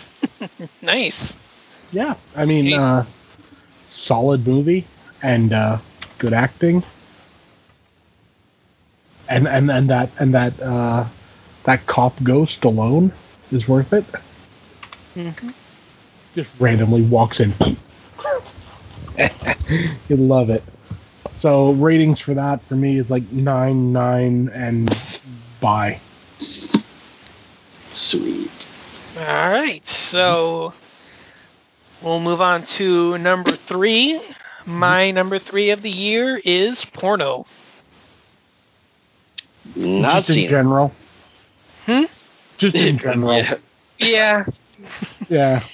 (laughs) nice. Yeah. I mean, Hey. uh, solid movie and uh, good acting. And and and that and that uh, that cop ghost alone is worth it. Mm-hmm. Just randomly walks in. (laughs) you love it. So ratings for that for me is like nine, nine, and buy. Sweet. All right, so we'll move on to number three. My number three of the year is porno. Not Just in seen. it. general. Hmm? Just in (laughs) general. Yeah. Yeah,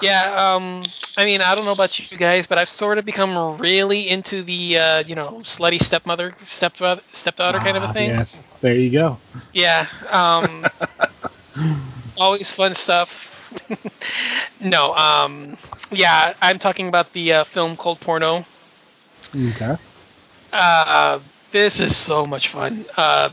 yeah. Um, I mean, I don't know about you guys, but I've sort of become really into the, uh, you know, slutty stepmother, stepdaughter, stepdaughter kind of a Ah, thing. Yes. There you go. Yeah. Um, (laughs) always fun stuff. (laughs) no. Um, yeah, I'm talking about the uh, film called Porno. Okay. Uh, this is so much fun. Uh,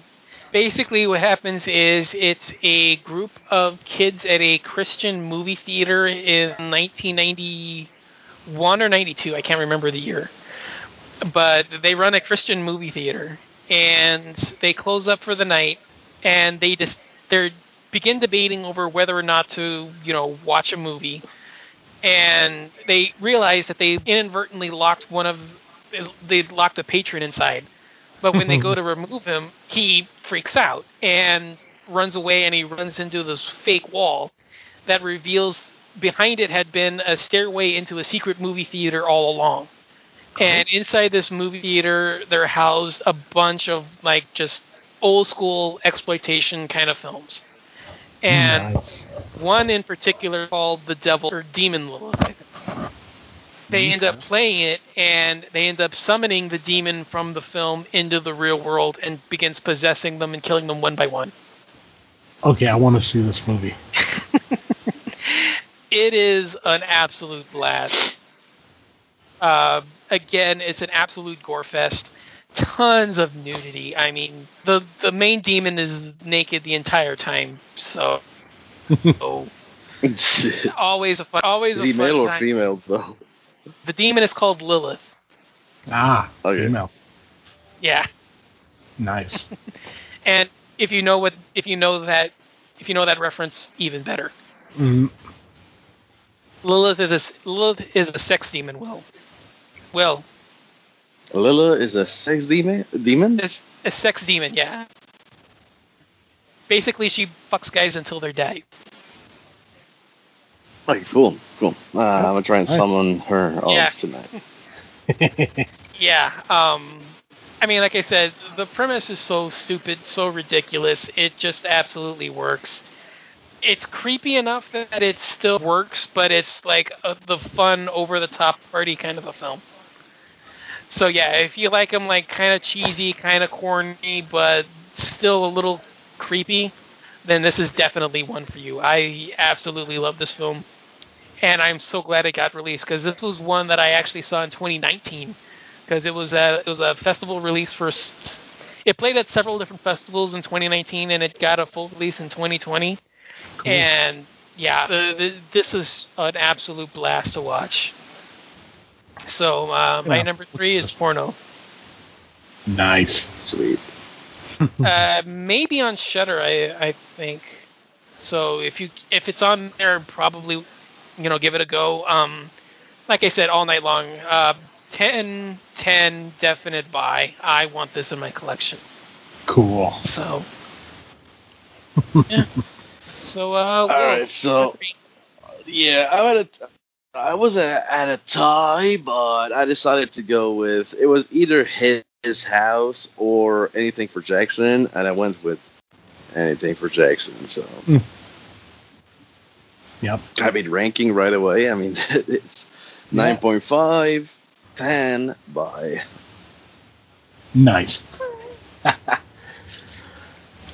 basically, what happens is it's a group of kids at a Christian movie theater in 1991 or 92. I can't remember the year. But they run a Christian movie theater, and they close up for the night, and they just they begin debating over whether or not to, you know, watch a movie. And they realize that they inadvertently locked one of they locked a patron inside. But when they go (laughs) to remove him, he freaks out and runs away and he runs into this fake wall that reveals behind it had been a stairway into a secret movie theater all along. And inside this movie theater, they're housed a bunch of like just old school exploitation kind of films. And Nice. one in particular called The Devil or Demon Lilith. I think. They end up playing it, and they end up summoning the demon from the film into the real world and begins possessing them and killing them one by one. Okay, I want to see this movie. (laughs) It is an absolute blast. Uh, again, it's an absolute gore fest. Tons of nudity. I mean, the the main demon is naked the entire time. So, oh, (laughs) always a fun, always a he fun male or time. female though? The demon is called Lilith. Ah, Okay. female. Yeah, Nice. (laughs) and if you know what, if you know that, if you know that reference, even better. Mm, Lilith is a, Lilith is a sex demon. Will, Will, Lilith is a sex demon. Demon? is a sex demon. Yeah. Basically, she fucks guys until they're dead. Okay, cool, cool. Uh, I'm gonna try and Nice. summon her up Yeah. tonight. (laughs) Yeah. Um, I mean, like I said, the premise is so stupid, so ridiculous. It just absolutely works. It's creepy enough that it still works, but it's like a, the fun, over-the-top party kind of a film. So yeah, if you like them like kind of cheesy, kind of corny, but still a little creepy, then this is definitely one for you. I absolutely love this film, and I'm so glad it got released because this was one that I actually saw in 2019 because it was a it was a festival release for. It played at several different festivals in 2019, and it got a full release in 2020. Cool. And yeah, the, the, this is an absolute blast to watch. So uh, my Yeah. number three is porno. nice. Sweet. (laughs) uh, maybe on Shudder, I I think. So if you if it's on there, probably you know give it a go. Um, like I said, all night long. Uh, 10, 10 definite buy. I want this in my collection. Cool. So (laughs) Yeah. So, uh, All Will, right, so yeah, I'm at a, I was at, at a tie, but I decided to go with it was either his, his house or anything for Jackson, and I went with anything for Jackson. So Yep. I mean, ranking right away. I mean, (laughs) it's Yeah. 9.5, 10 by Nice. (laughs)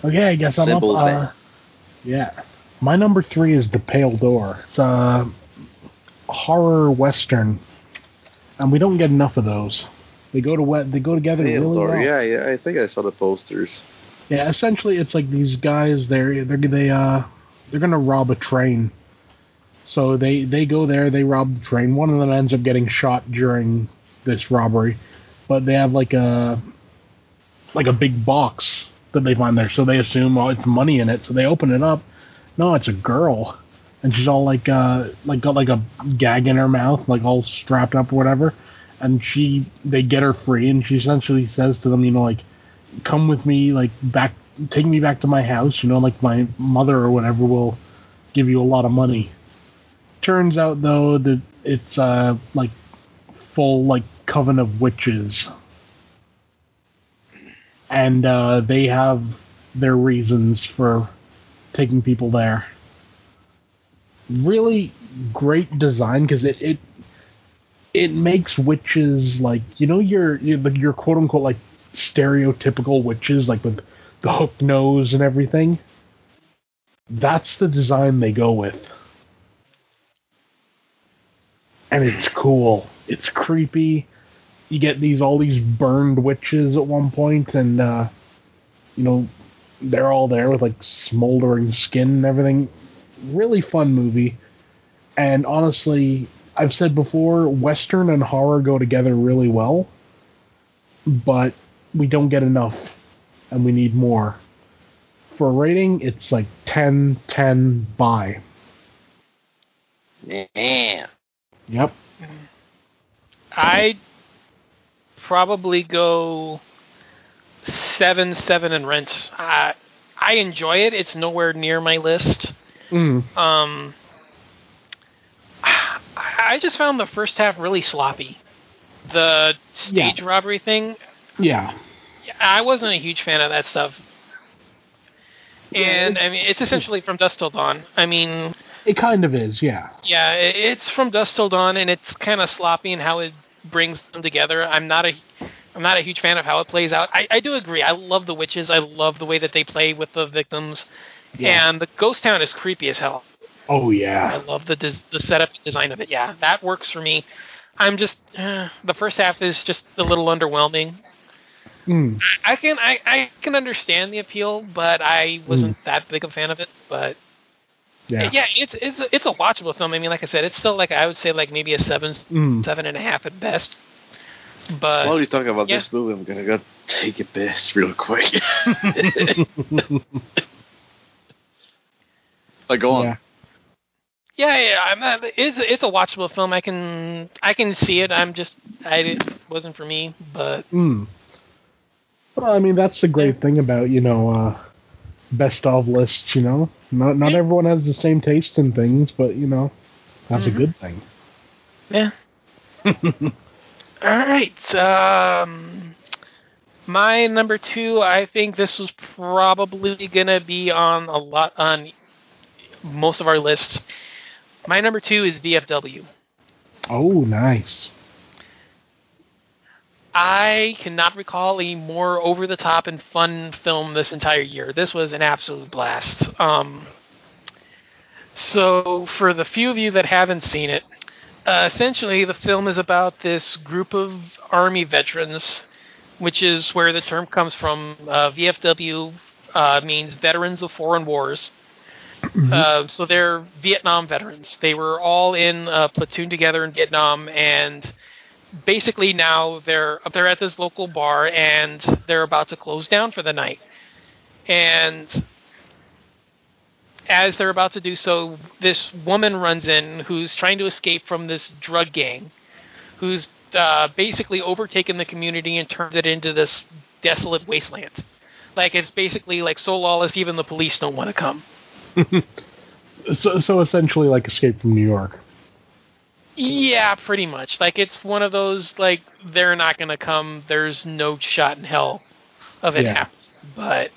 okay, I guess I'm up. Uh, yeah. My number three is The Pale Door. It's a horror western, and we don't get enough of those. They go to they go together Pale really Door. well. Yeah, yeah. I think I saw the posters. Yeah, essentially, it's like these guys. They're they're they uh they're gonna rob a train. So they they go there. They rob the train. One of them ends up getting shot during this robbery, but they have like a like a big box that they find there. So they assume oh it's money in it. So they open it up. No, it's a girl, and she's all like uh like got like a gag in her mouth, like all strapped up or whatever. And she they get her free, and she essentially says to them, you know, like come with me, like back, take me back to my house. You know, like my mother or whatever will give you a lot of money. Turns out though that it's uh like full like coven of witches, and uh, they have their reasons for taking people there. Really great design because it, it it makes witches like you know your your, your quote unquote like stereotypical witches like with the hook nose and everything. That's the design they go with. And it's cool. It's creepy. You get these all these burned witches at one point and uh you know they're all there with like smoldering skin and everything. Really fun movie. And honestly, I've said before, Western and horror go together really well. But we don't get enough. And we need more. For a rating, it's like 10 10 by. Yeah. Yep. I'd probably go seven, seven, and rent. I I enjoy it. It's nowhere near my list. Mm. Um, I I just found the first half really sloppy. The stage robbery thing, Yeah. I wasn't a huge fan of that stuff. And I mean, it's essentially from Dusk Till Dawn. I mean, It kind of is, yeah. yeah, it's from Dusk Till Dawn, and it's kind of sloppy in how it brings them together. I'm not a, I'm not a huge fan of how it plays out. I, I do agree. I love the witches. I love the way that they play with the victims, Yeah. and the ghost town is creepy as hell. Oh, yeah, I love the des- the setup and design of it. Yeah, that works for me. I'm just uh, the first half is just a little underwhelming. Mm. I can I, I can understand the appeal, but I wasn't that big a fan of it. But Yeah. yeah, it's it's a, it's a watchable film. I mean, like I said, it's still like I would say like maybe a seven Mm. seven and a half at best. But While you talking about yeah. this movie, I'm gonna go take a piss real quick. (laughs) like, go on. Yeah. yeah, yeah, I'm not, it's it's a watchable film. I can I can see it. I'm just I it wasn't for me. But Mm. Well, I mean, that's the great thing about, you know, uh, best of lists, you know? Not not everyone has the same taste in things, but, you know, that's Mhm. a good thing. yeah. (laughs) All right. Um, my number two. I think this is probably gonna be on a lot on most of our lists. My number two is VFW. Oh, nice. I cannot recall a more over the top and fun film this entire year. This was an absolute blast. Um, so, for the few of you that haven't seen it, uh, essentially the film is about this group of Army veterans, which is where the term comes from. Uh, VFW uh, means Veterans of Foreign Wars. Uh, so they're Vietnam veterans. They were all in a platoon together in Vietnam, and basically now they're they're at this local bar and they're about to close down for the night. And as they're about to do so, this woman runs in who's trying to escape from this drug gang, who's uh, basically overtaken the community and turned it into this desolate wasteland. Like it's basically like so lawless, even the police don't want to come. (laughs) So, so essentially, like Escape from New York. Yeah, pretty much. Like it's one of those like they're not gonna come. There's no shot in hell of it Yeah. happening. But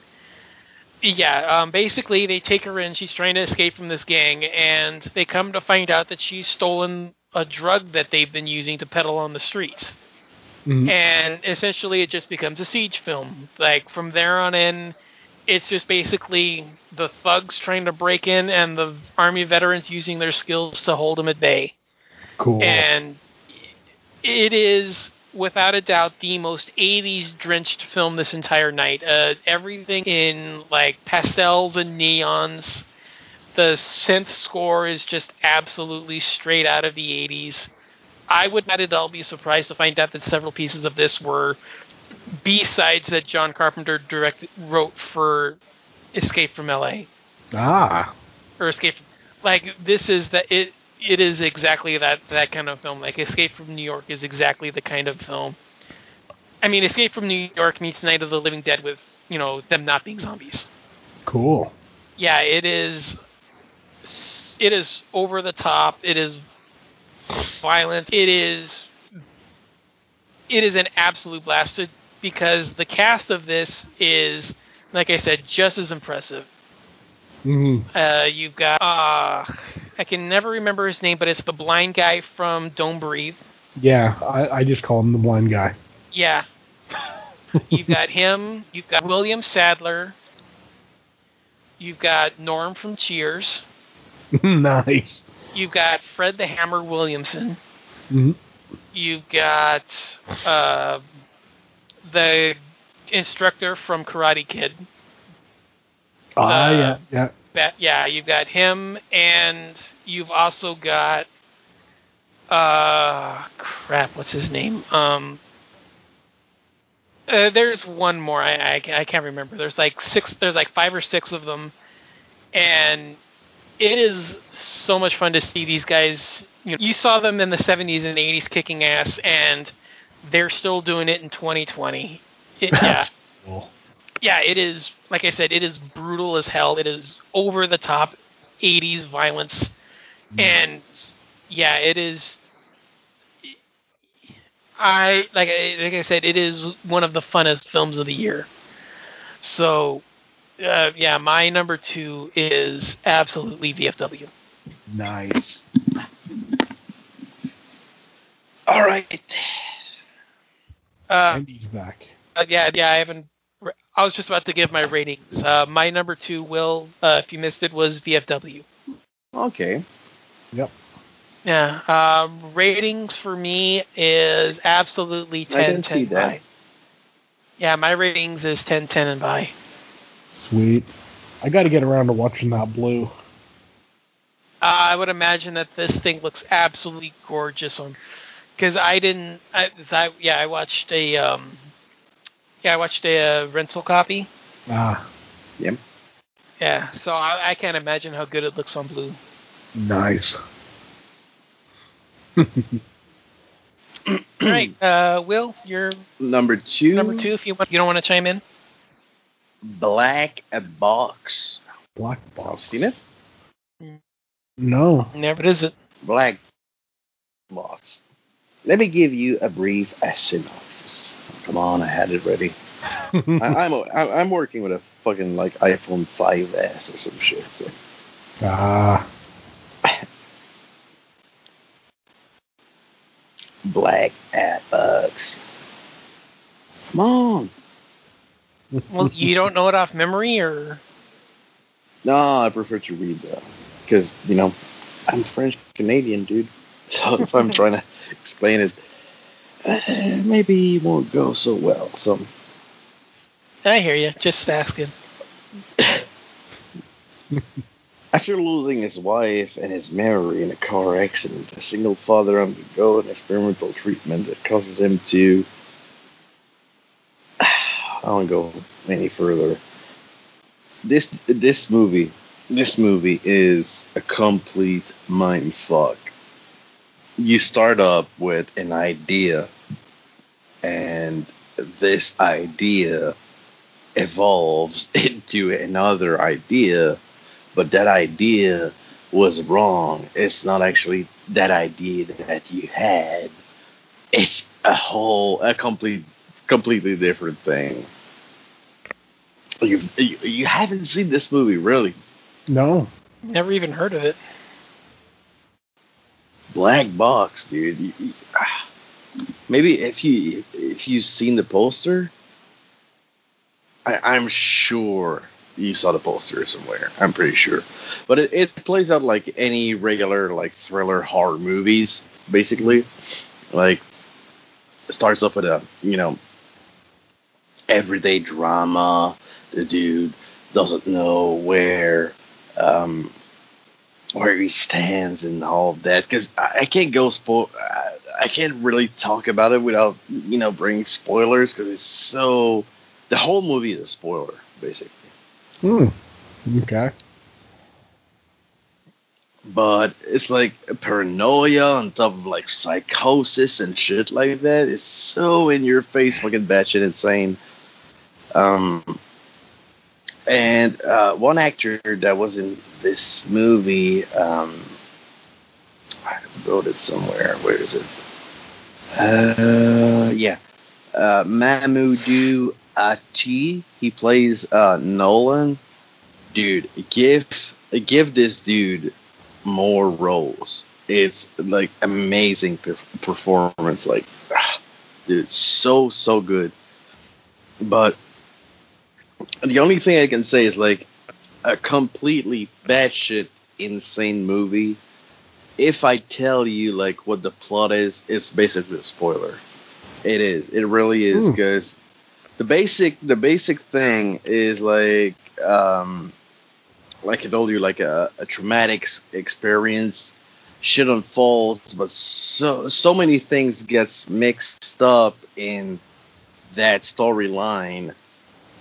yeah, um, basically they take her in. She's trying to escape from this gang, and they come to find out that she's stolen a drug that they've been using to peddle on the streets. Mhm. And essentially, it just becomes a siege film. Like from there on in, it's just basically the thugs trying to break in and the army veterans using their skills to hold them at bay Cool. and it is without a doubt the most 80s drenched film this entire night uh, everything in like pastels and neons the synth score is just absolutely straight out of the 80s i would not at all be surprised to find out that several pieces of this were b-sides that john carpenter direct wrote for escape from la ah. or Escape. From, like this is that it. It is exactly that that kind of film. Like Escape from New York is exactly the kind of film. I mean, Escape from New York meets Night of the Living Dead with you know them not being zombies. Cool. Yeah, it is. It is over the top. It is violent. It is. It is an absolute blast because the cast of this is, like I said, just as impressive. Mm-hmm. Uh, you've got uh, I can never remember his name, but it's the blind guy from Don't Breathe. Yeah, I, I just call him the blind guy. Yeah. (laughs) You've got him. You've got William Sadler. You've got Norm from Cheers. (laughs) nice. You've got Fred the Hammer Williamson. hmm You've got uh, the instructor from Karate Kid. Ah, Uh, yeah, yeah. That, yeah, you've got him, and you've also got uh crap. What's his name? Um, uh, there's one more. I, I I can't remember. There's like six. There's like five or six of them, and it is so much fun to see these guys. You know, you saw them in the 70s and 80s kicking ass, and they're still doing it in 2020. It, yeah Cool. Yeah, it is. Like I said, it is brutal as hell. It is over the top, '80s violence, and yeah, it is. I like I- like I said, it is one of the funnest films of the year. So, uh, yeah, my number two is absolutely VFW. Nice. All right. Uh, Andy's back. Uh, yeah, yeah, I haven't. I was just about to give my ratings. Uh, my number two, Will, uh, if you missed it, was VFW. Okay. Yep. Yeah. Um, ratings for me is absolutely 10, I didn't 10 see that. by. Yeah, my ratings is 10, 10 and by. Sweet. I got to get around to watching that blue. Uh, I would imagine that this thing looks absolutely gorgeous on, because I didn't. I, I yeah, I watched a um, yeah, I watched a uh, rental copy. Ah, yep. Yeah, so I, I can't imagine how good it looks on blue. nice. All right, uh, Will, you're Number two. number two. If you want, you don't want to chime in. Black Box. Black box. Seen it? No. Never is it. Black Box. Let me give you a brief synopsis. Come on, I had it ready. I, I'm a, I- I'm working with a fucking like iPhone 5s or some shit. So. ah. Black Box. Come on. Well, you don't know it off memory, or No, I prefer to read though, because you know I'm French Canadian, dude. So if I'm trying to (laughs) explain it, uh, maybe won't go so well. So I hear you. Just asking. (coughs) after losing his wife and his memory in a car accident, a single father undergo an experimental treatment that causes him to. (sighs) I won't go any further. This this movie, this movie is a complete mind fuck. You start up with an idea, and this idea evolves (laughs) into another idea, but that idea was wrong. It's not actually that idea that you had. It's a whole, a complete, completely different thing. You've, you you haven't seen this movie, really? No. Never even heard of it. Black Box, dude. You- you- ah. Maybe if you if you've seen the poster, I, I'm sure you saw the poster somewhere. I'm pretty sure, but it, it plays out like any regular like thriller horror movies, basically. Like it starts off with a you know everyday drama. The dude doesn't know where um, where he stands and all of that because I, I can't go spoil. I, can't really talk about it without you know bringing spoilers because it's so. The whole movie is a spoiler, basically. Hmm. Okay. But it's like paranoia on top of like psychosis and shit like that. It's so in your face, fucking batshit insane. Um, and uh, one actor that was in this movie, um, I wrote it somewhere. Where is it? Uh, yeah, uh, Mamoudou Athie. He plays uh, Nolan. Dude, give give this dude more roles. It's like amazing per- performance. Like, ah, dude, so so good. But the only thing I can say is like a completely batshit insane movie. If I tell you like what the plot is, it's basically a spoiler. It is. It really is Hmm. because the basic the basic thing is like um like I told you like a, a traumatic experience. Shit unfolds, but so so many things gets mixed up in that storyline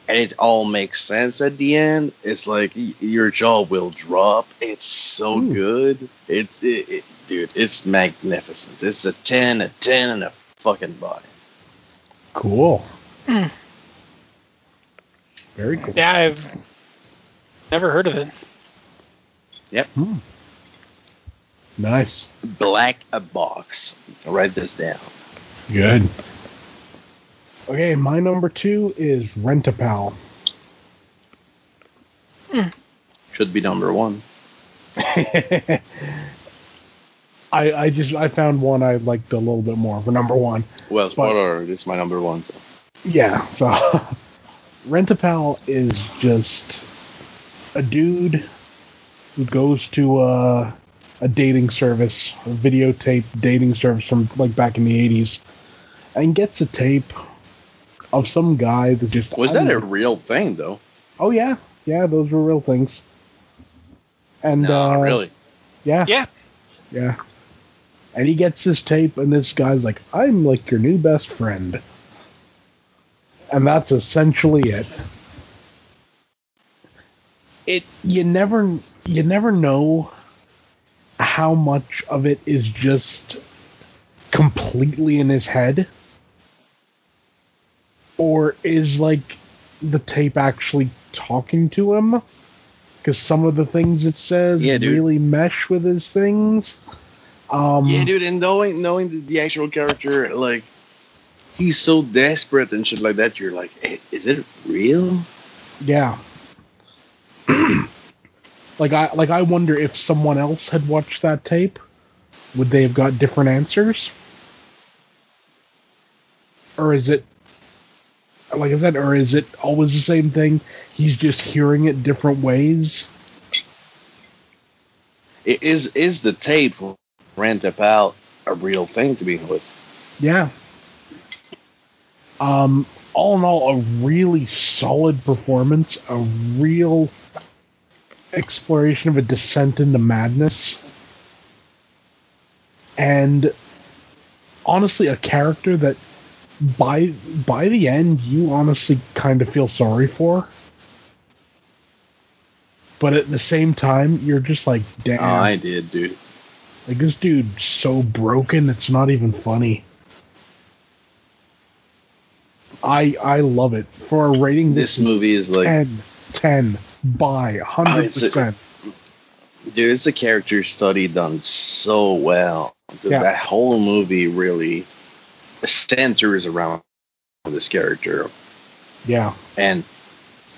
and it all makes sense at the end. It's like y- your jaw will drop. It's so Ooh. good. It's it, it, dude. It's magnificent. It's a ten, a ten, and a fucking body. Cool. Hmm. Very cool. Yeah, I've never heard of it. Hmm. Nice. Black a box. Write this down. Good. Okay, my number two is Rent a Pal. Hmm. Should be number one. (laughs) I I just I found one I liked a little bit more for number one. Well, spoiler. This is my number one. So. Yeah, so (laughs) Rent a Pal is just a dude who goes to a, a dating service, a videotape dating service from like back in the eighties, and gets a tape of some guy that just Was that a real thing though? Oh yeah, yeah, those were real things. And No, uh, really. yeah, Yeah. yeah. And he gets this tape, and this guy's like, "I'm like your new best friend," and that's essentially it. It you never you never know how much of it is just completely in his head, or is like the tape actually talking to him. Because some of the things it says Yeah, really mesh with his things. Um, yeah, dude. And knowing knowing the, the actual character, like he's so desperate and shit like that, you're like, "Eh, is it real? Yeah. (clears throat) like I like I wonder if someone else had watched that tape, would they have got different answers? Or is it like I said, or is it always the same thing? He's just hearing it different ways. I- Is is the tape a Pal a real thing to begin with? Yeah. Um, all in all, a really solid performance, a real exploration of a descent into madness, and honestly, a character that by by the end you honestly kind of feel sorry for. But at the same time, you're just like, damn. Oh, I did, dude. Like this dude's so broken, it's not even funny. I I love it for a rating. This movie is like 10, 10 by hundred percent. Dude, it's a character study done so well. Yeah. That whole movie really centers around this character, Yeah, and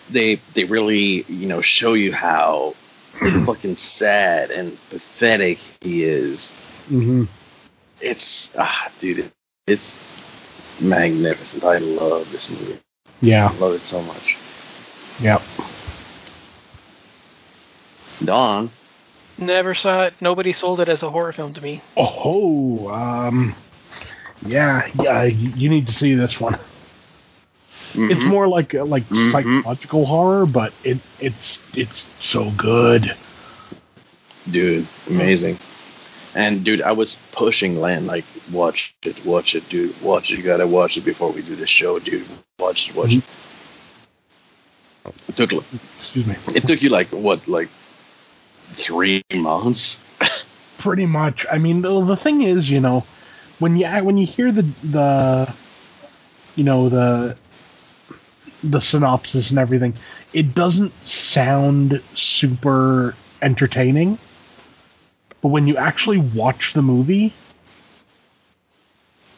they they really you know show you how fucking sad and pathetic he is. hmm It's ah, dude, it, it's magnificent. I love this movie. Yeah, I yeah, love it so much. yeah. Don, Never saw it. Nobody sold it as a horror film to me. Oh, um, yeah, yeah. You, need to see this one. It's Mhm. more like like Mhm. psychological horror, but it it's it's so good. dude, amazing. And dude, I was pushing Len like, watch it, watch it, dude, watch it. You gotta watch it before we do the show, dude. Watch it, watch it. It took Excuse me. it took you like what, like three months? (laughs) Pretty much. I mean, the, the thing is, you know, when you when you hear the the you know the the synopsis and everything, it doesn't sound super entertaining. But when you actually watch the movie,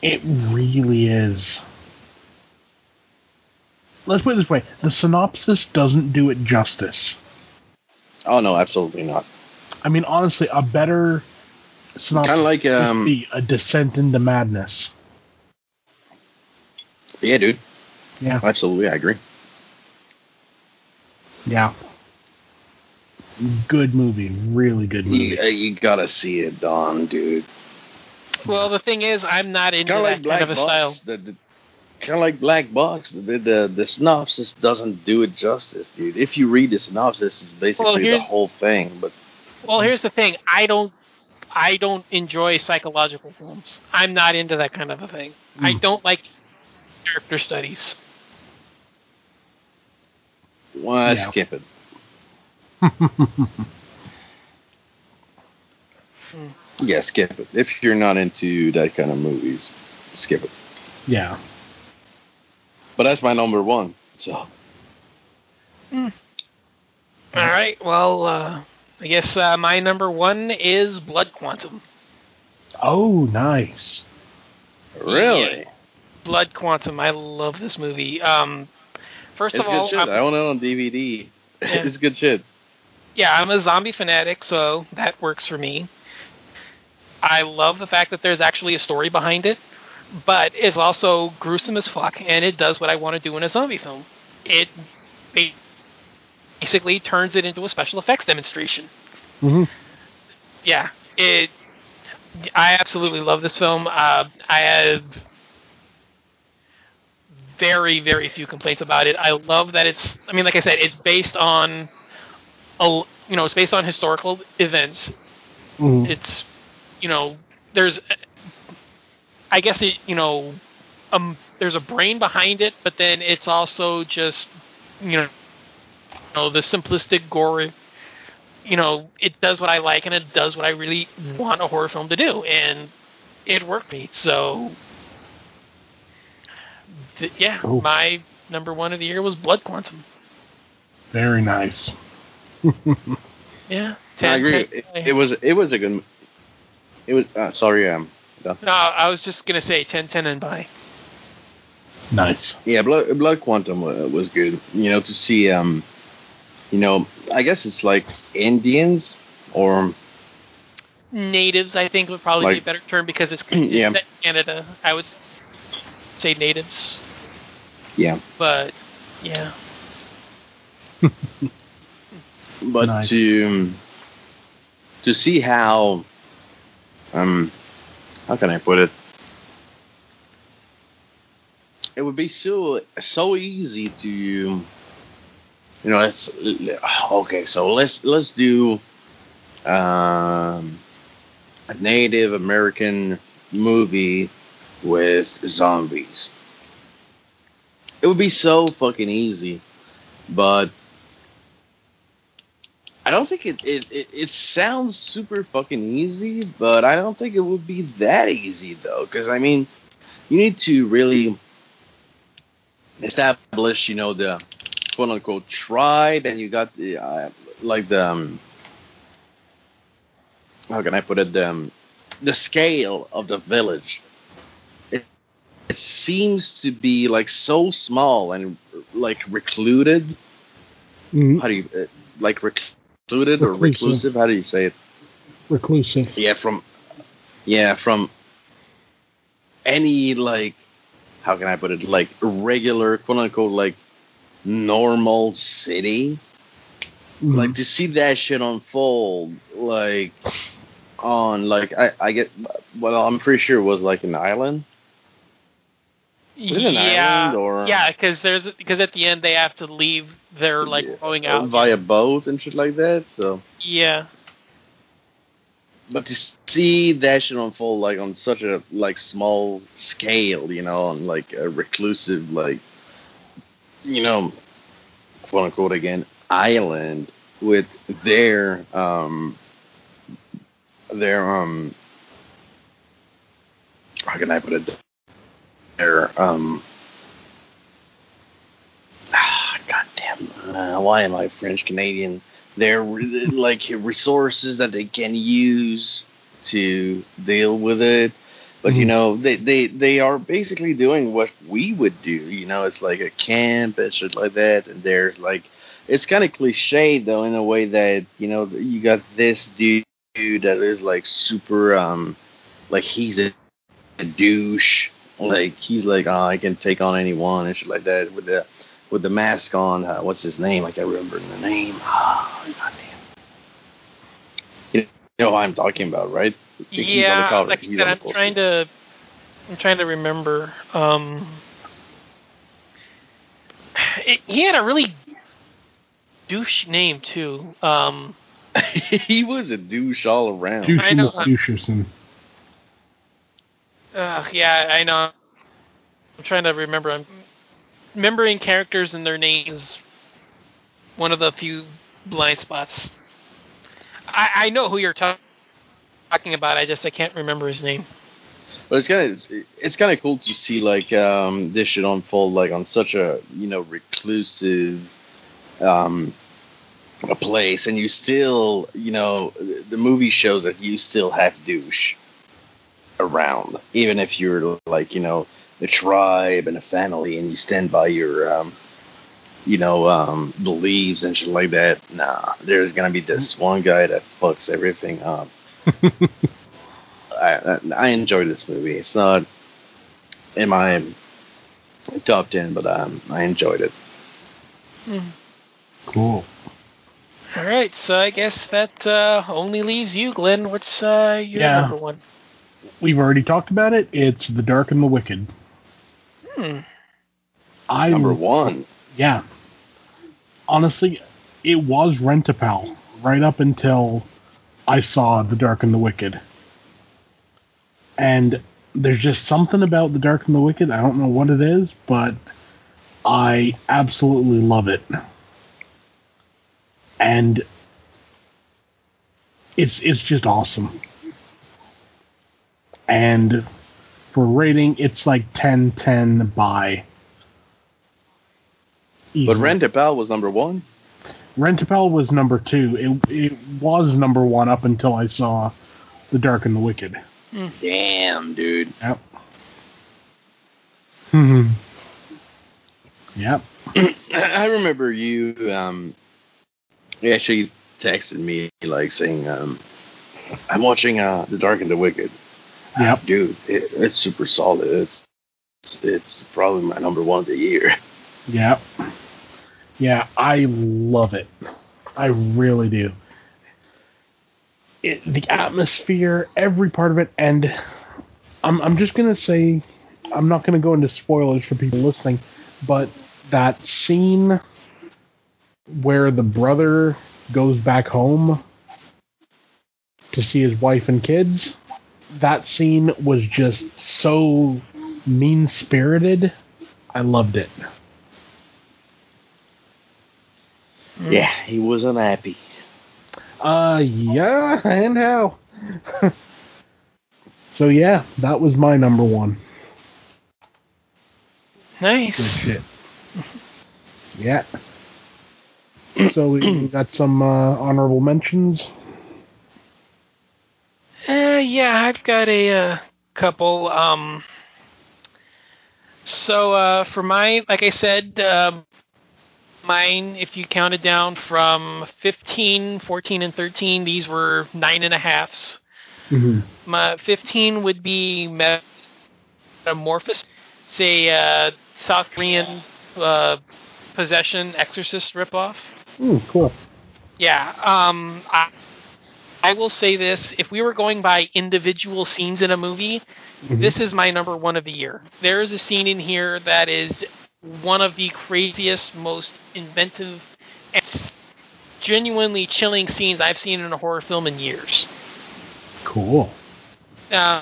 it really is. Let's put it this way: the synopsis doesn't do it justice. Oh no, absolutely not. I mean, honestly, a better synopsis Kind of like um, be a descent into madness. yeah, dude, Yeah, absolutely, I agree. yeah. Good movie, really good movie. You, uh, you gotta see it, Don, dude. Well, the thing is, I'm not into Kind of that like kind Black of a style. The, the, kind of like Black Box. The, the the synopsis doesn't do it justice, dude. If you read the synopsis, it's basically the whole thing. But Well, here's the thing. I don't. I don't enjoy psychological films. I'm not into that kind of a thing. I Mm. don't like character studies. well, Yeah. skip it. Yeah, skip it. If you're not into that kind of movies, skip it. yeah. But that's my number one. So All right. Well, uh, I guess uh, my number one is Blood Quantum. Oh, nice. really, Blood Quantum. I love this movie. Um, first it's of good all, shit. I'm- I own it on DVD. Yeah. (laughs) it's good shit. yeah, I'm a zombie fanatic, so that works for me. I love the fact that there's actually a story behind it, but it's also gruesome as fuck, and it does what I want to do in a zombie film. It ba- basically turns it into a special effects demonstration. hmm Yeah, it. I absolutely love this film. Uh, I have very, very few complaints about it. I love that it's. I mean, like I said, it's based on, a, you know, it's based on historical events. hmm It's, you know, there's, I guess it, you know, um, there's a brain behind it, but then it's also just, you know, know, the simplistic gore. You know, it does what I like, and it does what I really want a horror film to do, and it worked me. So, th- yeah, Cool. my number one of the year was Blood Quantum. Very nice. (laughs) Yeah, ten, I agree. 10, It, it was it was a good. It was uh, sorry, um, done. No, I was just gonna say 10, 10, and by. Nice. Yeah, Blood, Blood Quantum wa- was good. You know, to see, um, you know, I guess it's like Indians or natives i think would probably be a better term because it's, (clears throat) Yeah. it's set in canada i would say natives yeah, but yeah (laughs) but Nice. to to see how, um, how can I put it? It would be so so easy to, you know, let's okay. So let's let's do um, a Native American movie with zombies. It would be so fucking easy, but I don't think it it, it it sounds super fucking easy, but I don't think it would be that easy though. Because I mean, you need to really establish, you know, the quote unquote tribe, and you got the uh, like the um, how can I put it the um, the scale of the village. It, it seems to be like so small and like recluded. Mhm. How do you uh, like recluded or Reclusive. reclusive? How do you say it? Reclusive. Yeah, from yeah, from any like how can I put it? Like regular quote unquote like normal city. Mhm. Like to see that shit unfold like on like I, I get well I'm pretty sure it was like an island. Was it an yeah, island or- yeah, because there's because at the end they have to leave. They're like Yeah, going out. via boat and shit like that. So Yeah, but to see that shit unfold like on such a like small scale, you know, on like a reclusive like you know quote unquote again island with their um their um how can I put it their um ah, goddamn uh, why am I French Canadian their like resources that they can use to deal with it. But you Mhm. know, they, they they are basically doing what we would do. You know, it's like a camp and shit like that. And there's like, it's kind of cliche though in a way that you know you got this dude that is like super um like he's a, a douche. Like he's like, oh, I can take on anyone and shit like that with the with the mask on. Uh, what's his name? I can't remember the name. Oh, know what I'm talking about, right? He's yeah. cover. Like I said, I'm trying to, I'm trying to remember. Um, it, he had a really douche name too. Um, (laughs) he was a douche all around. Douche I know. Doucherson. uh, yeah, I know. I'm trying to remember. I'm remembering characters and their names. One of the few blind spots. I, I know who you're talking about. I just I can't remember his name. But it's kind of it's kind of cool to see like um, this shit unfold like on such a you know reclusive um, a place, and you still you know the movie shows that you still have douche around, even if you're like you know a tribe and a family, and you stand by your um, you know um, beliefs and shit like that. Nah, there's gonna be this one guy that fucks everything up. (laughs) I, I enjoy this movie. It's not in my top ten, but um, I enjoyed it. Cool. All right, so I guess that uh, only leaves you, Glenn. What's uh, your Yeah. number one? We've already talked about it. It's The Dark and the Wicked. Hmm. I Number one. Yeah. Honestly, it was Rent-A-Pal right up until I saw The Dark and the Wicked. And there's just something about The Dark and the Wicked. I don't know what it is, but I absolutely love it. And it's it's just awesome. And for rating, it's like 10 10 by But easily. Rent a Pal was number one. Rent-A-Pal was number two. It, it was number one up until I saw The Dark and the Wicked. Damn, dude. Yep. Hmm. Yep. (clears throat) I remember you um, you actually texted me like saying um, I'm watching uh, The Dark and the Wicked. Yep. Dude, it, it's super solid. It's it's probably my number one of the year. Yep. Yeah, I love it. I really do. It, the atmosphere, every part of it, and I'm I'm just gonna say, I'm not gonna go into spoilers for people listening, but that scene where the brother goes back home to see his wife and kids, that scene was just so mean spirited. I loved it. Yeah, he was unhappy. Uh, yeah, and how? (laughs) so yeah, that was my number one. Good Nice. shit. Yeah. So we got some uh, honorable mentions. Uh, yeah, I've got a uh, couple. Um, so uh, for my, like I said, um, mine, if you counted down from 15, 14, and 13, these were nine and a halves. Mm-hmm. My 15 would be Metamorphosis, it's a uh, South Korean uh, possession exorcist ripoff. Mm, cool. Yeah. Um, I, I will say this: if we were going by individual scenes in a movie, Mhm. this is my number one of the year. There is a scene in here that is one of the craziest, most inventive, and genuinely chilling scenes I've seen in a horror film in years. Cool. Uh,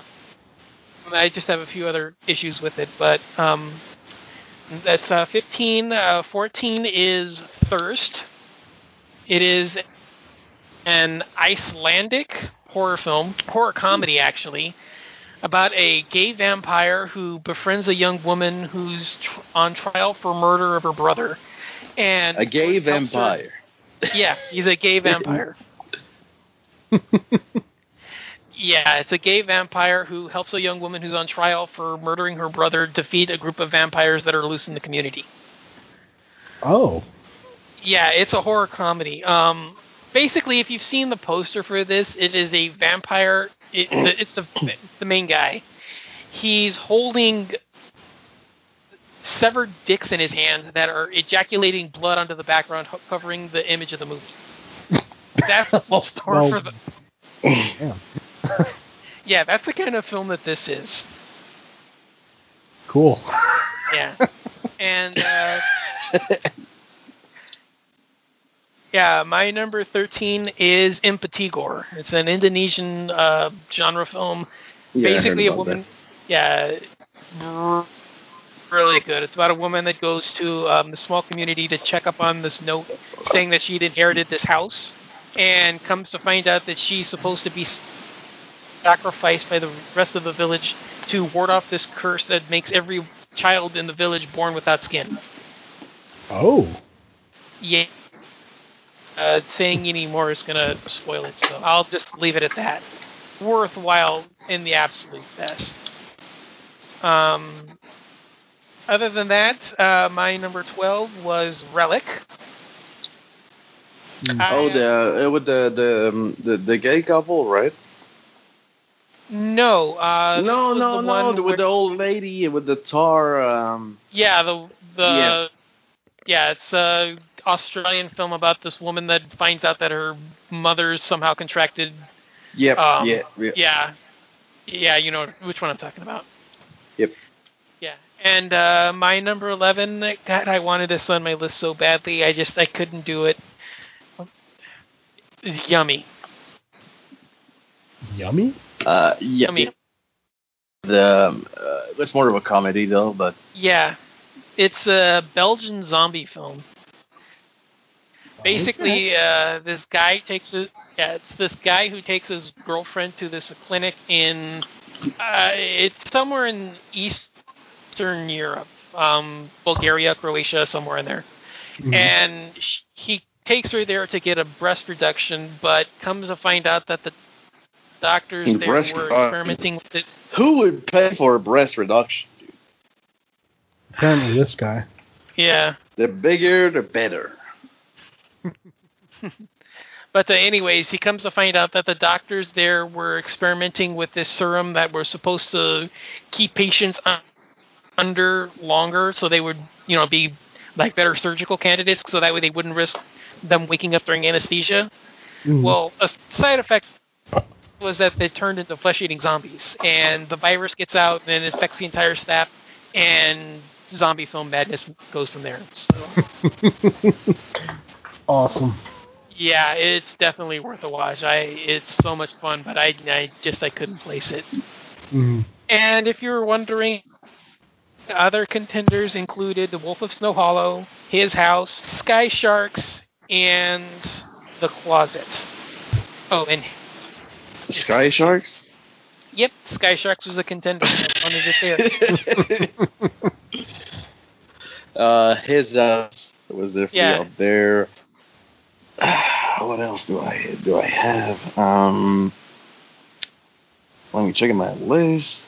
I just have a few other issues with it, but um, that's uh, 15. Uh, 14 is Thirst. It is an Icelandic horror film, horror comedy actually, about a gay vampire who befriends a young woman who's tr- on trial for murder of her brother. And A gay helps her- vampire. yeah, he's a gay vampire. (laughs) yeah, it's a gay vampire who helps a young woman who's on trial for murdering her brother defeat a group of vampires that are loose in the community. Oh. Yeah, it's a horror comedy. Um, basically, if you've seen the poster for this, it is a vampire. It, the, it's the the main guy. He's holding severed dicks in his hands that are ejaculating blood onto the background, ho- covering the image of the movie. That's what's in store Well- for the. Yeah. Yeah, that's the kind of film that this is. Cool. Yeah, (laughs) and uh, yeah, my number thirteen is Impetigore. It's an Indonesian uh, genre film. Yeah, I heard Basically, a about woman. Yeah, r- really good. It's about a woman that goes to um, the small community to check up on this note saying that she'd inherited this house, and comes to find out that she's supposed to be sacrificed by the rest of the village to ward off this curse that makes every child in the village born without skin. Oh. Yeah. Uh, saying any more is going to spoil it, so I'll just leave it at that. Worthwhile in the absolute best. Um, other than that, uh, my number 12 was Relic. Mm. I, Oh, uh, the uh, with the the, um, the the gay couple, right? No, uh, no, no, the no. one where- With the old lady with the tar. Um, Yeah, the the Yeah. yeah. it's a Australian film about this woman that finds out that her mother's somehow contracted. yep. Um, yeah. Yeah. Yeah, yeah, you know which one I'm talking about. Yep. Yeah, and uh, my number eleven. God, I wanted this on my list so badly. I just I couldn't do it. It's yummy, Yummy? Uh, yeah. yummy. The um, uh, it's more of a comedy though, but Yeah, it's a Belgian zombie film. Basically, uh, this guy takes a yeah, it's this guy who takes his girlfriend to this clinic in uh, it's somewhere in Eastern Europe, um, Bulgaria, Croatia, somewhere in there, Mhm. and sh- he takes her there to get a breast reduction, but comes to find out that the doctors there Breast were reduction. experimenting with this who would pay for a breast reduction? Apparently, this guy. yeah The bigger, the better. But uh, anyways, he comes to find out that the doctors there were experimenting with this serum that were supposed to keep patients un- under longer, so they would, you know, be like better surgical candidates, so that way they wouldn't risk them waking up during anesthesia. Mhm. Well, a side effect was that they turned into flesh-eating zombies, and the virus gets out and it infects the entire staff, and zombie film madness goes from there. So. (laughs) awesome. Yeah, it's definitely worth a watch. I it's so much fun, but I I just I couldn't place it. Mm. And if you were wondering, other contenders included The Wolf of Snow Hollow, His House, Sky Sharks, and The Closet. Oh, and Sky Sharks. yep, Sky Sharks was a contender. I (laughs) wanted to say it. (laughs) Uh, his house was there Yeah. up there. (sighs) what else do I do I have? Um, let me check in my list.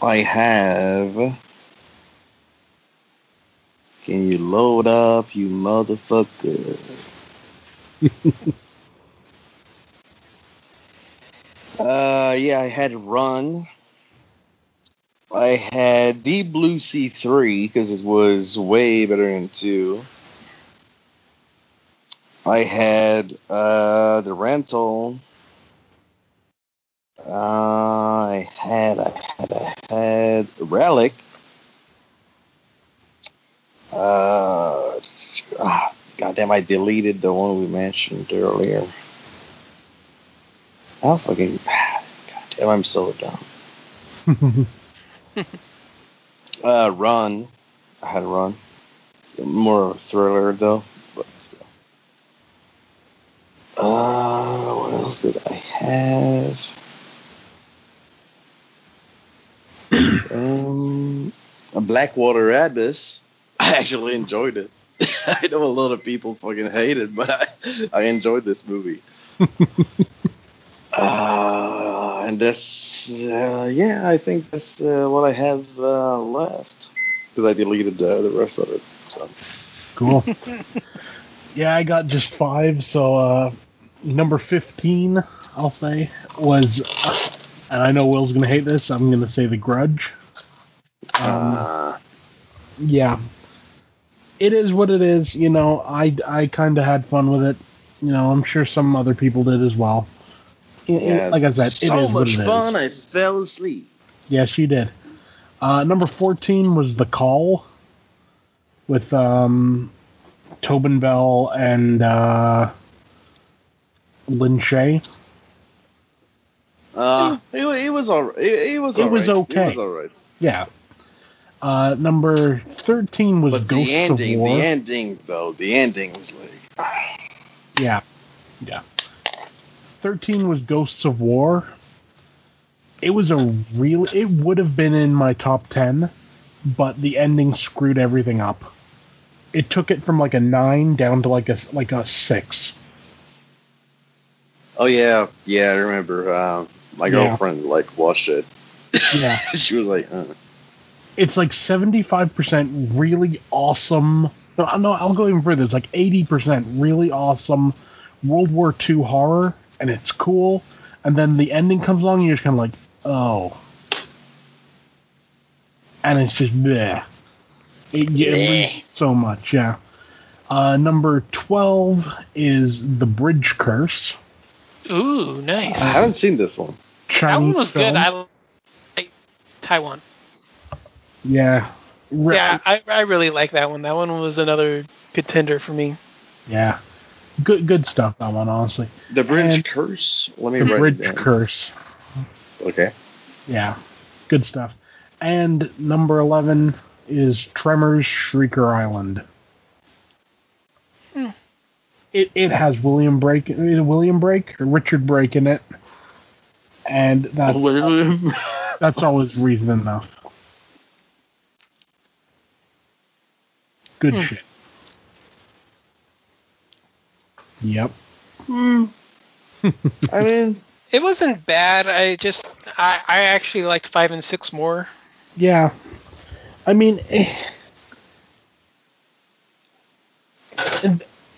I have. Can you load up, you motherfucker? (laughs) uh, yeah, I had Run. I had Deep Blue Sea 3 because it was way better than 2. I had uh, The Rental. Uh, I had, I had, I had Relic. Uh, ah, goddamn, I deleted the one we mentioned earlier. I'll fucking, goddamn, I'm so dumb. (laughs) Uh, Run. I had Run. More thriller though. Uh, what else did I have? (clears throat) um, a Blackwater Abyss. I actually enjoyed it. (laughs) I know a lot of people fucking hate it, but I, I enjoyed this movie. (laughs) Uh, and that's uh, yeah, I think that's uh, what I have uh, left because I deleted uh, the rest of it. So Cool. (laughs) yeah, I got just five. So uh, number fifteen, I'll say, was, and I know Will's gonna hate this. I'm gonna say The Grudge. Um, uh, yeah, it is what it is. You know, I I kind of had fun with it. You know, I'm sure some other people did as well. It- yeah, like I said, so it is what much fun. I fell asleep. Yes, you did. Uh, number 14 was The Call with um, Tobin Bell and uh, Lin Shaye. Uh, it, it was all. It, it was. It all was right. okay. It was all right. Yeah. Uh, number 13 was But Ghosts the ending, of War. the ending though, the ending was like. (sighs) Yeah. Yeah. 13 was Ghosts of War. It was a real it would have been in my top 10, but the ending screwed everything up. It took it from like a 9 down to like a like a 6. Oh yeah, yeah. I remember. Uh, my Yeah. girlfriend like watched it. Yeah. (laughs) she was like, uh, It's like 75% really awesome. No, no, I'll go even further. It's like 80% really awesome World War II horror, and it's cool. And then the ending comes along, and you're just kind of like, oh. And it's just bleh. It, it so much, yeah. Uh, number 12 is The Bridge Curse. Ooh, nice. I haven't seen this one. that one was film. good. I like Taiwan. yeah. Re- Yeah, I, I really like that one. That one was another contender for me. Yeah. Good good stuff, that one, honestly. The Bridge And- Curse. Let me The write Bridge it down. Curse. Okay. Yeah, good stuff. And number 11 is Tremors Shrieker Island. Hmm. It, it has William Brake, is it William Brake or Richard Brake in it. And that's, that's always reason enough. Good Hmm. shit. Yep. (laughs) I mean, It wasn't bad. I just I, I actually liked five and six more. Yeah. I mean, (sighs)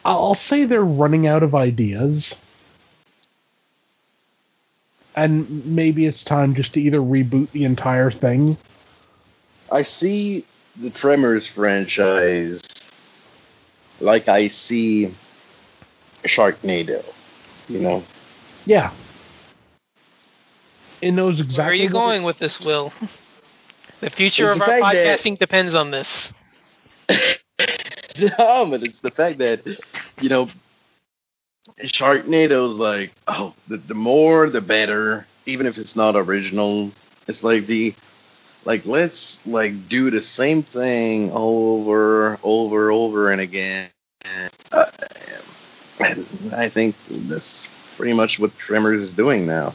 I'll say they're running out of ideas. And maybe it's time just to either reboot the entire thing. I see the Tremors franchise like I see Sharknado. You know, Yeah. It knows exactly. Where are you what going with this, Will? (laughs) The future It's of the our fact that- podcasting depends on this. (laughs) no, but it's the fact that you know Sharknado's like, oh, the, the more the better, even if it's not original. It's like the like let's like do the same thing over, over, over and again. Uh, and I think that's pretty much what Tremors is doing now.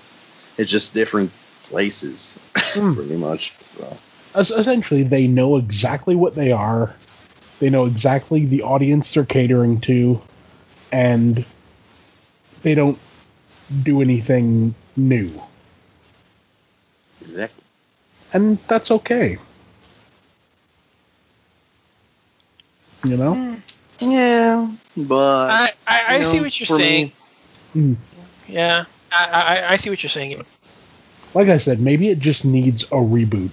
It's just different places, (laughs) Hmm. pretty much. So essentially they know exactly what they are. They know exactly the audience they're catering to, and they don't do anything new. Exactly. And that's okay. You know? Hmm. Yeah, but I, I, I you see what you're for me- saying. Mm. Yeah, I, I, I see what you're saying. Like I said, maybe it just needs a reboot.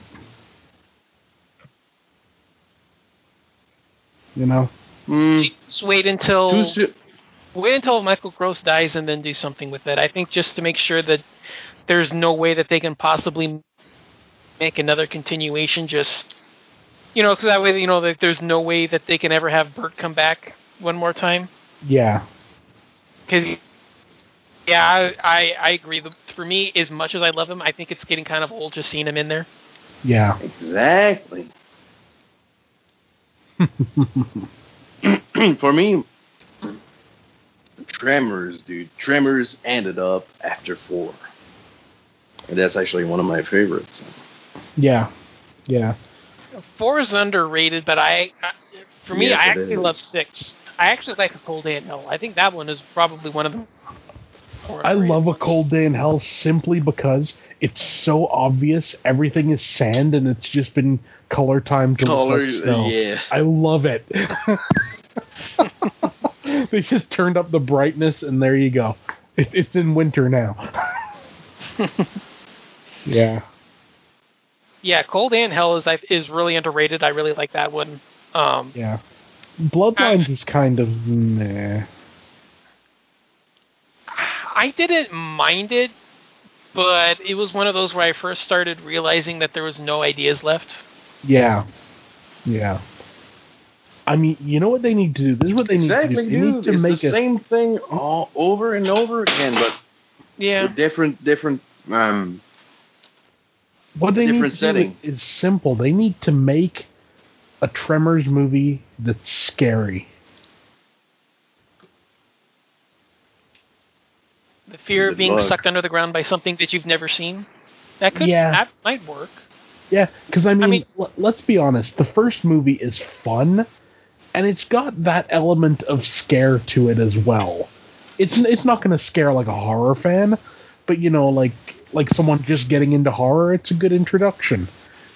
You know? Mm, Just wait until too wait until Michael Gross dies and then do something with it. I think just to make sure that there's no way that they can possibly make another continuation. Just you know, because that way you know that there's no way that they can ever have Bert come back one more time. Yeah. Because yeah, I, I I agree. The- For me, as much as I love him, I think it's getting kind of old just seeing him in there. Yeah. Exactly. (laughs) For me, Tremors, dude. Tremors ended up after four. And that's actually one of my favorites. Yeah. Yeah. Four is underrated, but I, I for me, Yes, I actually is. love six. I actually like a cold day in hell. I think that one is probably one of the. I love a cold day in hell simply because it's so obvious everything is sand and it's just been color time to look Color, like snow. yeah. I love it. (laughs) they just turned up the brightness and there you go. It, it's in winter now. (laughs) yeah. Yeah, cold and hell is is really underrated. I really like that one. Um, Yeah. Bloodlines is kind of meh. I didn't mind it, but it was one of those where I first started realizing that there was no ideas left. Yeah. Yeah. I mean, you know what they need to do? This is what they need Exactly, to do. They need to It's make the a same thing all over and over again, but Yeah, different, different. Um, What they different need to setting. do is simple. They need to make a Tremors movie that's scary. The fear of being luck. sucked under the ground by something that you've never seen. That could Yeah. that might work. Yeah, because I mean, mean- l- let's be honest. The first movie is fun, and it's got that element of scare to it as well. It's it's not going to scare like a horror fan, but you know, like like someone just getting into horror, it's a good introduction.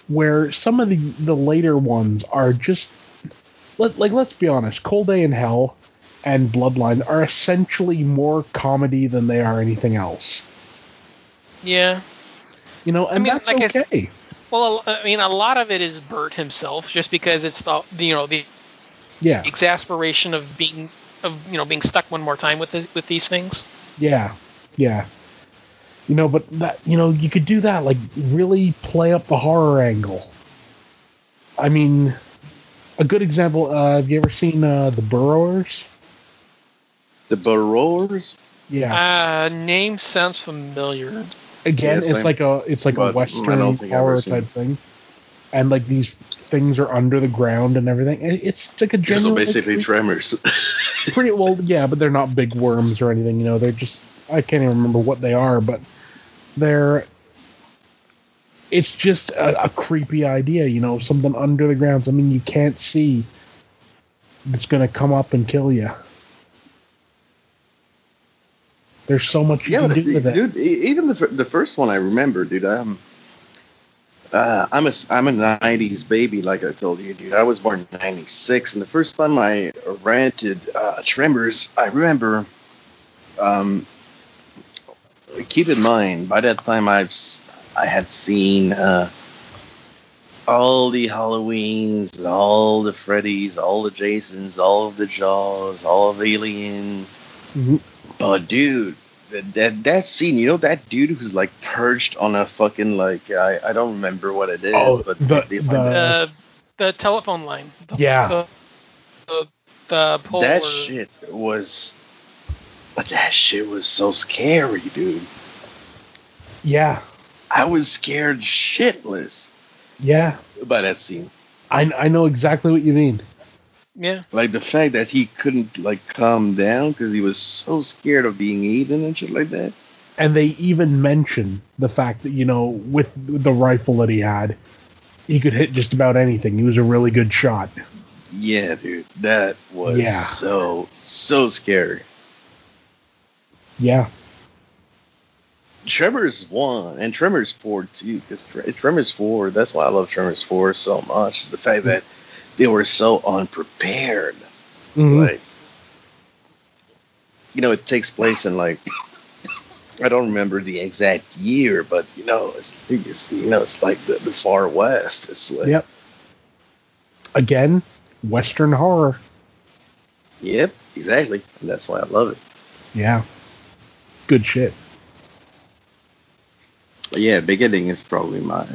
Where some of the the later ones are just let, like let's be honest, Cold Day in Hell and Bloodline are essentially more comedy than they are anything else. Yeah. You know, and mean, that's like I okay. Well, I mean, a lot of it is Bert himself, just because it's the the, you know the Yeah. exasperation of being of you know being stuck one more time with this, with these things. Yeah, yeah. You know, but that you know you could do that like really play up the horror angle. I mean, a good example. Uh, have you ever seen uh, the Burrowers? The Burrowers. Yeah. Uh, name sounds familiar. Again, yes, it's I'm- like a it's like but a I western don't think I've ever horror seen type thing, and like these things are under the ground and everything. And it's like a So genuine. basically, Tremors. pretty well yeah but they're not big worms or anything you know they're just i can't even remember what they are but they're it's just a, a creepy idea you know something under the ground something you can't see that's going to come up and kill you there's so much you yeah, can do with it dude, even the the first one I remember, dude. Um, uh, I'm a I'm a '90s baby, like I told you, dude. I was born in '96, and the first time I rented uh, Tremors, I remember. Um, keep in mind, by that time I've I had seen uh, all the Halloweens, all the Freddys, all the Jasons, all of the Jaws, all of Alien. Mhm. But dude, that, that that scene, you know that dude who's like perched on a fucking like I, I don't remember what it is, Oh, but the- they the- find. Uh, the telephone line. The, Yeah. The, the, the pole that or- shit was but that shit was so scary, dude. yeah I was scared shitless yeah by that scene. I, I know exactly what you mean Yeah. Like the fact that he couldn't like calm down because he was so scared of being eaten and shit like that. and they even mention the fact that you know with the rifle that he had he could hit just about anything. He was a really good shot. Yeah, dude, that was Yeah. so so scary. Yeah. Tremors one and Tremors four too. Because Tremors four, that's why I love Tremors four so much. The fact that they were so unprepared. Mhm. Like, you know, it takes place in like I don't remember the exact year, but you know, it's, it's you know, it's like the, the far west. It's like, Yep. Again, Western horror. yep, exactly. And that's why I love it. Yeah. Good shit. Yeah, Beginning is probably my.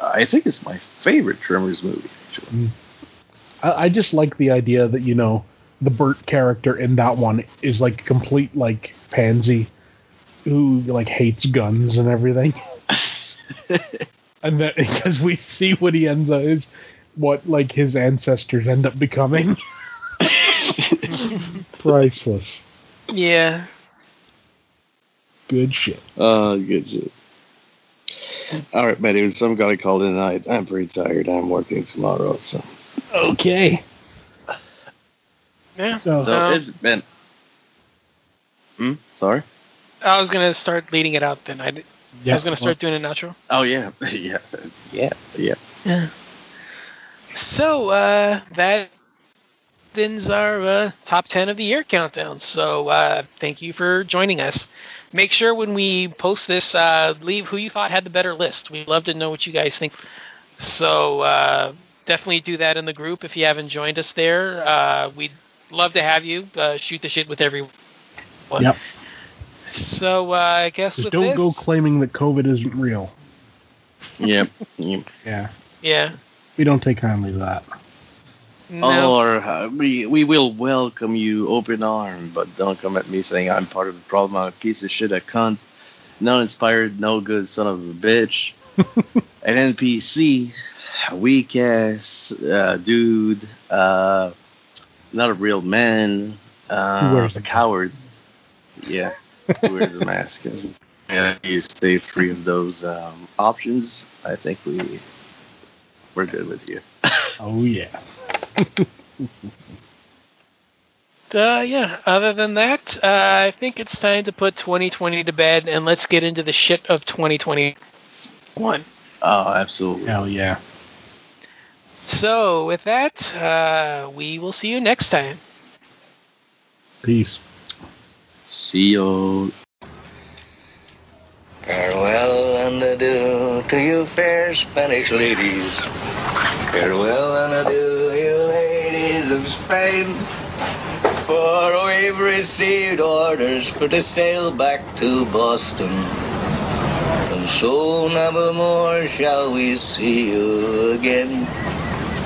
I think it's my favorite Tremors movie. Actually, I, I just like the idea that you know the Bert character in that one is like complete like pansy who like hates guns and everything, (laughs) and that because we see what he ends up is what like his ancestors end up becoming. (laughs) Priceless. Yeah. Good shit. Oh, good shit. All right, my dude. Some guy called in tonight. I'm pretty tired. I'm working tomorrow, so Okay. Yeah. So, so Um, it's been. Hmm. Sorry. I was gonna start leading it out then. I was gonna start doing an outro. Oh yeah, (laughs) yeah, yeah, yeah. Yeah. So uh, that ends our uh, top ten of the year countdown. So uh, thank you for joining us. Make sure when we post this, uh, leave who you thought had the better list. We'd love to know what you guys think. So uh, definitely do that in the group if you haven't joined us there. Uh, we'd love to have you uh, shoot the shit with everyone. Yep. So uh, I guess Just with don't this, go claiming that COVID isn't real. Yep. yep. (laughs) Yeah. yeah. We don't take kindly to that. No. Or uh, we we will welcome you open arm, but don't come at me saying I'm part of the problem. I'm a piece of shit, a cunt, no inspired, no good son of a bitch, (laughs) an NPC, a weak ass uh, dude, uh, not a real man, uh, wears a a coward. Yeah, who wears a (laughs) mask. And you stay free of those um, options. I think we we're good with you. (laughs) Oh yeah. (laughs) Uh, yeah. Other than that, uh, I think it's time to put 2020 to bed and let's get into the shit of 2021. Oh, absolutely. Hell yeah. So, with that, uh, we will see you next time. Peace. See you. Farewell and adieu to you fair Spanish ladies. Farewell and adieu, you ladies of Spain. For we've received orders for to sail back to Boston. And so never more shall we see you again.